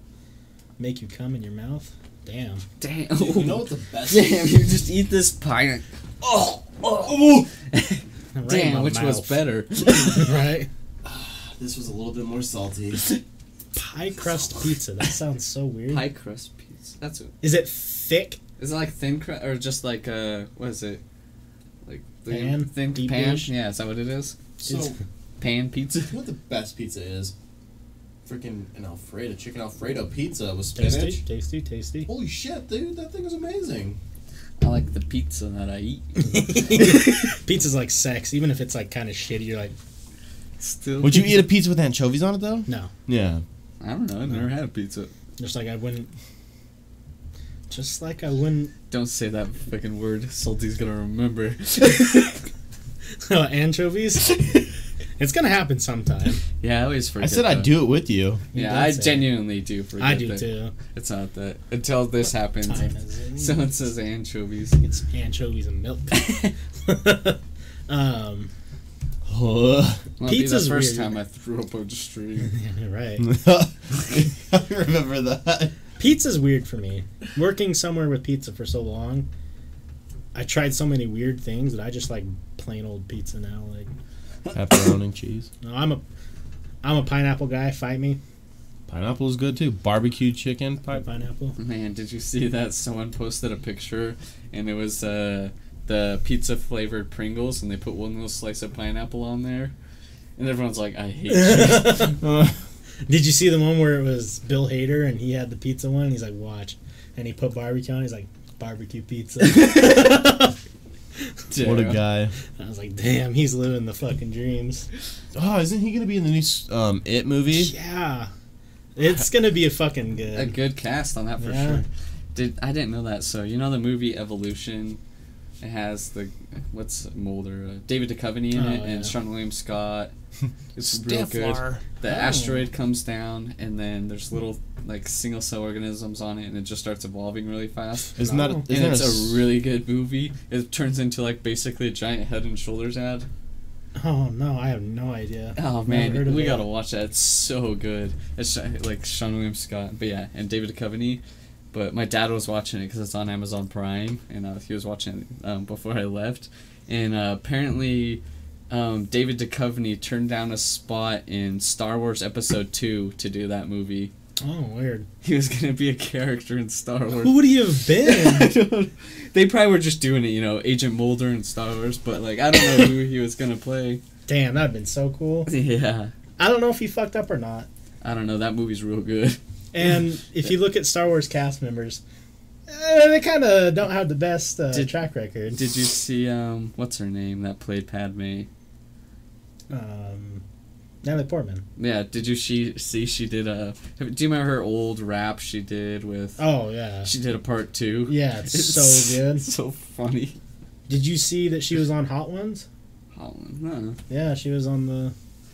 make you come in your mouth. Damn. Damn. You know what the best? Damn, you just eat this pie. And, oh, oh, [laughs] Right damn, my which was better? [laughs] right? [laughs] This was a little bit more salty. Pie crust pizza. That sounds so weird. pie crust pizza. That's it. Is it thick? Is it like thin crust or just like uh, what is it? Like the Pan? thin Deep pan? dish? Yeah, is that what it is? So, It's- Pan pizza. you know what the best pizza is? Freaking an Alfredo, chicken Alfredo pizza with spinach. Tasty, tasty, tasty. Holy shit, dude, that thing is amazing. I like the pizza that I eat. [laughs] Pizza's like sex, even if it's like kind of shitty. You're like, Still. Would you eat a pizza with anchovies on it though? no. Yeah. I don't know. I've never had a pizza. Just like I wouldn't. Just like I wouldn't. Don't say that fucking word. Salty's gonna remember. [laughs] anchovies. [laughs] it's gonna happen sometime. [laughs] yeah, I always forget. I said I'd do it with you. You Yeah, did I say genuinely do forget. I do that. too. It's not that until this happens. It? [laughs] Someone says anchovies. It's anchovies and milk. [laughs] um, Well, Pizza's be the first weird. time I threw up on the street. yeah, right. I remember that. Pizza's weird for me. Working somewhere with pizza for so long, I tried so many weird things that I just like plain old pizza now. Like, Pepperoni and cheese. no, I'm a, I'm a pineapple guy. Fight me, Pineapple is good too. Barbecue chicken. Pi- pineapple. Man, did you see that? Someone posted a picture, and it was uh, the pizza flavored Pringles, and they put one little slice of pineapple on there, and everyone's like, "I hate you." [laughs] Did you see the one where it was Bill Hader and he had the pizza one? And he's like, watch, and he put barbecue on. He's like, barbecue pizza. [laughs] [laughs] what a guy. I was like, damn, he's living the fucking dreams. Oh, isn't he gonna be in the new um, It movie? Yeah, it's gonna be a fucking good. A good cast on that for Yeah. sure. Did I didn't know that? So you know the movie Evolution. It has the what's Mulder, uh, David Duchovny in Oh, it, yeah. and Seann William Scott. [laughs] It's real good. The Oh. asteroid comes down, and then there's little like single cell organisms on it, and it just starts evolving really fast. Isn't that? Oh. Isn't and there it's a s- a really good movie. It turns into like basically a giant Head and Shoulders ad. Oh no, I have no idea. Oh Never man, we gotta watch that. It's so good. It's uh, like Seann William Scott, but yeah, and David Duchovny. But my dad was watching it because it's on Amazon Prime, and uh, he was watching it um, before I left. And uh, apparently, um, David Duchovny turned down a spot in Star Wars Episode Two to do that movie. Oh, weird. He was gonna be a character in Star Wars. Who would he have been? [laughs] They probably were just doing it, you know, Agent Mulder in Star Wars, but like I don't know who he was gonna play. Damn, that'd been so cool. [laughs] Yeah, I don't know if he fucked up or not. I don't know. That movie's real good. And [laughs] if you look at Star Wars cast members, eh, they kind of don't have the best uh, Did- track record. Did you see um what's her name that played Padme? um, Natalie Portman. Yeah, did you she see she did a Do you remember her old rap she did with Oh yeah, She did a part 2. yeah, it's, [laughs] so good. [laughs] So funny. Did you see that she was on Hot Ones? Holland. No. Yeah, she was on the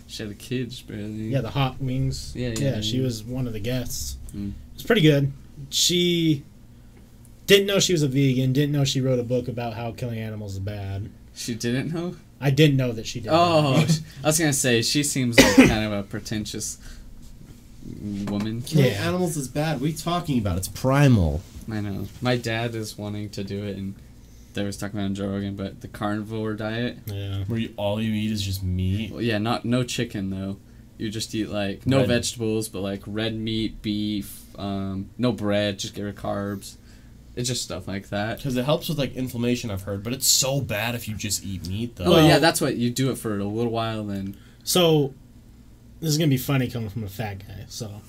She had a kid barely. yeah the Hot Wings. Yeah, yeah, yeah. yeah. She was one of the guests. Mm. was pretty good. She Didn't know she was a vegan. Didn't know she wrote a book about how killing animals is bad. She didn't know. I didn't know that she did. Oh, that. [laughs] I was gonna say she seems like [coughs] kind of a pretentious woman. Killing Yeah. animals is bad. What are you talking about? It's primal. I know. My dad is wanting to do it, and they was talking about it on Joe Rogan, but the carnivore diet. yeah. Where you all you eat is just meat. Well, yeah, not no chicken though. You just eat like no Red. vegetables, but like red meat, beef, um, no bread. Just get rid of carbs. It's just stuff like that. Because it helps with like inflammation, I've heard, but it's so bad if you just eat meat though. Oh Well- yeah, that's what you do it for a little while, then So this is gonna be funny coming from a fat guy. So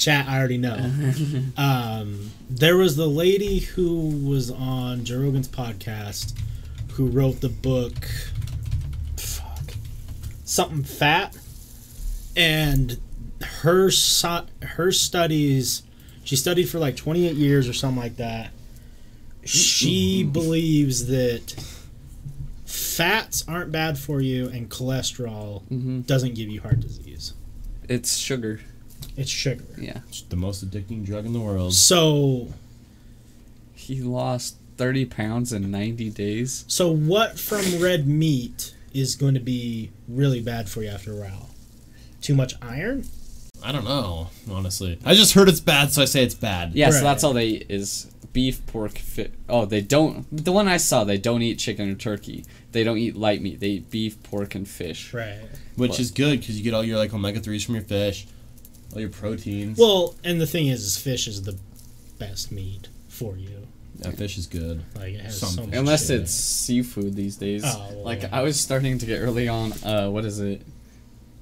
chat, I already know. [laughs] um, there was the lady who was on Joe Rogan's podcast who wrote the book. Fuck, something fat, and her so- her studies. She studied for like 28 years or something like that. She believes that fats aren't bad for you and cholesterol hmm doesn't give you heart disease. it's sugar. It's sugar. Yeah, It's the most addicting drug in the world. So, he lost thirty pounds in ninety days. so what from red meat is going to be really bad for you after a while? Too much iron? I don't know, honestly. I just heard it's bad, so I say it's bad. Yeah, so that's all they eat is beef, pork, fi Oh, they don't. The one I saw, they don't eat chicken or turkey. They don't eat light meat. They eat beef, pork, and fish. Right. Which is good because you get all your like omega threes from your fish, all your proteins. Well, and the thing is, is fish is the best meat for you. that fish is good. Like it has Some so much Unless shit it's seafood these days. Oh, well, like yeah. I was starting to get early on. Uh, what is it?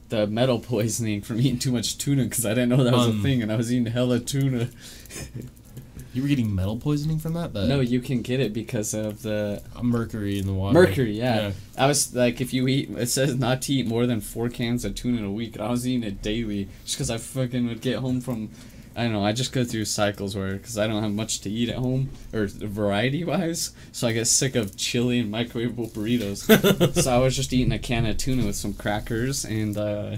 The metal poisoning from eating too much tuna because I didn't know that was Um, a thing, and I was eating hella tuna. [laughs] You were getting metal poisoning from that? But no, you can get it because of the uh, mercury in the water. mercury. Yeah. I was like, if you eat, it says not to eat more than four cans of tuna in a week. And I was eating it daily just because I fucking would get home from. I don't know. I just go through cycles where because I don't have much to eat at home or variety wise, so I get sick of chili and microwavable burritos. [laughs] so I was just eating a can of tuna with some crackers and uh,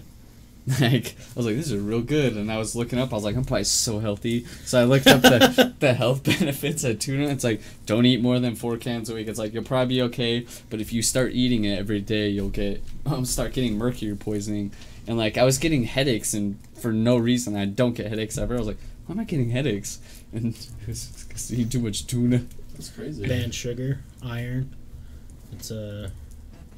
[laughs] like I was like, this is real good. And I was looking up, I was like, I'm probably so healthy. So I looked up the [laughs] the health [laughs] benefits of tuna. It's like don't eat more than four cans a week. It's like you'll probably be okay, but if you start eating it every day, you'll get um, start getting mercury poisoning. And like I was getting headaches and for no reason. I don't get headaches ever. I was like, why am I getting headaches? And it's 'cause eat too much tuna. That's crazy. banned sugar, iron. It's a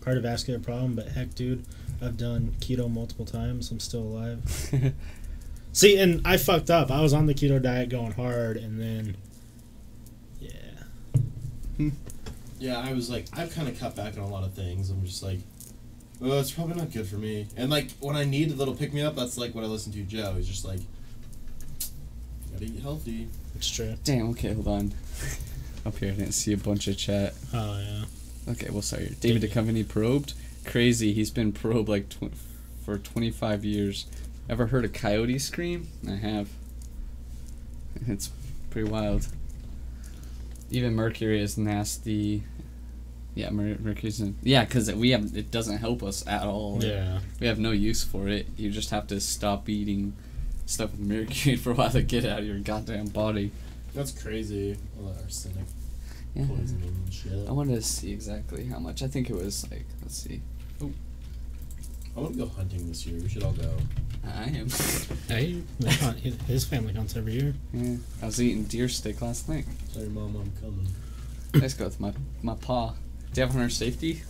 cardiovascular problem, but heck, dude, I've done keto multiple times. I'm still alive. [laughs] See, and I fucked up. I was on the keto diet going hard, and then, yeah, hmm. Yeah, I was like, I've kind of cut back on a lot of things. I'm just like, oh, it's probably not good for me. And like, when I need a little pick me up, that's like what I listen to Joe. He's just like, gotta eat healthy. it's true. Damn. Okay, hold on. [laughs] Up here, I didn't see a bunch of chat. Oh yeah. Okay, well, sorry. David Duchovny probed. Crazy. He's been probed like tw- for 25 years. Ever heard a coyote scream? I have. It's pretty wild. Even mercury is nasty. Yeah, mer- mercury's in, yeah, because we have it doesn't help us at all. Yeah. we have no use for it. You just have to stop eating stuff with mercury [laughs] for a while to get out of your goddamn body. That's crazy. All that arsenic Yeah. poisoning and shit. I wanted to see exactly how much. I think it was like let's see. I want to go hunting this year. We should all go. I am. [laughs] Hey, [laughs] they hunt- his- his family hunts every year. Yeah, I was eating deer steak last night. Sorry, mom, I'm coming. Let's go with my my paw. Do you have hunter safety?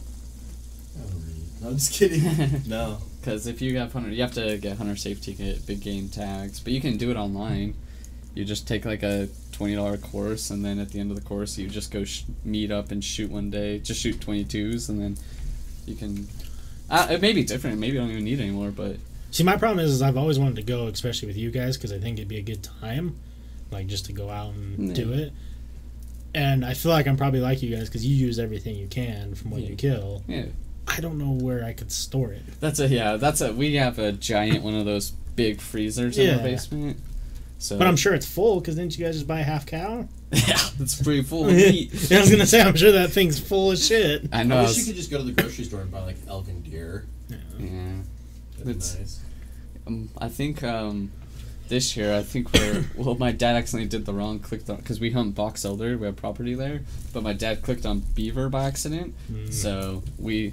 I don't really. No, I'm just kidding. [laughs] no. Because if you have hunter, you have to get hunter safety get big game tags. But you can do it online. You just take like a twenty dollar course, and then at the end of the course, you just go sh- meet up and shoot one day. Just shoot twenty twos, and then you can. Uh, it may be different. Maybe I don't even need it anymore. But See, my problem is, is I've always wanted to go, especially with you guys, because I think it'd be a good time, like just to go out and Yeah. do it. And I feel like I'm probably like you guys because you use everything you can from what Yeah. you kill. yeah, I don't know where I could store it. that's a yeah. That's a we have a giant one of those big freezers in Yeah. our basement. So, But I'm sure it's full because didn't you guys just buy a half cow? [laughs] yeah, it's pretty full [laughs] of meat. [laughs] I was gonna say I'm sure that thing's full of shit. I know. I I wish was- you could just go to the grocery store and buy like elk and deer. yeah. That'd It's- be nice. Um, I think um, this year I think we're [coughs] well. My dad accidentally did the wrong clicked on because we hunt box elder. We have property there, but my dad clicked on beaver by accident. Mm. So we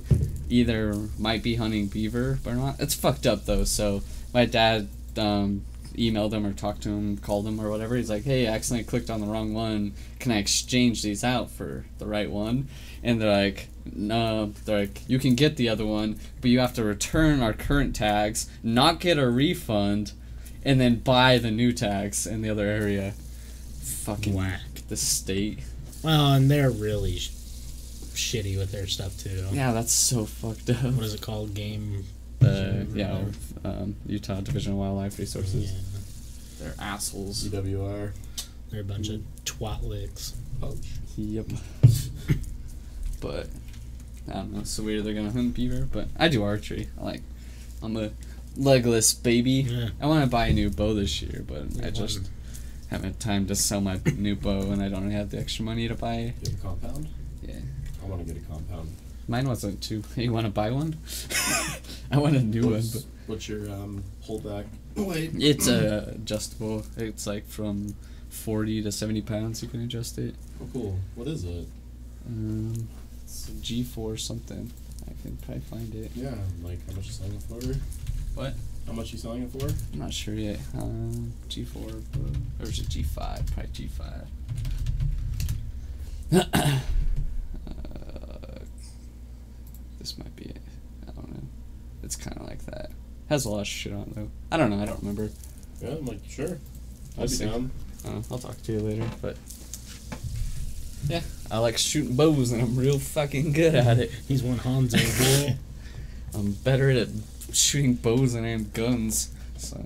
either might be hunting beaver or not. It's fucked up though. So my dad um, emailed him or talked to him, called him or whatever. He's like, "Hey, I accidentally clicked on the wrong one. Can I exchange these out for the right one?" And they're like, "No." They're like, "You can get the other one, but you have to return our current tags, not get a refund, and then buy the new tags in the other area." Fucking Whack. the state. Well, and they're really sh- shitty with their stuff too. Yeah, that's so fucked up. What is it called? Game. Uh, yeah, um, Utah Division of Wildlife Resources. Yeah, They're assholes. DWR. they're a bunch of twat licks. Oh. Yep. [laughs] but I don't know. So weird they're gonna hunt beaver, but I do archery. I like. I'm a legless baby. Yeah. I want to buy a new bow this year, but I Yeah, just haven't had time to sell my [laughs] new bow, and I don't have the extra money to buy. You have a compound? Yeah, I want to get a compound. mine wasn't too. [laughs] You want to buy one? I want a new one, but what's your um, holdback? Wait. it's uh, adjustable. It's like from forty to seventy pounds. You can adjust it. Oh, cool. What is it? Um, it's a G4 something. I can probably find it. Yeah, like how much you selling it for? What? How much you selling it for? I'm not sure yet. Um, G4, or is it G5? Probably G5. [coughs] uh, this might be it. I don't know. It's kind of like that. Has a lot of shit on it, though. I don't know. I don't remember. Yeah, I'm like, sure. I'll I'd be see. down. Uh, I'll talk to you later, but yeah, I like shooting bows and I'm real fucking good at it. [laughs] He's one Hanzo boy. [laughs] I'm better at shooting bows than I am guns, so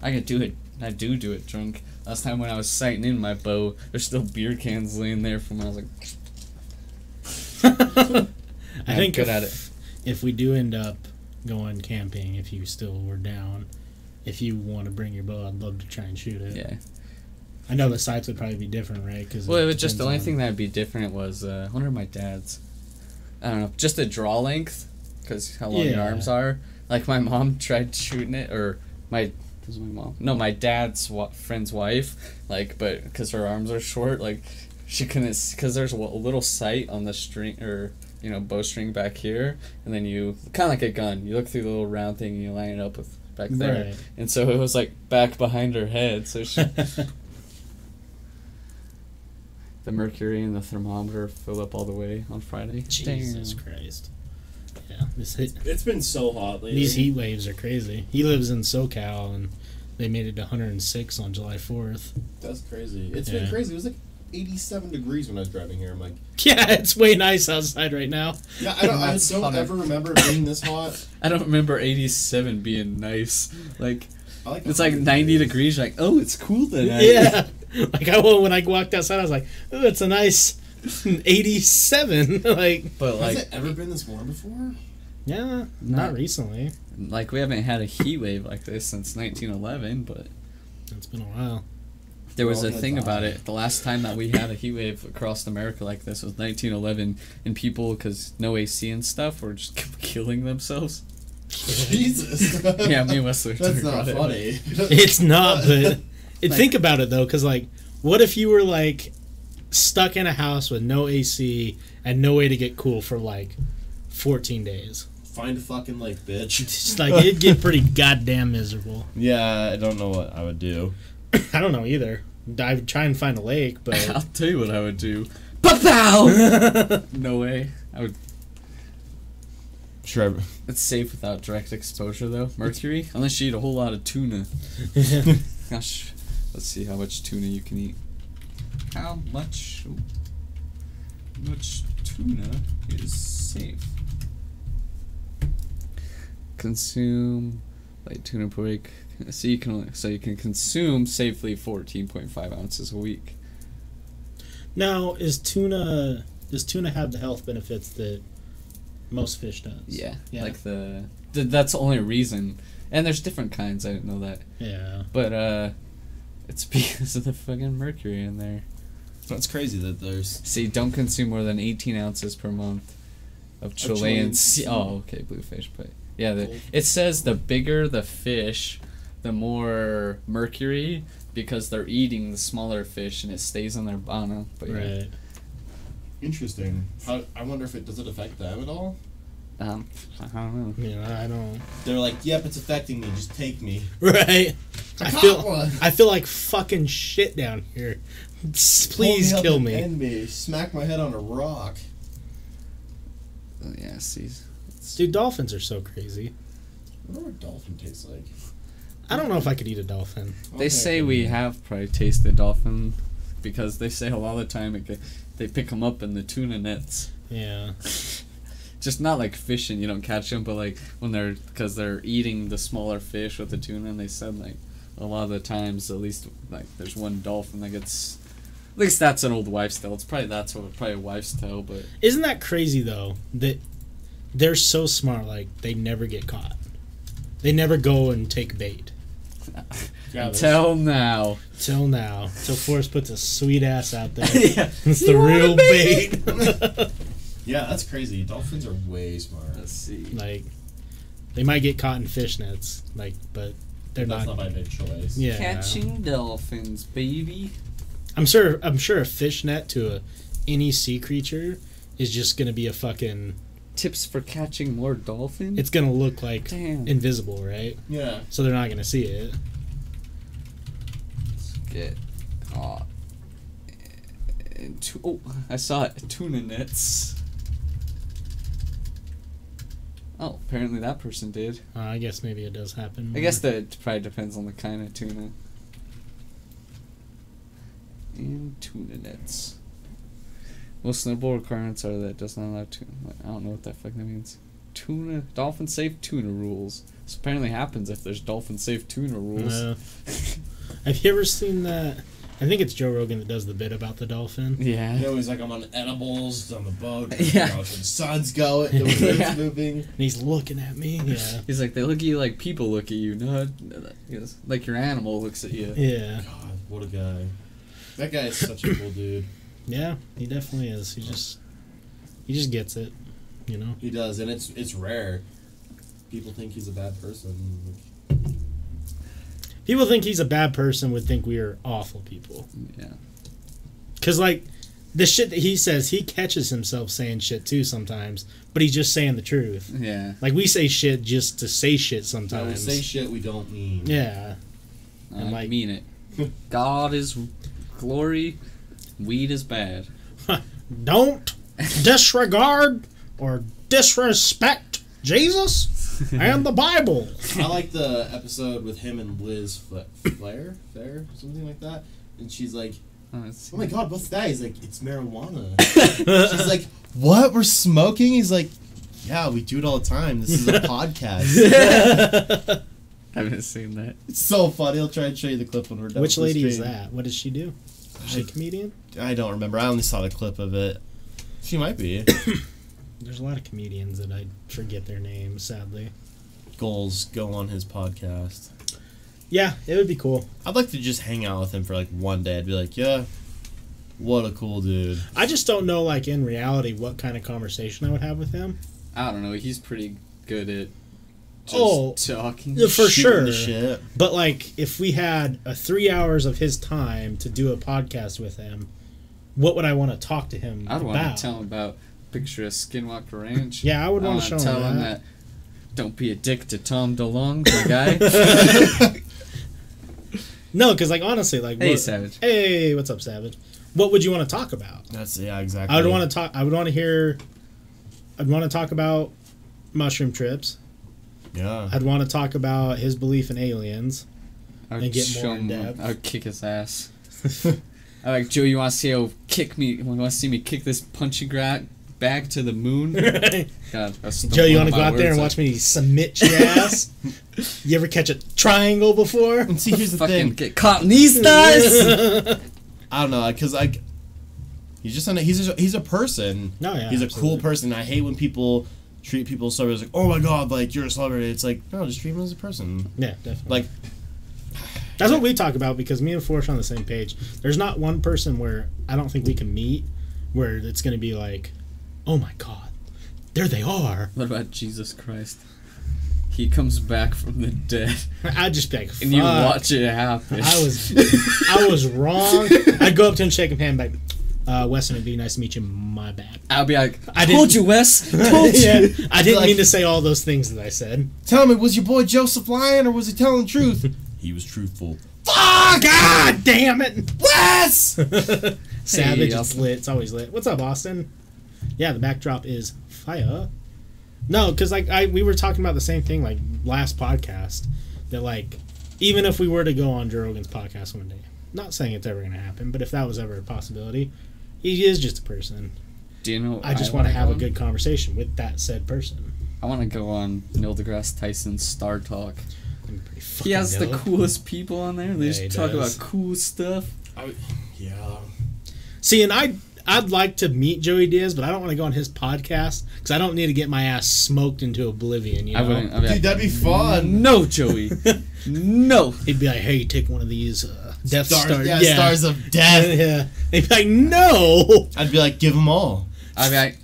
I can do it. I do do it drunk. Last time when I was sighting in my bow, there's still beer cans laying there from when I was like, [laughs] I I'm think good if, at it. if we do end up going camping, if you still were down, if you want to bring your bow, I'd love to try and shoot it. yeah. I know the sights would probably be different, right? Cause Well, it was just the only on- thing that would be different was uh, I wonder if my dad's. I don't know, just the draw length, because how long your arms are. Like my mom [laughs] tried shooting it, or my was my mom? No, my dad's wa- friend's wife. Like, but because her arms are short, like she couldn't because there's a little sight on the string or you know bowstring back here, and then you kind of like a gun. You look through the little round thing and you line it up with back there, Right. and so it was like back behind her head, so she. [laughs] the mercury and the thermometer filled up all the way on Friday. Jesus Damn. Christ. Yeah, this hit, It's been so hot lately. these heat waves are crazy. He lives in SoCal, and they made it to 106 on July 4th. That's crazy. It's Yeah. been crazy. It was like 87 degrees when I was driving here. I'm like, [laughs] Yeah, it's way nice outside right now. yeah, I don't, I don't funny. ever remember it being this hot. [laughs] I don't remember 87 being nice. Like like it's like 90 degrees. You're like, oh, it's cool tonight. Yeah, [laughs] like I when I walked outside, I was like, "Oh, it's a nice 87." like, But Has it ever been this warm before? yeah, not, Not- recently. like we haven't had a heat wave like this since 1911. But It's been a while. There was a all gonna thing about it. The last time that we had a heat wave across America like this was 1911, and people, because no AC and stuff, were just [laughs] killing themselves. Jesus. [laughs] yeah, me and Wesley. That's not about it. funny. It's not, but [laughs] Like- think about it though, because like, what if you were like stuck in a house with no AC and no way to get cool for like 14 days? Find a fucking lake, bitch. It's like it'd get pretty goddamn miserable. Yeah, I don't know what I would do. [coughs] I don't know either. I would try and find a lake, but [laughs] I'll tell you what I would do. Pow! [laughs] no way. I would. Sure. It's safe without direct exposure though. Mercury, unless you eat a whole lot of tuna. [laughs] Gosh, let's see how much tuna you can eat. How much? ooh, much tuna is safe? Consume light tuna per week. [laughs] So you can so you can consume safely fourteen point five ounces a week. now is tuna does tuna have the health benefits that most fish does? Yeah, Yeah. like the, th- that's the only reason. And there's different kinds. I didn't know that, Yeah. but uh, it's [laughs] because of the fucking mercury in there. That's crazy that there's. See, don't consume more than 18 ounces per month of Chilean Chilean sea. sea. Oh, okay, bluefish. But yeah, the, it says the bigger the fish, the more mercury because they're eating the smaller fish and it stays on their I don't know, but yeah. Right. Interesting. How, I wonder if it does it affect them at all. Um, I don't know. You know, I don't. They're like, yep, it's affecting me. Just take me. [laughs] Right. I caught feel. one. I feel like fucking shit down here. Please Hold kill me. and me. Smack my head on a rock. Oh, yeah, see. Dude, dolphins are so crazy. I wonder what dolphin tastes like. I don't know if I could eat a dolphin. They Okay, say we have probably tasted dolphin because they say a lot of the time it, they pick them up in the tuna nets. Yeah. [laughs] Just not like fishing, you don't catch them, but like when they're because they're eating the smaller fish with the tuna, and they said like a lot of the times, at least like there's one dolphin that gets. At least that's an old wives' tale. It's probably that's what probably a wives' tale, but Isn't that crazy though that they're so smart? Like they never get caught. They never go and take bait. [laughs] Yeah, until now. Till now, till Forrest puts a sweet ass out there. [laughs] yeah. It's the You want a real bait? bait. [laughs] Yeah, that's crazy. Dolphins are way smart. Let's see. like they might get caught in fish nets, like, but they're That's not. not by their choice. yeah. Catching dolphins, baby. I'm sure. I'm sure a fish net to a any sea creature is just gonna be a fucking. Tips for catching more dolphins. It's gonna look like Damn. invisible, right? Yeah. So they're not gonna see it. get caught. in tu- oh, I saw it. Tuna nets. Oh, apparently that person did. Uh, I guess maybe it does happen. I guess that probably depends on the kind of tuna. And tuna nets. Well, snowball requirements are that it does not allow tuna. I don't know what that fuck that means. Tuna, dolphin safe tuna rules. This apparently happens if there's dolphin safe tuna rules. No. [laughs] Have you ever seen that? I think it's Joe Rogan that does the bit about the dolphin. yeah. You know, he's like, I'm on edibles on the boat. Yeah. You know, the sun's going, the [laughs] wind's Yeah. moving. And he's looking at me. [laughs] Yeah. He's like, they look at you like people look at you, not like your animal looks at you. Yeah. God, what a guy. That guy is such a cool dude. Yeah. He definitely is. He just he just gets it. You know. He does, and it's it's rare. People think he's a bad person. People think he's a bad person. Would think we are awful people. Yeah. Cause like the shit that he says, he catches himself saying shit too sometimes. But he's just saying the truth. Yeah. Like we say shit just to say shit I sometimes. will say shit we don't mean. yeah. I And, like- mean it. God is glory, weed is bad. [laughs] Don't disregard or disrespect Jesus and the Bible. I like the episode with him and Liz Fla- Flair, Fair, something like that. And she's like, Oh, "Oh my God, what's that?" He's like, "It's marijuana." [laughs] she's like, "What? We're smoking?" He's like, "Yeah, we do it all the time. This is a [laughs] podcast." I haven't seen that. it's so funny. I'll try and show you the clip when we're done. Which lady is that? What does she do? Is she a comedian? I don't remember. I only saw the clip of it. She might be. [coughs] There's a lot of comedians that I forget their names, sadly. Goals go on his podcast. Yeah, it would be cool. I'd like to just hang out with him for like one day. I'd be like, yeah, what a cool dude. I just don't know, like in reality, what kind of conversation I would have with him. I don't know. He's pretty good at just Oh, talking. yeah, for sure. the shit. But like, if we had a three hours of his time to do a podcast with him, what would I want to talk to him about? I'd about? want to tell him about picture of Skinwalker Ranch. Yeah, I would I want wanna show tell him him that. that. Don't be a dick to Tom DeLonge, my [laughs] guy. [laughs] No, because like honestly, like hey, what- Savage. Hey, what's up, Savage? What would you want to talk about? That's yeah, exactly. I would want to talk. I would want to hear. I'd want to talk about mushroom trips. Yeah. I'd want to talk about his belief in aliens. I and get more in him- depth. I would kick his ass. [laughs] I like Joe. You want to see how kick me? You want to see me kick this punching gra- bag to the moon? [laughs] God, Joe, you want to go out there and words. watch me submit your ass? [laughs] you ever catch a triangle before? And see, here's the Fucking thing. get caught in these guys. I don't know, because like, he's just an, he's a, he's a person. No, yeah, he's a cool person. I hate when people treat people as celebrities like, oh my god, like you're a celebrity. It's like, no, just treat them as a person. Yeah, definitely. Like, That's what we talk about because me and Forrest are on the same page. There's not one person where I don't think we can meet where it's going to be like, oh my god, there they are. what about Jesus Christ? he comes back from the dead, [laughs] I'd just be like, and you watch it happen. I was [laughs] I was wrong. I'd go up to him, shake his hand, like, uh, Weston, it'd be nice to meet you. My bad. I'll be like, I I didn't- told you, Wes. [laughs] Told you. yeah, I didn't like- mean to say all those things that I said. Tell me, was your boy Joseph lying or was he telling the truth? [laughs] he was truthful. Oh, God damn it! Wes! [laughs] Savage, it's lit. It's always lit. What's up, Austin? Yeah, the backdrop is fire. No, because like I we were talking about the same thing like last podcast that like even if we were to go on Joe Rogan's podcast one day, not saying it's ever gonna happen, but if that was ever a possibility, he is just a person. Do you know? I just want want to have a good conversation with that said person. I want to go on Neil deGrasse Tyson's Star Talk. He fucking has the coolest people on there. They Yeah, just talk does. about cool stuff. yeah. See, and I I'd like to meet Joey Diaz, but I don't want to go on his podcast because I don't need to get my ass smoked into oblivion. You know, I wouldn't. I'd be Dude, that'd be fun. no, Joey. [laughs] no. he'd be like, "Hey, take one of these uh, Death Stars, Star." yeah, stars of death. [laughs] yeah. They'd be like, "No." I'd be like, give them all. I'd be like,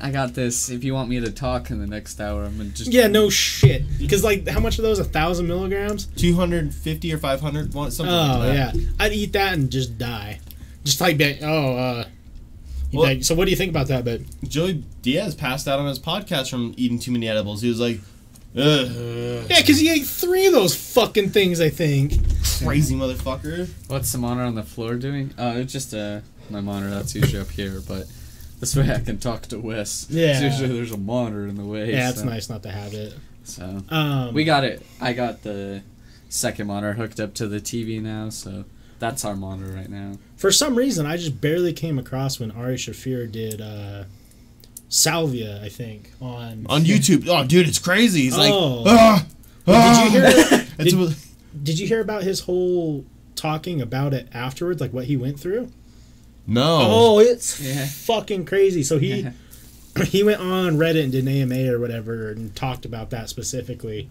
I got this. If you want me to talk in the next hour, I'm gonna just. Yeah, no shit. Because like, how much are those? A thousand milligrams? 250 or 500, one- something Oh like yeah. I'd eat that and just die. Just like, be- oh, uh. Well- like, so what do you think about that? But Joey Diaz passed out on his podcast from eating too many edibles. He was like, Ugh, yeah, because he ate three of those fucking things. I think. crazy motherfucker. What's the monitor on the floor doing? Uh, it's just uh, my monitor that's usually up here, but this way I can talk to Wes. Yeah. Usually there's a monitor in the way. Yeah, it's so, nice not to have it. So Um, we got it. I got the second monitor hooked up to the TV now, so that's our monitor right now. For some reason, I just barely came across when Ari Shaffir did uh, Salvia, I think, on. On [laughs] YouTube. Oh, dude, it's crazy. He's like, Oh. ah, ah." Did you hear? [laughs] Did, did you hear about his whole talking about it afterwards, like what he went through? no. Oh, it's Yeah. fucking crazy. So he [laughs] [clears throat] he went on Reddit and did an AMA or whatever and talked about that specifically.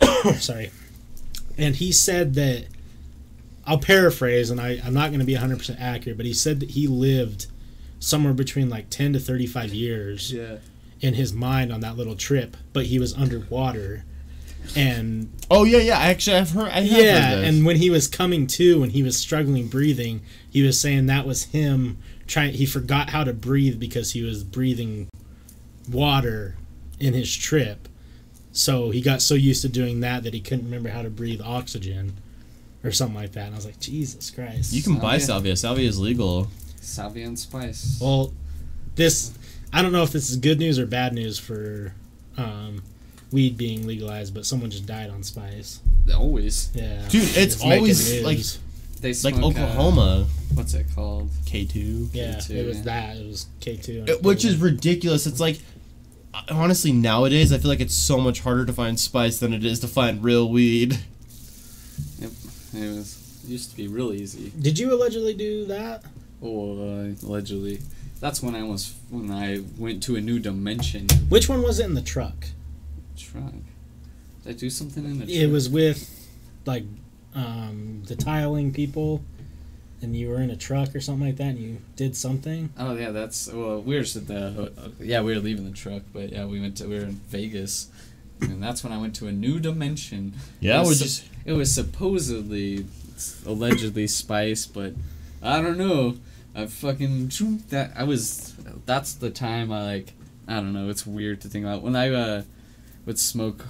[coughs] Sorry. And he said that I'll paraphrase and I, I'm not going to be 100% accurate, but he said that he lived somewhere between like 10 to 35 years Yeah. in his mind on that little trip, but he was underwater. And Oh, yeah, yeah. Actually, I've heard. I have yeah, heard this. and when he was coming to, when he was struggling breathing, he was saying that was him trying. He forgot how to breathe because he was breathing water in his trip. So he got so used to doing that that he couldn't remember how to breathe oxygen, or something like that. And I was like, Jesus Christ! you can oh, buy Salvia. salvia. Salvia is legal. Salvia and spice. Well, this I don't know if this is good news or bad news for um, weed being legalized, but someone just died on spice. Always. Yeah, Dude, it's making always, news. like- They Like smoke, uh, Oklahoma. what's it called? K2. Yeah, K2, it was yeah. that. It was K two, which is ridiculous. It's like, honestly, nowadays, I feel like it's so much harder to find spice than it is to find real weed. Yep, It was it used to be real easy. Did you allegedly do that? Oh, uh, allegedly. That's when I was when I went to a new dimension. Which one was it in the truck? Truck. Did I do something in the? It truck? was with like um, the tiling people, and you were in a truck or something like that, and you did something. Oh yeah, that's well. We were just at the uh, yeah we were leaving the truck, but yeah we went to we were in Vegas, and that's when I went to a new dimension. Yeah, it we're was, just. it was supposedly allegedly spice, but I don't know. I fucking that I was. That's the time I like. I don't know. It's weird to think about when I uh, would smoke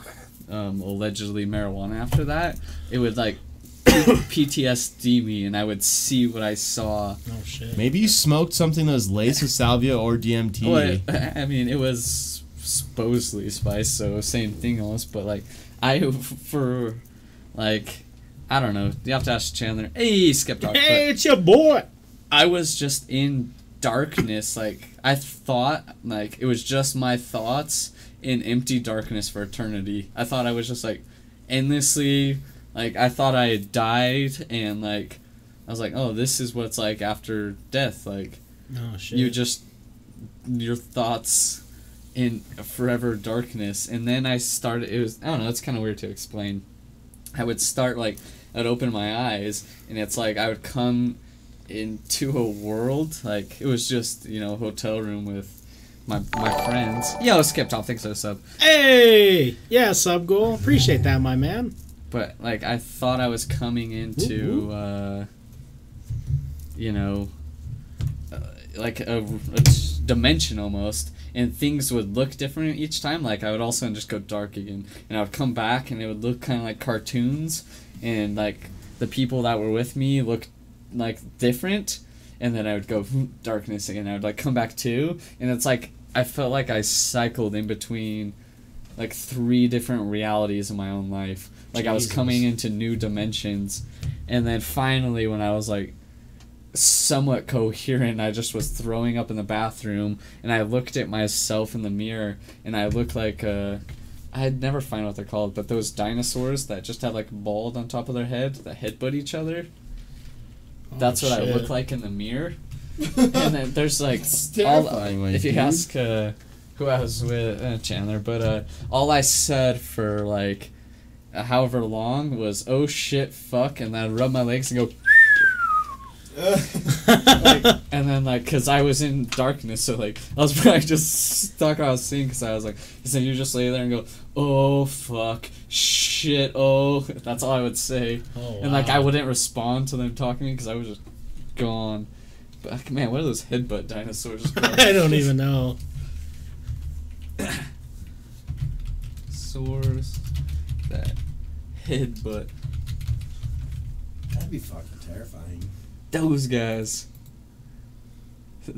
um, allegedly marijuana. After that, it would like [coughs] PTSD me, and I would see what I saw. Oh shit! Maybe you smoked something that was laced with salvia or DMT. Well, I mean, it was supposedly spice, so same thing almost. But like, I for like, I don't know. You have to ask Chandler. Hey, Skip Talk. Hey, it's your boy. I was just in darkness. Like I thought, like it was just my thoughts in empty darkness for eternity. I thought I was just like endlessly. Like I thought I had died, and like I was like, oh, this is what it's like after death. Like Oh shit! you just your thoughts in forever darkness and then i started it was i don't know it's kind of weird to explain i would start like i'd open my eyes and it's like i would come into a world like it was just you know a hotel room with my my friends. Yo, Skip Top, thanks for the sub. Hey, yeah, sub goal. Appreciate that, my man. But like, I thought I was coming into, uh, you know, uh, like a, a dimension almost, and things would look different each time. Like I would all of a sudden just go dark again, and I would come back, and it would look kind of like cartoons, and like the people that were with me looked like different, and then I would go "Hmm, darkness again. I would like come back too, and it's like I felt like I cycled in between like three different realities in my own life. Like I was coming into new dimensions, and then finally when I was like somewhat coherent, I just was throwing up in the bathroom, and I looked at myself in the mirror, and I looked like uh, I'd never find what they're called, but those dinosaurs that just had like bald on top of their head that headbutt each other. That's Oh, what I look like in the mirror. [laughs] and then there's like all, if you dude. ask uh, who I was with uh, Chandler, but uh, all I said for like however long was "oh shit, fuck," and then I'd rub my legs and go, [laughs] like, and then like, cause I was in darkness, so like I was [laughs] probably just stuck. I was seeing, cause I was like, so you just lay there and go, "oh fuck, shit, oh," [laughs] that's all I would say. Oh, wow. And like I wouldn't respond to them talking to me because I was just gone. But like, man, what are those headbutt dinosaurs? called? I don't even know. Soars that headbutt That'd be fucking terrifying. Those guys.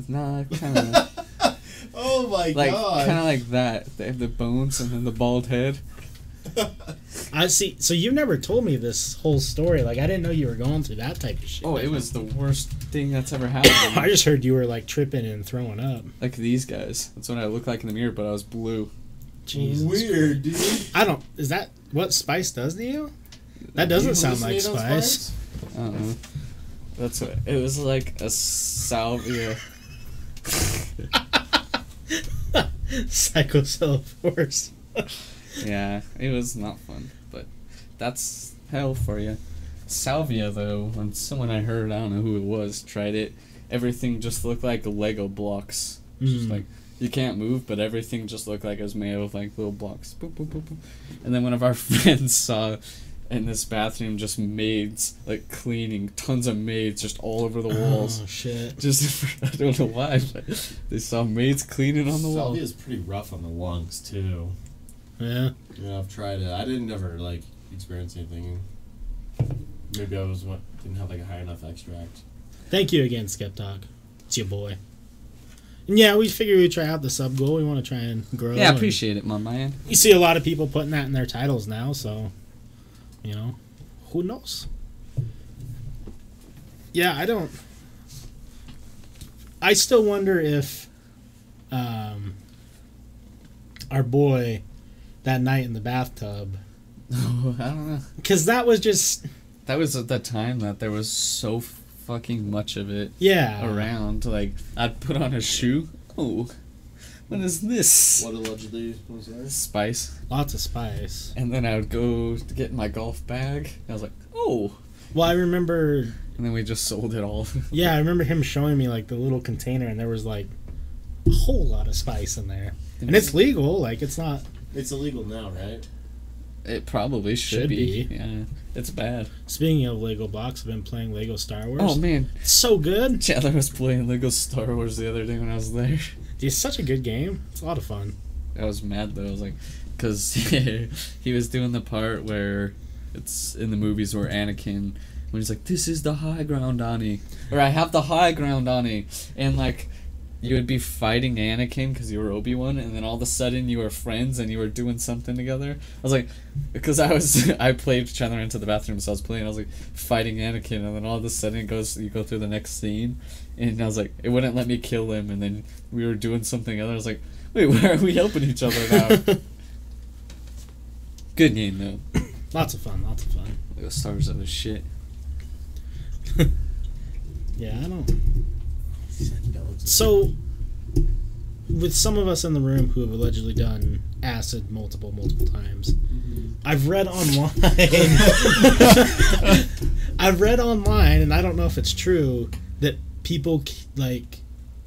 Nah, kind of [laughs] oh my god. like god. kind of like that. They have the bones and then the bald head. [laughs] I see. So you never told me this whole story. Like I didn't know you were going through that type of shit. Oh, it was the worst thing that's ever [coughs] happened. I just heard you were like tripping and throwing up. like these guys. That's what I look like in the mirror, but I was blue. Jesus. Weird, dude. I don't. Is that what spice does to you? That doesn't You sound like hallucinate on spice. I don't know. That's what it was like a salvia. Psychocell force. Yeah, it was not fun, but that's hell for you. Salvia, though, when someone I heard, I don't know who it was, tried it, everything just looked like Lego blocks. It's Just Mm. like you can't move, but everything just looked like it was made of like little blocks. Boop, boop, boop, boop. And then one of our [laughs] friends saw in this bathroom just maids like cleaning, tons of maids just all over the oh, walls. Oh shit. [laughs] Just I don't know why, but they saw maids cleaning on the wall. Salvia is pretty rough on the lungs too. Yeah. Yeah, I've tried it. I didn't ever like experience anything. Maybe I was what didn't have like a high enough extract. Thank you again, Skep Talk. It's your boy. And yeah, we figured we'd try out the sub goal. We want to try and grow. Yeah, I appreciate it, my man. You see a lot of people putting that in their titles now, so you know, who knows? Yeah, I don't. I still wonder if um, our boy that night in the bathtub, [laughs] I don't know. because that was just That was at the time that there was so fucking much of it yeah around. Like, I'd put on a shoe. Oh, what is this? What allegedly was there? Spice. lots of spice. And then I would go to get my golf bag. I was like, oh. Well, I remember And then we just sold it all. [laughs] Yeah, I remember him showing me like the little container, and there was like a whole lot of spice in there, and it's legal. Like it's not. It's illegal now, right? It probably should, Should be. be. Yeah, it's bad. Speaking of Lego blocks, I've been playing Lego Star Wars. Oh man, it's so good. [laughs] Chandler was playing Lego Star Wars the other day when I was there. It's such a good game. It's a lot of fun. I was mad though. I was like, because [laughs] he was doing the part where it's in the movies where Anakin, when he's like, "This is the high ground, Ani," or "I have the high ground, Ani," and like. You would be fighting Anakin because you were Obi Wan, and then all of a sudden you were friends and you were doing something together. I was like, because I was [laughs] I played Chandler into the bathroom, so I was playing. I was like fighting Anakin, and then all of a sudden it goes you go through the next scene, and I was like, it wouldn't let me kill him, and then we were doing something other. I was like, wait, [laughs] why are we helping each other now? [laughs] Good game though. [coughs] lots of fun. Lots of fun. Lego Star Wars other shit. Yeah, I don't. So, with some of us in the room who have allegedly done acid multiple, multiple times, I've read online. [laughs] I've read online, and I don't know if it's true that people like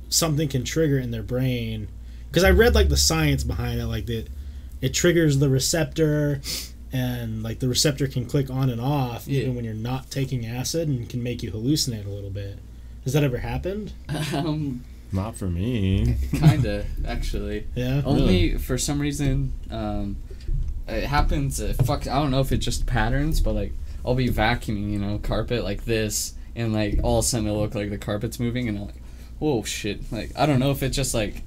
something can trigger in their brain, because I read like the science behind it, like that it triggers the receptor, and like the receptor can click on and off Yeah. even when you're not taking acid, and can make you hallucinate a little bit. Has that ever happened? Um, Not for me. kinda [laughs] actually. Yeah. Only for some reason, um, it happens. Uh, fuck, I don't know if it's just patterns, but like I'll be vacuuming, you know, carpet like this, and like all of a sudden it'll look like the carpet's moving, and I'm like, whoa, shit. Like I don't know if it's just like,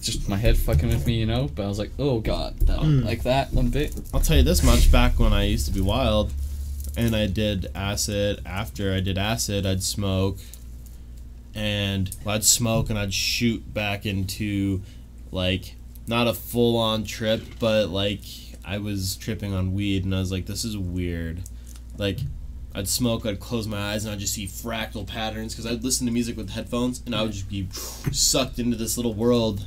just my head fucking with me, you know. But I was like, oh god, that, Mm. like that one bit. I'll tell you this much: back when I used to be wild, and I did acid. After I did acid, I'd smoke, and I'd smoke and I'd shoot back into, like, not a full-on trip, but like I was tripping on weed, and I was like, this is weird. Like, I'd smoke, I'd close my eyes, and I'd just see fractal patterns because I'd listen to music with headphones, and I would just be sucked into this little world.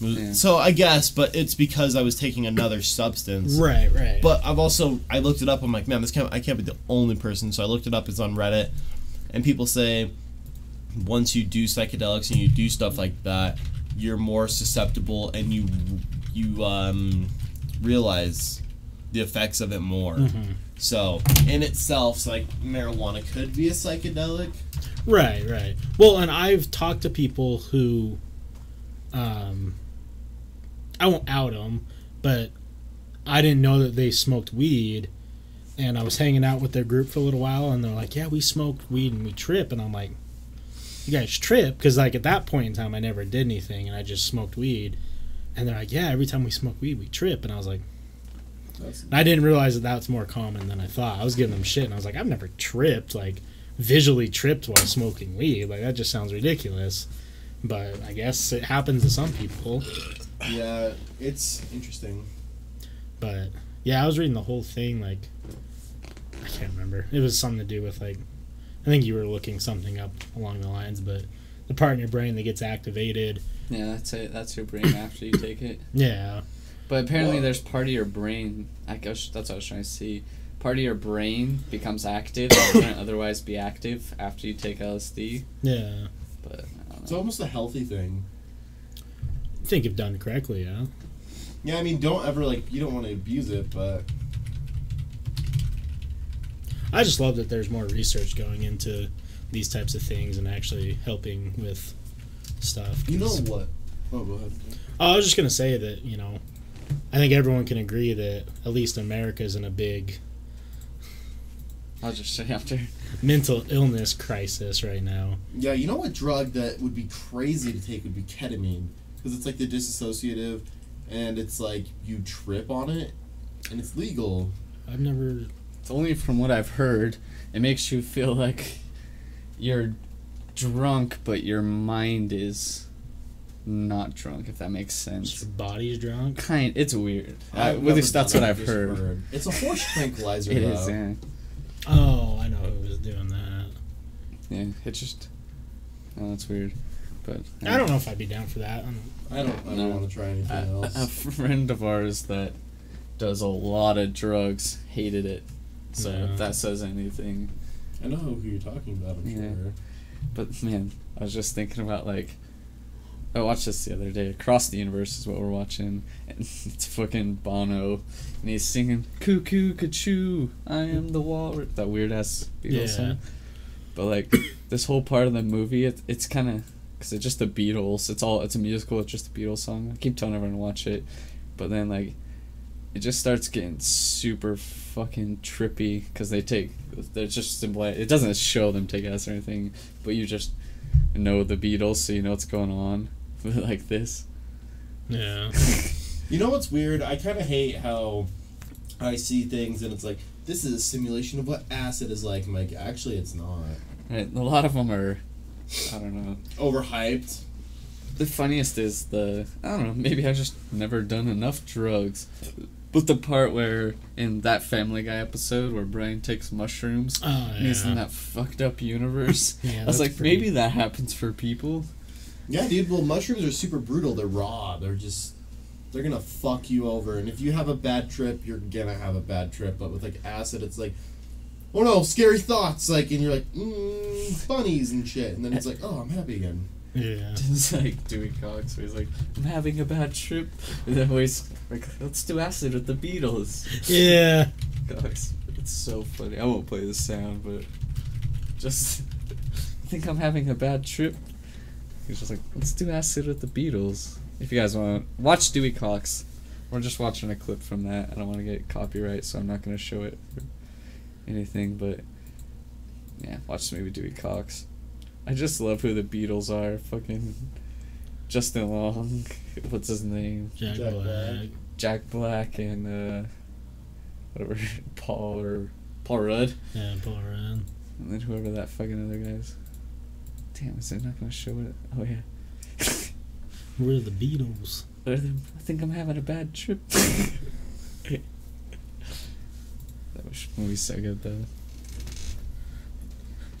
Yeah. So I guess, but it's because I was taking another substance. Right. Right. But I've also I looked it up. I'm like, man, this can't I can't be the only person. So I looked it up. It's on Reddit, and people say once you do psychedelics and you do stuff like that, you're more susceptible and you you um, realize the effects of it more. Mhm. So in itself, it's like marijuana could be a psychedelic. Right, right. Well, and I've talked to people who, um, I won't out them, but I didn't know that they smoked weed, and I was hanging out with their group for a little while, and they're like, "Yeah, we smoked weed and we trip," and I'm like, "You guys trip?" Because like at that point in time, I never did anything, and I just smoked weed, and they're like, "Yeah, every time we smoke weed, we trip," and I was like. I didn't realize that that's more common than I thought. I was giving them shit, and I was like, I've never tripped, like visually tripped while smoking weed. Like that just sounds ridiculous. But I guess it happens to some people. yeah, it's interesting. But yeah, I was reading the whole thing. Like I can't remember. It was something to do with like I think you were looking something up along the lines, but the part in your brain that gets activated. Yeah, that's it. That's your brain after you take it. [coughs] Yeah, But apparently, Well- there's part of your brain. I guess that's what I was trying to see. Part of your brain becomes active that wouldn't [coughs] otherwise be active after you take LSD. yeah. But It's almost a healthy thing. I think if done correctly, yeah. Yeah, I mean, don't ever like you don't want to abuse it, but I just love that there's more research going into these types of things and actually helping with stuff. you know what? Oh, go ahead. Oh, I was just gonna say that you know, I think everyone can agree that at least America's in a big I'll just say after. mental illness crisis right now. Yeah, you know what drug that would be crazy to take would be ketamine because it's like the disassociative, and it's like you trip on it, and it's legal. I've never. It's only from what I've heard. It makes you feel like you're drunk, but your mind is not drunk. If that makes sense. Your body's drunk. Kind. It's weird. I've at least that's what I've just heard. It's a horse tranquilizer. [laughs] It though. is. Yeah. Oh, I know who was doing that. Yeah. It just. Oh, that's weird. But I don't know if I'd be down for that. I'm- I don't. I don't No. want to try anything a, else. a friend of ours that does a lot of drugs hated it. So Yeah. if that says anything. I know who you're talking about. I'm Yeah. sure. But man, I was just thinking about like I watched this the other day. Across the Universe is what we're watching, [laughs] and it's fucking Bono, and he's singing "Cuckoo, Cachoo, I am the walrus." That weird ass Beatles Yeah. song. But like [coughs] this whole part of the movie, it, it's kind of because it's just the Beatles. It's all it's a musical. It's just a Beatles song. I keep telling everyone to watch it, but then like it just starts getting super fucking trippy because they take they're just simple. It doesn't show them take us or anything, but you just know the Beatles, so you know what's going on. [laughs] like this. Yeah. [laughs] You know what's weird? I kind of hate how I see things and it's like this is a simulation of what acid is like. I'm like, actually, it's not. Right, a lot of them are, I don't know. Overhyped. The funniest is the I don't know. Maybe I've just never done enough drugs. But the part where in that Family Guy episode where Brian takes mushrooms Oh and he's in that fucked up universe. [laughs] Yeah, I was like, pretty- maybe that happens for people. Yeah, dude. Well, mushrooms are super brutal. They're raw. They're just they're gonna fuck you over. And if you have a bad trip, you're gonna have a bad trip. But with like acid, it's like, oh no, scary thoughts. Like, and you're like, mm, bunnies and shit. And then it's like, oh, I'm happy again. Yeah. [laughs] It's like Dewey Cox, where he's like, "I'm having a bad trip," and then always like, "Let's do acid with the Beatles." Yeah. [laughs] Cox, it's so funny. I won't play the sound, but just [laughs] think I'm having a bad trip. He's just like, "Let's do acid with the Beatles." If you guys want to watch Dewey Cox, we're just watching a clip from that. I don't want to get copyright, so I'm not going to show it anything. But yeah, watch the movie Dewey Cox. I just love who the Beatles are. Fucking Justin Long. What's his name? Jack, Jack Black. Black. Jack Black and uh, whatever [laughs] Paul or Paul Rudd, Yeah, Paul Rudd. and then whoever that fucking other guy is. Damn, is it not gonna show it? Oh yeah. [laughs] We're the Beatles. I think I'm having a bad trip. [laughs] that was movie's so good though.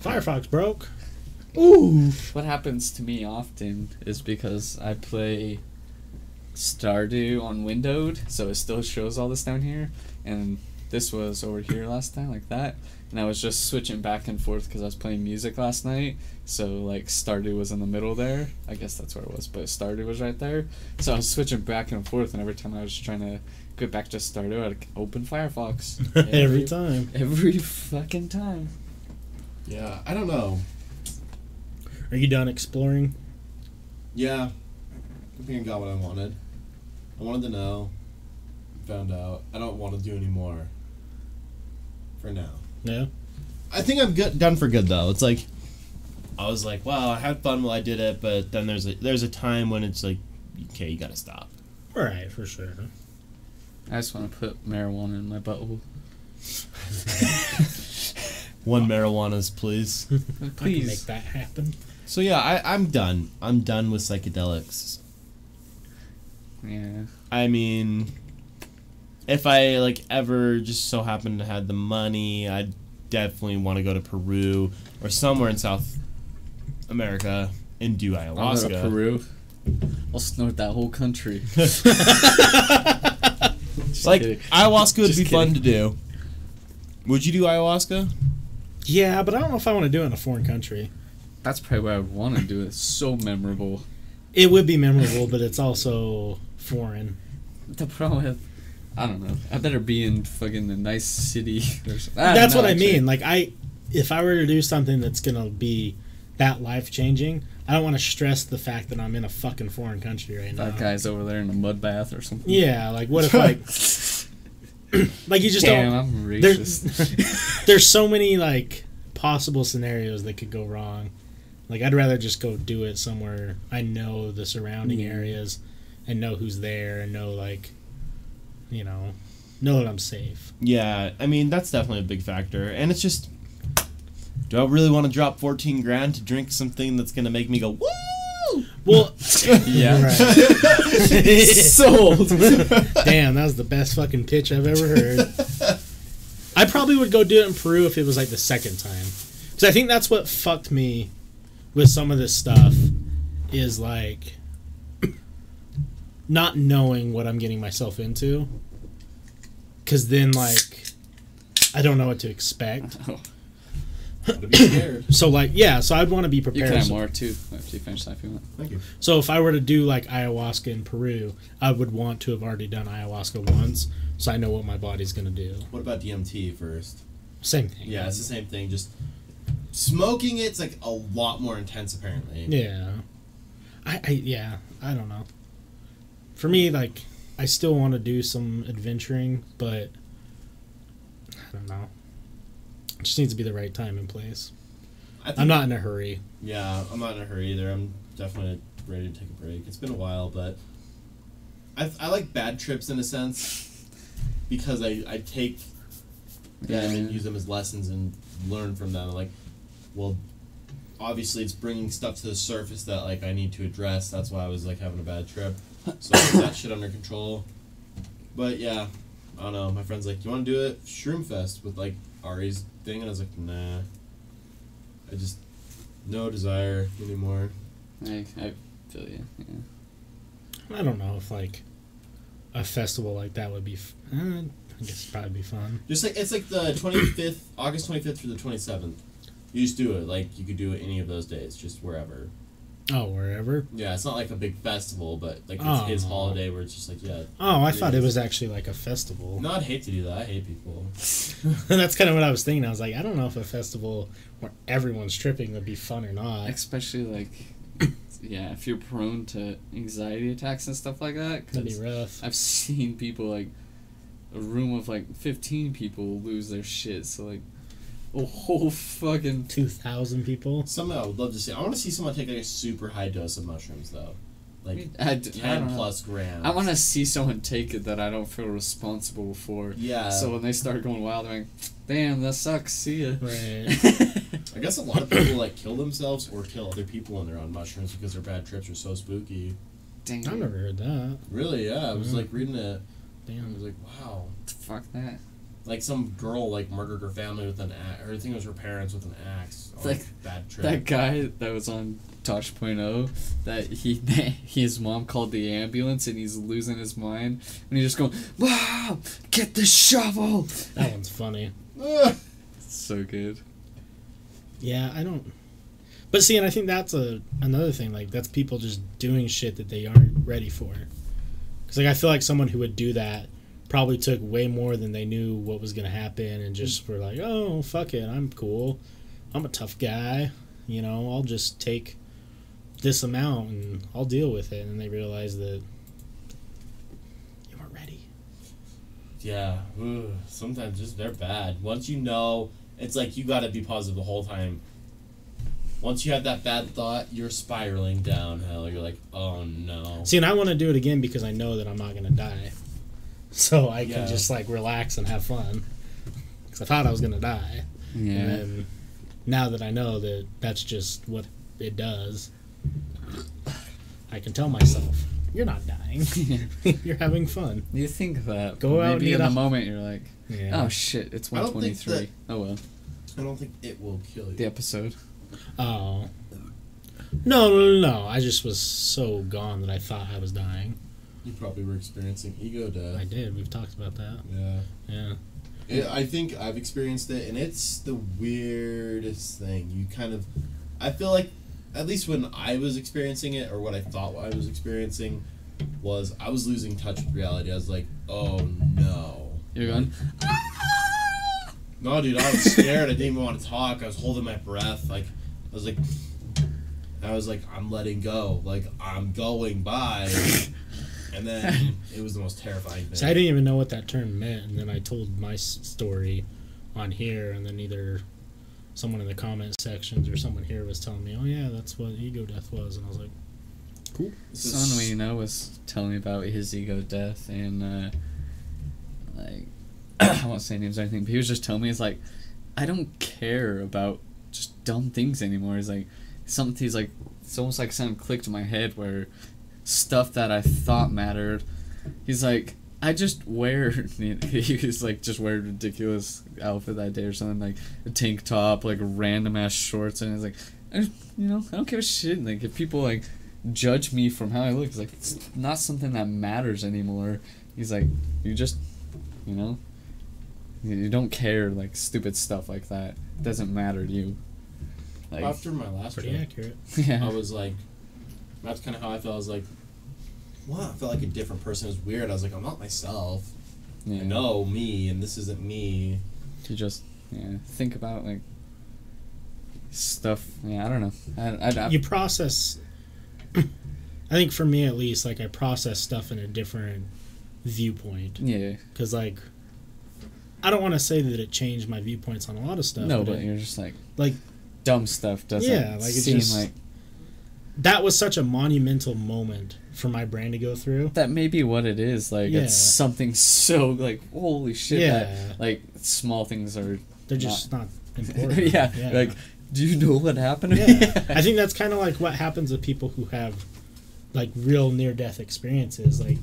Firefox broke. Ooh. What happens to me often is because I play Stardew on windowed, so it still shows all this down here, and this was over here last time, like that, and I was just switching back and forth because I was playing music last night, so like Stardew was in the middle there. I guess that's where it was, but Stardew was right there, so I was switching back and forth, and every time I was trying to get back to Stardew, I'd open Firefox [laughs] Every time. [laughs] every fucking time. Yeah, I don't know. Are you done exploring? Yeah, I think I got what I wanted. I wanted to know. Found out. I don't want to do any more. For now. Yeah. I think I'm good, done for good though. It's like I was like, wow, I had fun while I did it, but then there's a there's a time when it's like, okay, you gotta stop. All right, for sure. I just want to put marijuana in my butthole. [laughs] One marijuanas, please. [laughs] I can make that happen. So yeah, I, I'm done. I'm done with psychedelics. Yeah. I mean, if I like ever just so happen to have the money, I'd definitely want to go to Peru or somewhere in South America and do I'll go ayahuasca. to Peru. I'll snort that whole country. [laughs] Just like kidding. ayahuasca would Just be fun to do. Would you do ayahuasca? Yeah, but I don't know if I want to do it in a foreign country. That's probably what I want to do. It's so memorable. It would be memorable, but it's also foreign. The problem with, I don't know. I better be in fucking a nice city. Or something. That's what I mean. Like I, if I were to do something that's gonna be that life changing, I don't want to stress the fact that I'm in a fucking foreign country right now. That guy's over there in a mud bath or something. Yeah, like what if like, [laughs] like you just Damn, don't. I'm There's racist. [laughs] there's so many like possible scenarios that could go wrong. Like I'd rather just go do it somewhere I know the surrounding Yeah. areas and know who's there and know like, you know, know that I'm safe. Yeah, I mean that's definitely a big factor, and it's just, do I really want to drop fourteen grand to drink something that's gonna make me go woo? Well, [laughs] yeah. [laughs] Sold. Damn, that was the best fucking pitch I've ever heard. [laughs] I probably would go do it in Peru if it was like the second time. Because I think that's what fucked me with some of this stuff is like not knowing what I'm getting myself into. Because then, like, I don't know what to expect. [laughs] Gotta be. [coughs] So, like, yeah, so I'd want to be prepared. You prepared. can have So- more too after you finish that if you want. Thank you. So if I were to do like ayahuasca in Peru, I would want to have already done ayahuasca once, so I know what my body's gonna do. What about DMT first? Same thing. Yeah, it's the same thing. Just smoking it's like a lot more intense apparently. Yeah. I, I yeah, I don't know. For me, like, I still want to do some adventuring, but I don't know. It just needs to be the right time and place. I think, I'm not in a hurry. Yeah, I'm not in a hurry either. I'm definitely ready to take a break. It's been a while, but I, I like bad trips in a sense because I, I take them and use them as lessons and learn from them. Like, well, obviously it's bringing stuff to the surface that like I need to address. That's why I was like having a bad trip. So I get that shit under control. But yeah, I don't know. My friend's like, "You want to do it Shroom Fest with like Ari's thing?" And I was like, "Nah." I just no desire anymore. I, I feel you. Yeah. I don't know if like a festival like that would be. F- uh, I guess it'd probably be fun. Just like it's like the twenty fifth, August twenty fifth through the twenty seventh. You just do it like you could do it any of those days, just wherever. Oh, wherever. Yeah, it's not like a big festival, but like it's Oh. his holiday where it's just like yeah. Oh, I It thought it was actually like a festival. No, I'd hate to do that. I hate people. [laughs] That's kind of what I was thinking. I was like, I don't know if a festival where everyone's tripping would be fun or not. Especially like, [coughs] yeah, if you're prone to anxiety attacks and stuff like that. That'd be 'cause rough. I've seen people like a room of like 15 people lose their shit. So like a whole fucking Two thousand people. Something I would love to see. I want to see someone take like a super high dose of mushrooms though, like I, d- I ten don't plus grams. I want to see someone take it that I don't feel responsible for. Yeah. So when they start going wild, I'm like, damn, that sucks. See ya. Right. [laughs] I guess a lot of people like kill themselves or kill other people when they're on mushrooms because their bad trips are so spooky. Dang. I've never heard that. Really? Yeah. I was Mhm. like reading it. I Damn. was like, wow. Fuck that. Like some girl like murdered her family with an axe. Or I think it was her parents with an axe. On Like, a bad trip. That guy that was on Tosh.0, that he [laughs] his mom called the ambulance and he's losing his mind and he's just going, "Mom, get the shovel." That one's funny. [laughs] So good. Yeah, I don't. But see, and I think that's a another thing. Like that's people just doing shit that they aren't ready for. Because like I feel like someone who would do that probably took way more than they knew what was gonna happen, and just were like, "Oh fuck it, I'm cool. I'm a tough guy. You know, I'll just take this amount and I'll deal with it." And they realize that you weren't ready. Yeah. Ugh. Sometimes just they're bad. Once you know, it's like you got to be positive the whole time. Once you have that bad thought, you're spiraling downhill. You're like, oh no. See, and I want to do it again because I know that I'm not gonna die, [laughs] so I Yeah. can just like relax and have fun. Because I thought I was gonna die, and Yeah. then now that I know that that's just what it does, I can tell myself, "You're not dying. [laughs] [laughs] You're having fun." you think that. Go out and Maybe eat in the a- moment you're like, Yeah. oh shit, it's I don't 123. Oh well. I don't think it will kill you. The episode. Oh. No, no, no, no. I just was so gone that I thought I was dying. You probably were experiencing ego death. I did. We've talked about that. Yeah. Yeah. It, I think I've experienced it, and it's the weirdest thing. You kind of, I feel like, at least when I was experiencing it, or what I thought I was experiencing, was I was losing touch with reality. I was like, oh no. You're going. No, dude, I was scared. I didn't even want to talk. I was holding my breath. Like, I was like, I was like, I'm letting go. Like, I'm going by. And then [laughs] it was the most terrifying thing. So I didn't even know what that term meant, and then I told my story on here, and then either someone in the comment sections or someone here was telling me, "Oh yeah, that's what ego death was," and I was like, This is- Someone we know was telling me about his ego death and uh, like [clears throat] I won't say names or anything, but he was just telling me he's like, I don't care about just dumb things anymore. He's like something he's like it's almost like something clicked in my head where stuff that I thought mattered. He's like I just wear [laughs] he was like just wear a ridiculous outfit that day or something like a tank top like random ass shorts and he's like I just, you know I don't give a shit like if people like judge me from how I look. It's like it's not something that matters anymore. He's like, you just, you know, you, don't care like stupid stuff like that. It doesn't matter to you. Like, After my last "Pretty trip, accurate." [laughs] yeah, I was like, that's kind of how I felt. I was like, wow, I felt like a different person. It was weird. I was like, I'm not myself. yeah. I know me, and this isn't me. To just, yeah, think about like stuff. Yeah, I don't know. I, I, I, You process. [clears throat] I think for me at least, like I process stuff in a different viewpoint yeah, because like. I don't want to say that it changed my viewpoints on a lot of stuff. no, but but it- you're just like like dumb stuff doesn't Yeah, like, it seem just- like that was such a monumental moment for my brain to go through. that may be what it is. Like Yeah. it's something so like holy shit Yeah. that like small things are They're just not, [laughs] important. yeah, like do you know what happened? yeah. I think that's kind of like what happens with people who have like real near death experiences. Like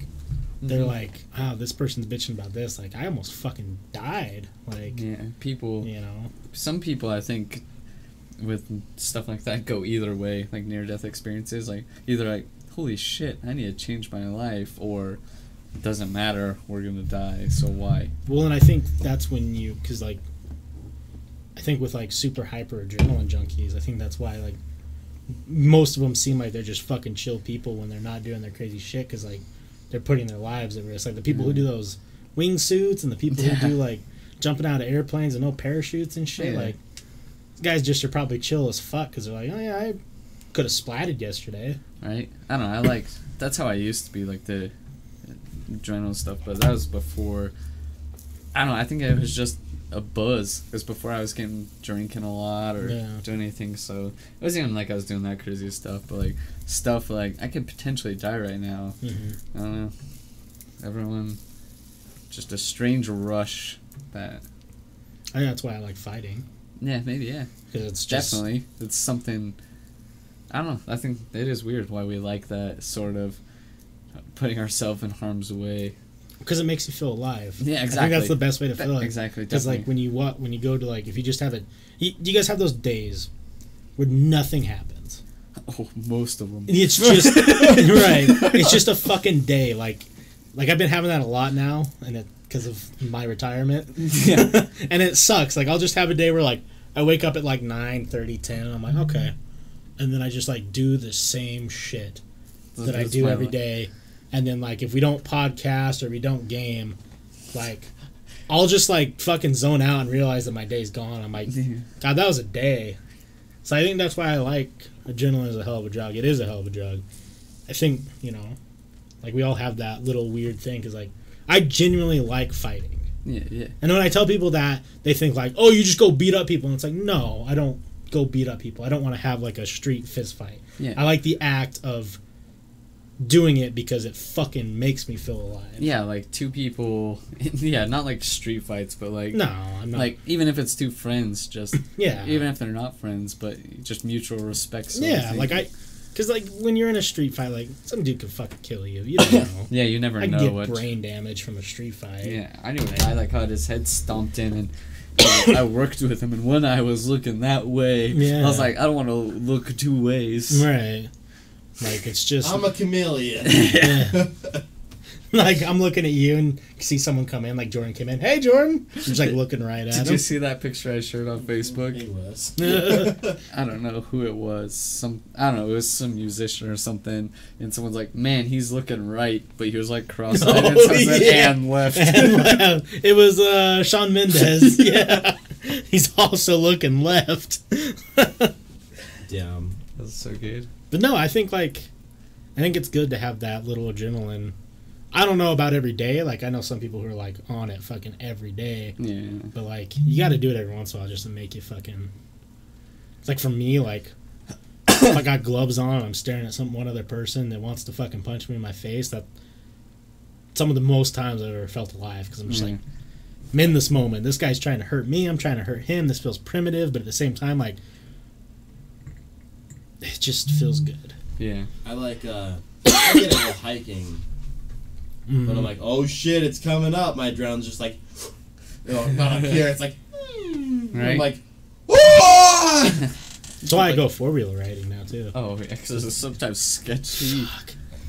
they're Mhm. like, "Oh, this person's bitching about this. Like I almost fucking died." Like yeah, people. you know, Some people I think with stuff like that go either way. Like near death experiences, like either like holy shit, I need to change my life, or it doesn't matter, we're gonna die, so why? well, and I think that's when you because like I think with like super hyper adrenaline junkies, I think that's why like most of them seem like they're just fucking chill people when they're not doing their crazy shit because like they're putting their lives at risk. Like the people who do those wingsuits and the people Yeah. who do like jumping out of airplanes and no parachutes and shit. Yeah. Like these guys just are probably chill as fuck because they're like, oh yeah, I could have splatted yesterday. right? I don't know. I like that's how I used to be like the adrenaline stuff, but that was before. I don't know. I think it was just a buzz. It was before I was getting drinking a lot or Yeah. doing anything. So it wasn't even like I was doing that crazy stuff, but like stuff like I could potentially die right now. Mm-hmm. I don't know. Everyone, just a strange rush that. I think that's why I like fighting Yeah, maybe yeah. because it's just Definitely, it's something. I don't know. I think it is weird why we like that sort of putting ourselves in harm's way. because it makes you feel alive. Yeah, I think exactly. that's the best way to That- feel it. exactly. Because like when you what when you go to like if you just have it, you, you guys have those days where nothing happens. oh, most of them. It's just [laughs] right. It's just a fucking day. Like like I've been having that a lot now, and it because of my retirement. Yeah. [laughs] and it sucks. Like I'll just have a day where like I wake up at like 9, 30, 10, and I'm like okay, and then I just like do the same shit that I do every li- day. And then like if we don't podcast or we don't game, like I'll just like fucking zone out and realize that my day's gone. I'm like, God, that was a day. So I think that's why I like adrenaline is a hell of a drug. It is a hell of a drug. I think you know, like we all have that little weird thing because like I genuinely like fighting. Yeah, yeah. And when I tell people that, they think like, oh, you just go beat up people. And it's like, no, I don't go beat up people. I don't want to have like a street fist fight. Yeah. I like the act of doing it because it fucking makes me feel alive. Yeah, like two people. [laughs] Yeah, not like street fights, but like No, I'm not. like even if it's two friends, just [coughs] yeah. even if they're not friends, but just mutual respect. yeah, like I, because like when you're in a street fight, like some dude could fucking kill you. You don't know. [coughs] Yeah, you never I know can get what. brain damage from a street fight. Yeah, I knew a guy like had his head stomped in, and I worked with him, and when I was looking that way. Yeah. I was like, I don't want to look two ways. Right. Like it's just I'm a chameleon. [laughs] yeah. [laughs] like I'm looking at you and see someone come in, like Jordan came in. Hey Jordan, I'm just like [laughs] looking right at Did him. you see that picture I shared on Facebook? Hey, Wes. [laughs] I don't know who it was. Some I don't know. It was some musician or something. And someone's like, "Man, he's looking right," but he was like cross-eyed and, Oh, so yeah. and left. and left. It was uh, Shawn Mendes. yeah, he's also looking left. Damn. That's so good. But no, I think like I think it's good to have that little adrenaline. I don't know about every day. Like I know some people who are like on it fucking every day. Yeah. But like you got to do it every once in a while just to make you fucking. It's like for me, like [coughs] if I got gloves on, and I'm staring at some one other person that wants to fucking punch me in my face. That some of the most times I've ever felt alive because I'm just Yeah. like I'm in this moment. This guy's trying to hurt me. I'm trying to hurt him. This feels primitive, but at the same time, like it just feels good. Yeah. I like uh [coughs] I get into hiking, but Mhm. I'm like, oh shit, it's coming up. My adrenaline's just like, you know, not up here. It's like, and I'm like, [laughs] "Ah!" That's why I go four wheeler riding now too. Oh, yeah, 'cause it's sometimes sketchy.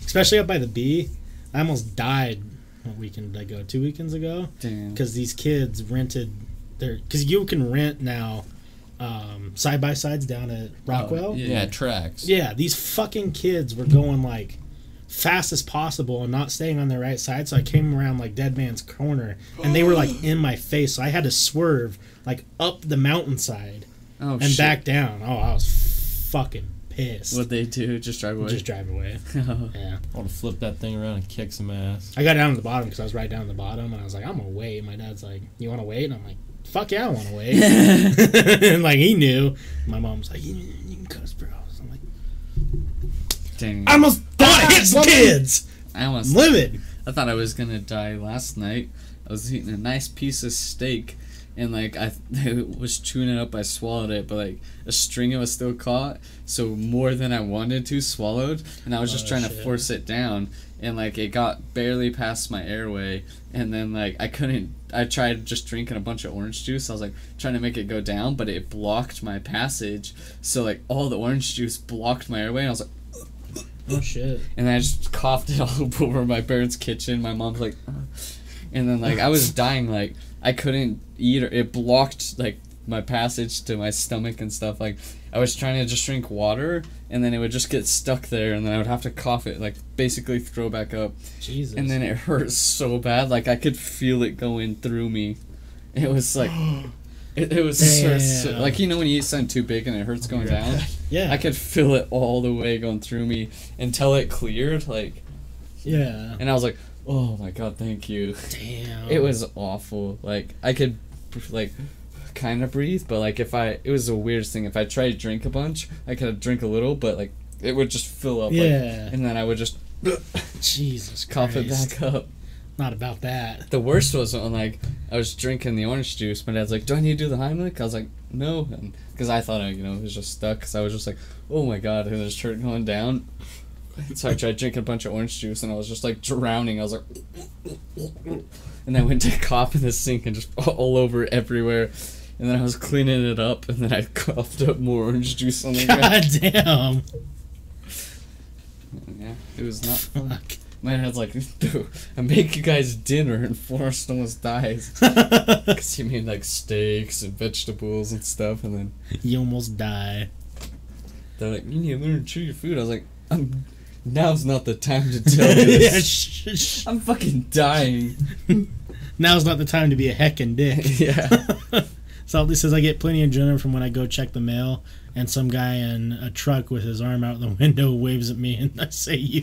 Especially up by the B. I almost died. What weekend did I go? Two weekends ago. Damn. because these kids rented their because you can rent now um, side by sides down at Rockwell. yeah. yeah, tracks. yeah, these fucking kids were going like fast as possible and not staying on the right side. So I came around like Dead Man's Corner, and they were like oh. in my face. So I had to swerve like up the mountainside Oh, and shit. back down. Oh, I was fucking pissed. What they do? Just drive away. Just drive away. [laughs] Oh. Yeah, I want to flip that thing around and kick some ass. I got down to the bottom because I was right down to the bottom, and I was like, I'm gonna wait. My dad's like, You want to wait? And I'm like, Fuck yeah, I want to wait. [laughs] and like he knew. My mom's like, You, you can cuss, bro. So I'm like, Dang. I almost I want to hit some kids. I almost. I'm. I thought I was gonna die last night. I was eating a nice piece of steak, and like I, [laughs] I was chewing it up. I swallowed it, but like a string it was still caught, so more than I wanted to swallowed, and I was just Oh, trying to force it down, and like it got barely past my airway, and then like I couldn't. I tried just drinking a bunch of orange juice. I was like trying to make it go down, but it blocked my passage. So like all the orange juice blocked my airway, and I was like. Oh [laughs] shit. and I just coughed it [laughs] all over my parents' kitchen. My mom's like, "Ugh." and then like I was [laughs] dying, like I couldn't eat or it blocked like my passage to my stomach and stuff. Like I was trying to just drink water, and then it would just get stuck there, and then I would have to cough it, like basically throw back up, Jesus. and then it hurt so bad, like I could feel it going through me. It was like. [gasps] [gasps] [gasps] It, it was so, so- like you know when you eat something too big and it hurts going down. [laughs] yeah. I could feel it all the way going through me until it cleared. Like, yeah. and I was like, "Oh my god, thank you." Damn. It was awful. Like I could, like, kind of breathe, but like if I, it was the weirdest thing. If I tried to drink a bunch, I could drink a little, but like it would just fill up. Like, Yeah. and then I would just Jesus cough it back up. Not about that. The worst was when like I was drinking the orange juice. My dad's like, "Do I need to do the Heimlich?" I was like, "No," because I thought I, you know, it was just stuck. Because I was just like, "Oh my god!" And there's shirt going down. [laughs] So I tried drinking a bunch of orange juice, and I was just like drowning. I was like, [laughs] and I went to [laughs] cough in the sink and just all over everywhere. And then I was cleaning it up, and then I coughed up more orange juice on the ground. God damn. Yeah, it was not. Fuck. My dad's like, "Dude, I make you guys dinner, and Forrest almost dies." Because [laughs] he made like steaks and vegetables and stuff, and then you almost die. they're like, "You need to learn to chew your food." I was like, "I'm now's not the time to tell you [laughs] yeah, this. sh- sh- I'm fucking dying." [laughs] Now's not the time to be a heckin' dick. yeah, Salty says I get plenty of adrenaline from when I go check the mail, and some guy in a truck with his arm out the window waves at me, and I say you.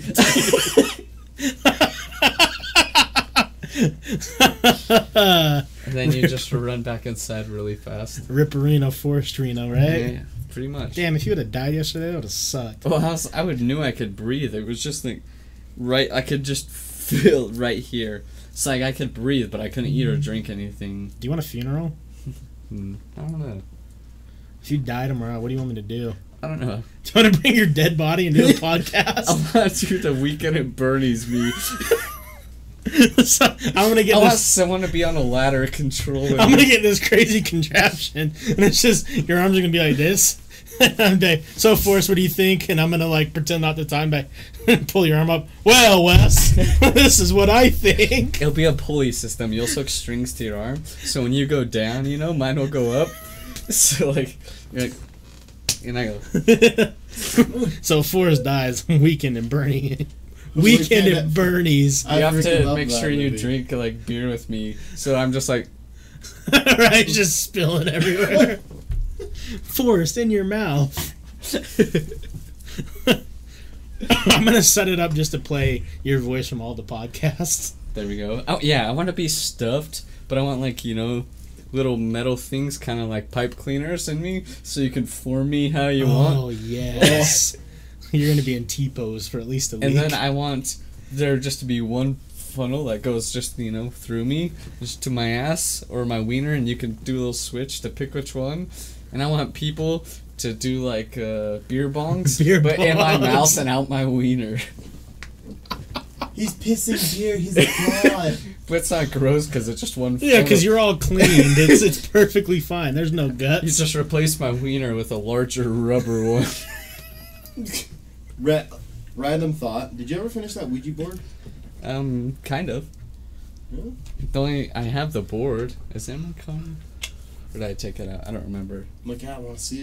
[laughs] and then you just run back inside really fast. Ripperino, Forestrino, right? Yeah, pretty much. Damn, if you would have died yesterday, that would have sucked. Well, I, was, I would knew I could breathe. It was just like, right. I could just feel [laughs] right here. It's like I could breathe, but I couldn't eat or drink anything. Do you want a funeral? [laughs] Hmm, I don't know. If you die tomorrow, what do you want me to do? I don't know. [laughs] Do you want to bring your dead body and do a podcast? [laughs] I want to do the weekend at Bernie's me. [laughs] so, I'm gonna get I want this. someone to be on a ladder controlling. I'm gonna get this crazy contraption, and it's just your arms are gonna be like this. I'm like, so Forrest, what do you think? And I'm gonna like pretend not to time by pull your arm up. Well, Wes, this is what I think. It'll be a pulley system. You'll hook strings to your arm, so when you go down, you know, mine will go up. So like, you're like, and I go. so Forrest dies [laughs] weekend and Bernie. Weekend at Bernie's. I You have to make that sure you movie. drink like beer with me. So I'm just like, [laughs] right, just spilling everywhere. [laughs] Forrest in your mouth. I'm gonna set it up just to play your voice from all the podcasts. there we go. Oh yeah, I want to be stuffed, but I want like you know, little metal things, kind of like pipe cleaners in me, so you can form me how you want. Oh yes. [laughs] You're gonna be in T pose for at least a week. And then I want there just to be one funnel that goes just you know through me, just to my ass or my wiener, and you can do a little switch to pick which one. And I want people to do like uh, beer bongs, [laughs] Beer but in my mouth and out my wiener. [laughs] He's pissing beer. He's [laughs] a god. But it's not gross because it's just one. yeah, because you're all cleaned. [laughs] It's it's perfectly fine. There's no guts. You guts. just replace my wiener with a larger rubber one. Ra- random thought. Did you ever finish that Ouija board? Um, kind of. Yeah. The only I have the board. Is it in my car? Or did I take it out? I don't remember. I'm like, yeah, I want to see it.